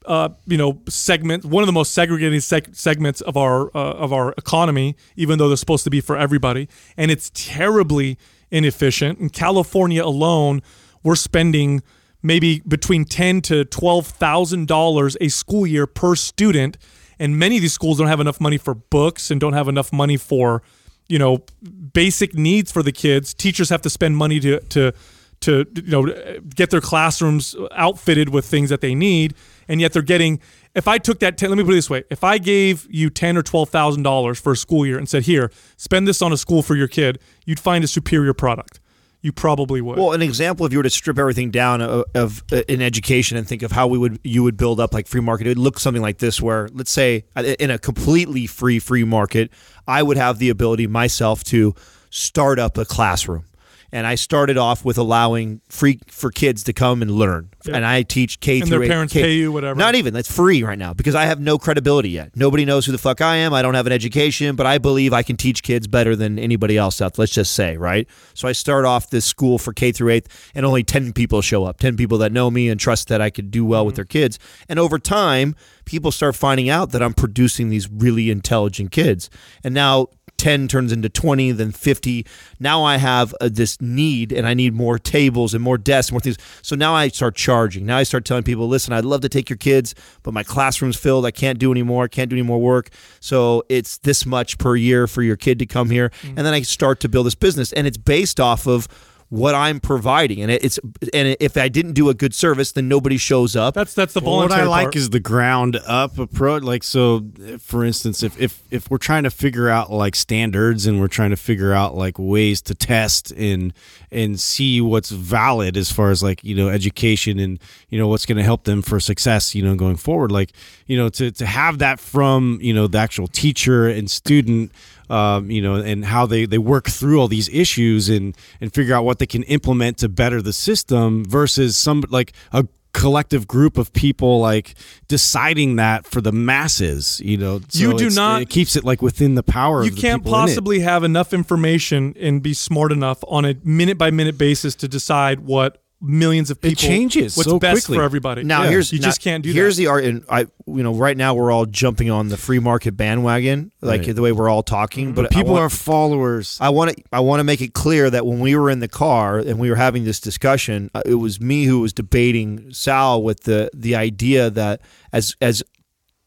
uh, you know segment one of the most segregated seg- segments of our uh, of our economy even though they're supposed to be for everybody. And it's terribly inefficient. In California alone we're spending maybe between 10 to 12,000 dollars a school year per student. And many of these schools don't have enough money for books and don't have enough money for you know basic needs for the kids. Teachers have to spend money to to to you know get their classrooms outfitted with things that they need and yet they're getting if i took that 10, let me put it this way. If i gave you 10 or 12000 dollars for a school year and said here spend this on a school for your kid you'd find a superior product. You probably would. Well an example if you were to strip everything down of, of uh, in education and think of how we would you would build up like free market it would look something like this where let's say uh, in a completely free free market i would have the ability myself to start up a classroom and I started off with allowing free for kids to come and learn, and I teach K. And through their parents K- pay you, whatever. Not even that's free right now because I have no credibility yet. Nobody knows who the fuck I am. I don't have an education, but I believe I can teach kids better than anybody else out. Let's just say, right? So I start off this school for K through eighth, and only ten people show up. Ten people that know me and trust that I could do well with mm-hmm. their kids. And over time, people start finding out that I'm producing these really intelligent kids, and now 10 turns into 20 then 50 now i have uh, this need and i need more tables and more desks and more things. So now i start charging. Now i start telling people listen i'd love to take your kids but my classroom's filled. I can't do any more. I can't do any more work. So it's this much per year for your kid to come here. And then i start to build this business. And it's based off of what i'm providing and it's and if i didn't do a good service then nobody shows up that's that's the Well, what I like part. is the ground up approach. Like, so for instance, if, if if we're trying to figure out like standards and we're trying to figure out like ways to test and and see what's valid as far as like you know education and you know what's going to help them for success, you know, going forward. Like, you know, to to have that from you know the actual teacher and student um, you know, and how they, they work through all these issues and, and figure out what they can implement to better the system versus some like a collective group of people like deciding that for the masses. You know, so You do not- It keeps it like within the power. you of the can't people in it. possibly have enough information and be smart enough on a minute by minute basis to decide what millions of It people changes what's so best quickly. for everybody. Now Yeah. here's you now, just can't do that. here's that. the art, and I you know right now we're all jumping on the free market bandwagon, like Right. the way we're all talking. But People want, are followers. I want to I want to make it clear that when we were in the car and we were having this discussion, uh, it was me who was debating Sal with the the idea that as as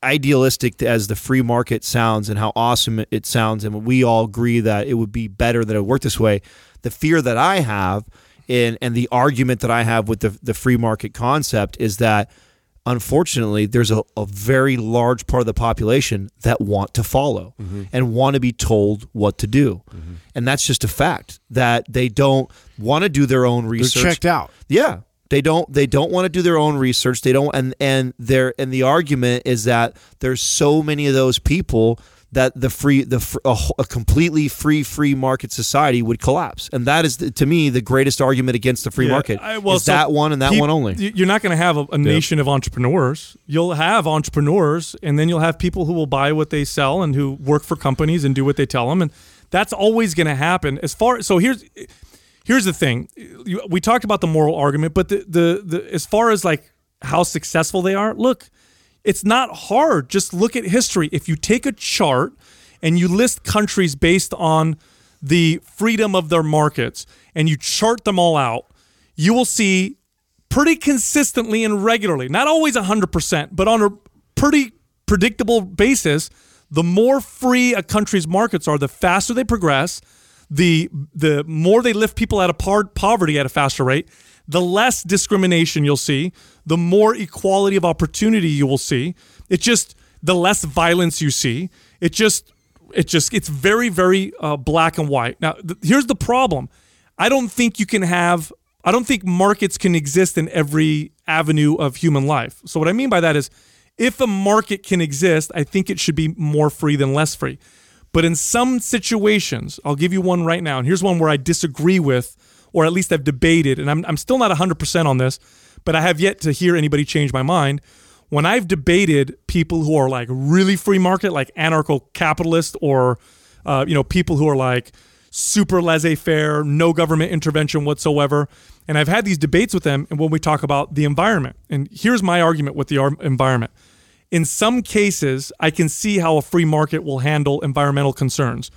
idealistic as the free market sounds and how awesome it sounds, and we all agree that it would be better that it worked this way. The fear that I have, and and the argument that I have with the the free market concept is that unfortunately there's a, a very large part of the population that want to follow mm-hmm. and want to be told what to do mm-hmm. and that's just a fact that they don't want to do their own They're research checked out. yeah. They don't they don't want to do their own research. They don't and and their and the argument is that there's so many of those people that the free the a, a completely free free market society would collapse. And that is the, to me the greatest argument against the free Yeah, market. I- well, is so that one and that peop- one only. You're not going to have a, a nation of entrepreneurs. You'll have entrepreneurs, and then you'll have people who will buy what they sell and who work for companies and do what they tell them, and that's always going to happen. As far so here's here's the thing: we talked about the moral argument, but the the, the as far as like how successful they are, look, it's not hard. Just look at history. If you take a chart and you list countries based on the freedom of their markets and you chart them all out, you will see pretty consistently and regularly, not always 100%, but on a pretty predictable basis, the more free a country's markets are, the faster they progress, the the more they lift people out of poverty at a faster rate, the less discrimination you'll see, the more equality of opportunity you will see. It just the less violence you see. It just it just it's very very uh, black and white. Now th- here's the problem. I don't think you can have I don't think markets can exist in every avenue of human life. So what I mean by that is if a market can exist, I think it should be more free than less free. But in some situations, I'll give you one right now, and here's one where I disagree with, or at least I've debated, and I'm, I'm still not 100% on this, but I have yet to hear anybody change my mind. When I've debated people who are like really free market, like anarcho capitalist, or uh, you know people who are like super laissez-faire, no government intervention whatsoever, and I've had these debates with them, and when we talk about the environment, and here's my argument with the environment in some cases, I can see how a free market will handle environmental concerns.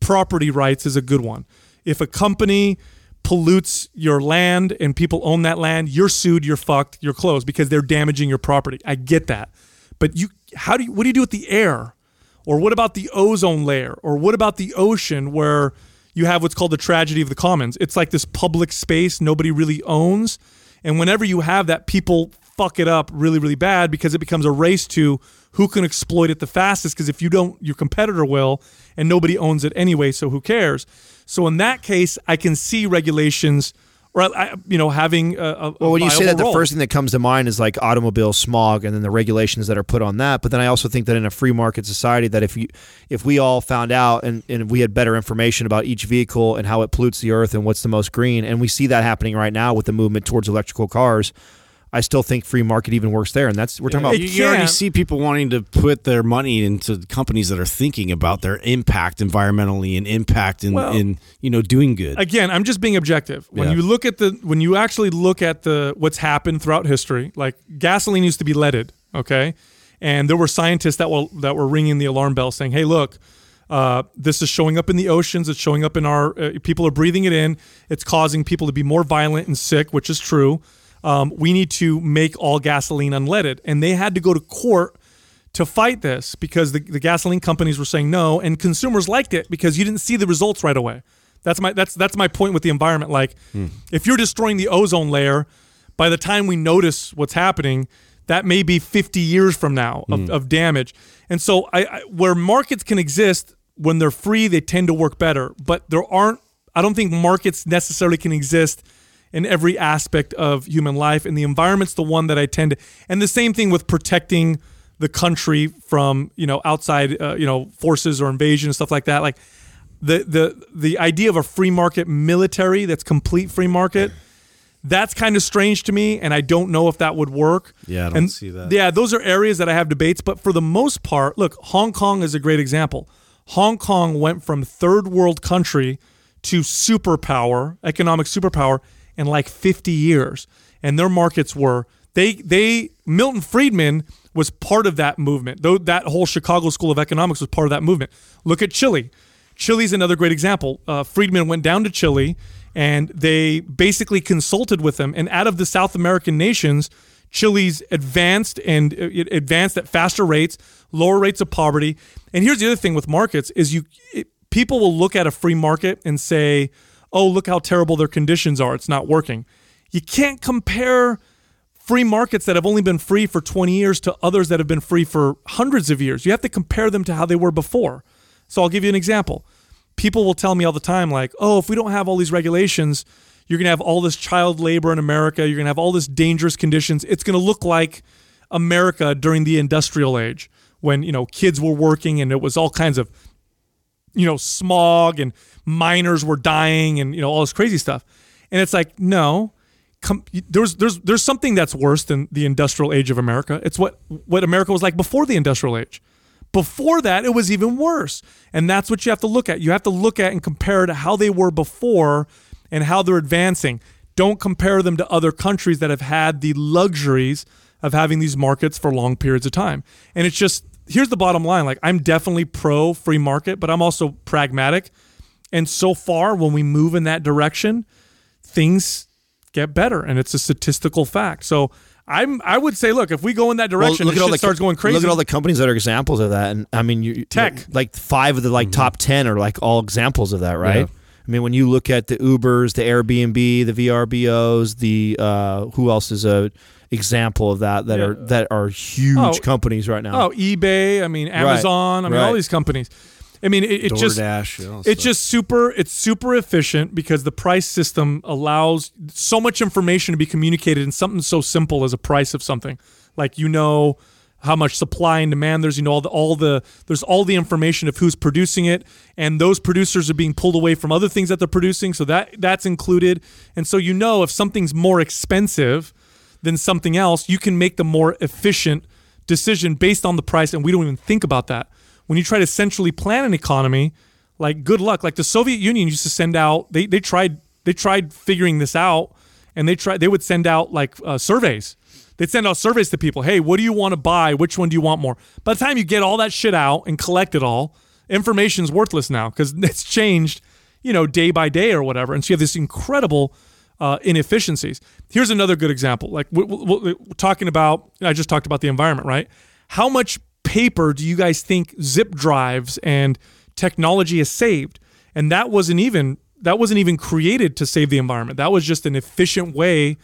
Property rights is a good one. If a company pollutes your land and people own that land, you're sued, you're fucked, you're closed because they're damaging your property. I get that. But you how do you what do you do with the air? Or what about the ozone layer? Or what about the ocean where you have what's called the tragedy of the commons? It's like this public space nobody really owns. And whenever you have that, people fuck it up really, really bad because it becomes a race to who can exploit it the fastest. Because if you don't, your competitor will, and nobody owns it anyway, so who cares? So in that case, I can see regulations, or I- you know, having a, a Well, when you say that, the first thing that comes to mind is like automobile smog, and then the regulations that are put on that. But then I also think that in a free market society, that if you, if we all found out and, and we had better information about each vehicle and how it pollutes the earth and what's the most green, and we see that happening right now with the movement towards electrical cars, I still think free market even works there. And that's we're talking about. you, you already see people wanting to put their money into companies that are thinking about their impact environmentally and impact in, Well, in you know doing good. again i'm just being objective when Yeah. you look at the when you actually look at the what's happened throughout history like gasoline used to be leaded okay and there were scientists that were that were ringing the alarm bell saying hey look uh, this is showing up in the oceans it's showing up in our uh, people are breathing it in it's causing people to be more violent and sick which is true um, we need to make all gasoline unleaded. And they had to go to court to fight this because the, the gasoline companies were saying no. And consumers liked it because you didn't see the results right away. That's my that's that's my point with the environment. Like if you're destroying the ozone layer by the time we notice what's happening that may be 50 years from now of, of damage. And so I, I where markets can exist when they're free they tend to work better. But there aren't i don't think markets necessarily can exist in every aspect of human life and the environment's the one that i tend to and the same thing with protecting the country from you know outside uh, you know forces or invasion and stuff like that like the the the idea of a free market military that's complete free market That's kind of strange to me, and I don't know if that would work. Yeah, I don't and see that. Yeah, those are areas that I have debates, but for the most part, look, Hong Kong is a great example. Hong Kong went from third world country to superpower, economic superpower, in like 50 years, and their markets were they they Milton Friedman was part of that movement. Though that whole Chicago School of Economics was part of that movement. Look at Chile. Chile's another great example. Uh, Friedman went down to Chile and they basically consulted with them. And out of the South American nations, Chile's advanced and uh, advanced at faster rates, lower rates of poverty. And here's the other thing with markets is you it, people will look at a free market and say, "Oh, look how terrible their conditions are. It's not working." You can't compare free markets that have only been free for 20 years to others that have been free for hundreds of years. You have to compare them to how they were before. So I'll give you an example. People will tell me all the time, like, oh, if we don't have all these regulations, you're going to have all this child labor in America. You're going to have all this dangerous conditions. It's going to look like America during the industrial age when, you know, kids were working and it was all kinds of, you know, smog and miners were dying and, you know, all this crazy stuff. And it's like, no, com- there's there's there's something that's worse than the industrial age of America. It's what what America was like before the industrial age. Before that, it was even worse. And that's what you have to look at. You have to look at and compare to how they were before and how they're advancing. Don't compare them to other countries that have had the luxuries of having these markets for long periods of time. And it's just here's the bottom line. Like I'm definitely pro free market, but I'm also pragmatic. And so far when we move in that direction, things get better and it's a statistical fact. So I'm I would say look, if we go in that direction, look and at all the starts going crazy. Look at all the companies that are examples of that, and I mean, you Tech. like, like five of the like top ten are like all examples of that, right? Yeah. I mean, when you look at the Ubers, the Airbnb, the VRBOs, the uh, who else is a example of that that are that are huge Oh. companies right now? Oh, eBay. I mean, Amazon. I mean, all these companies. I mean, it, it just you know, it's just super. It's super efficient because the price system allows so much information to be communicated in something so simple as a price of something. Like you know how much supply and demand there's. You know all the all the there's all the information of who's producing it, and those producers are being pulled away from other things that they're producing. So that that's included, and so you know if something's more expensive than something else, you can make the more efficient decision based on the price, and we don't even think about that. When you try to centrally plan an economy, like good luck. Like the Soviet Union used to send out, they they tried they tried figuring this out, and they tried they would send out like uh, surveys. They'd send out surveys to people. Hey, what do you want to buy? Which one do you want more? By the time you get all that shit out and collect it all, information's worthless now because it's changed, you know, day by day or whatever. And so you have this incredible uh, inefficiencies. Here's another good example. Like we we- we- we're talking about, I just talked about the environment, right? How much paper do you guys think zip drives and technology has saved? And that wasn't even that wasn't even created to save the environment. That was just an efficient way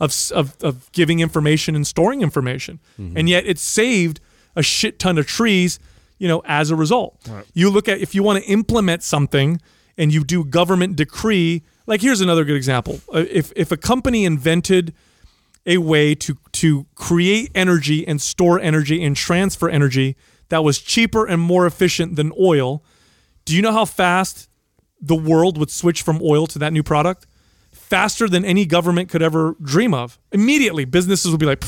of of, of giving information and storing information. And yet it saved a shit ton of trees, you know, as a result. You look at if you want to implement something and you do government decree, like here's another good example. Uh, If if a company invented a way to to create energy and store energy and transfer energy that was cheaper and more efficient than oil, do you know how fast the world would switch from oil to that new product? Faster than any government could ever dream of. Immediately, businesses would be like,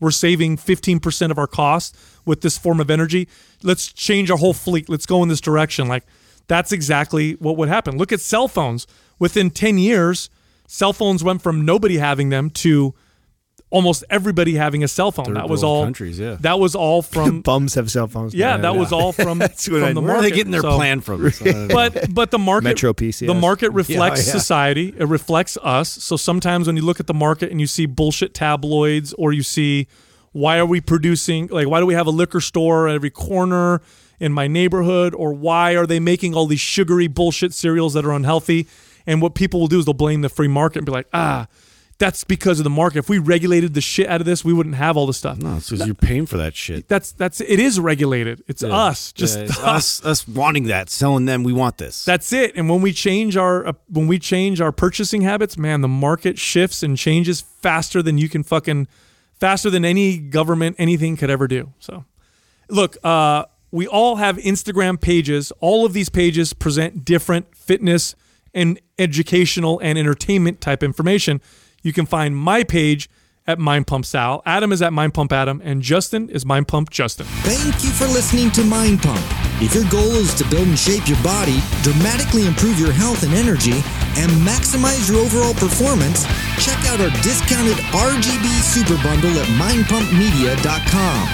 we're saving 15% of our cost with this form of energy. Let's change our whole fleet. Let's go in this direction. Like, that's exactly what would happen. Look at cell phones. Within 10 years, cell phones went from nobody having them to almost everybody having a cell phone. Third that was all countries, yeah. That was all from Bums have cell phones. yeah, that was all from, That's from I- the Where market. are they getting their So- plan from? Uh, but but the market Metro PCS. the market reflects yeah. society it reflects us so sometimes when you look at the market and you see bullshit tabloids or you see why are we producing like why do we have a liquor store at every corner in my neighborhood or why are they making all these sugary bullshit cereals that are unhealthy and what people will do is they'll blame the free market and be like ah that's because of the market if we regulated the shit out of this we wouldn't have all this stuff no, it's because you're paying for that shit. that's that's it is regulated it's us just Yeah, it's us, us wanting that, selling them. We want this. That's it. And when we change our uh, when we change our purchasing habits, man, the market shifts and changes faster than you can fucking faster than any government anything could ever do. So, look, uh, we all have Instagram pages. All of these pages present different fitness and educational and entertainment type information. You can find my page at Mind Pump Sal. Adam is at Mind Pump Adam, and Justin is Mind Pump Justin. Thank you for listening to Mind Pump. If your goal is to build and shape your body, dramatically improve your health and energy, and maximize your overall performance, check out our discounted RGB Super Bundle at mindpumpmedia.com.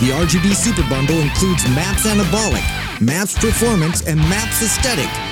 The RGB Super Bundle includes MAPS Anabolic, MAPS Performance, and MAPS Aesthetic.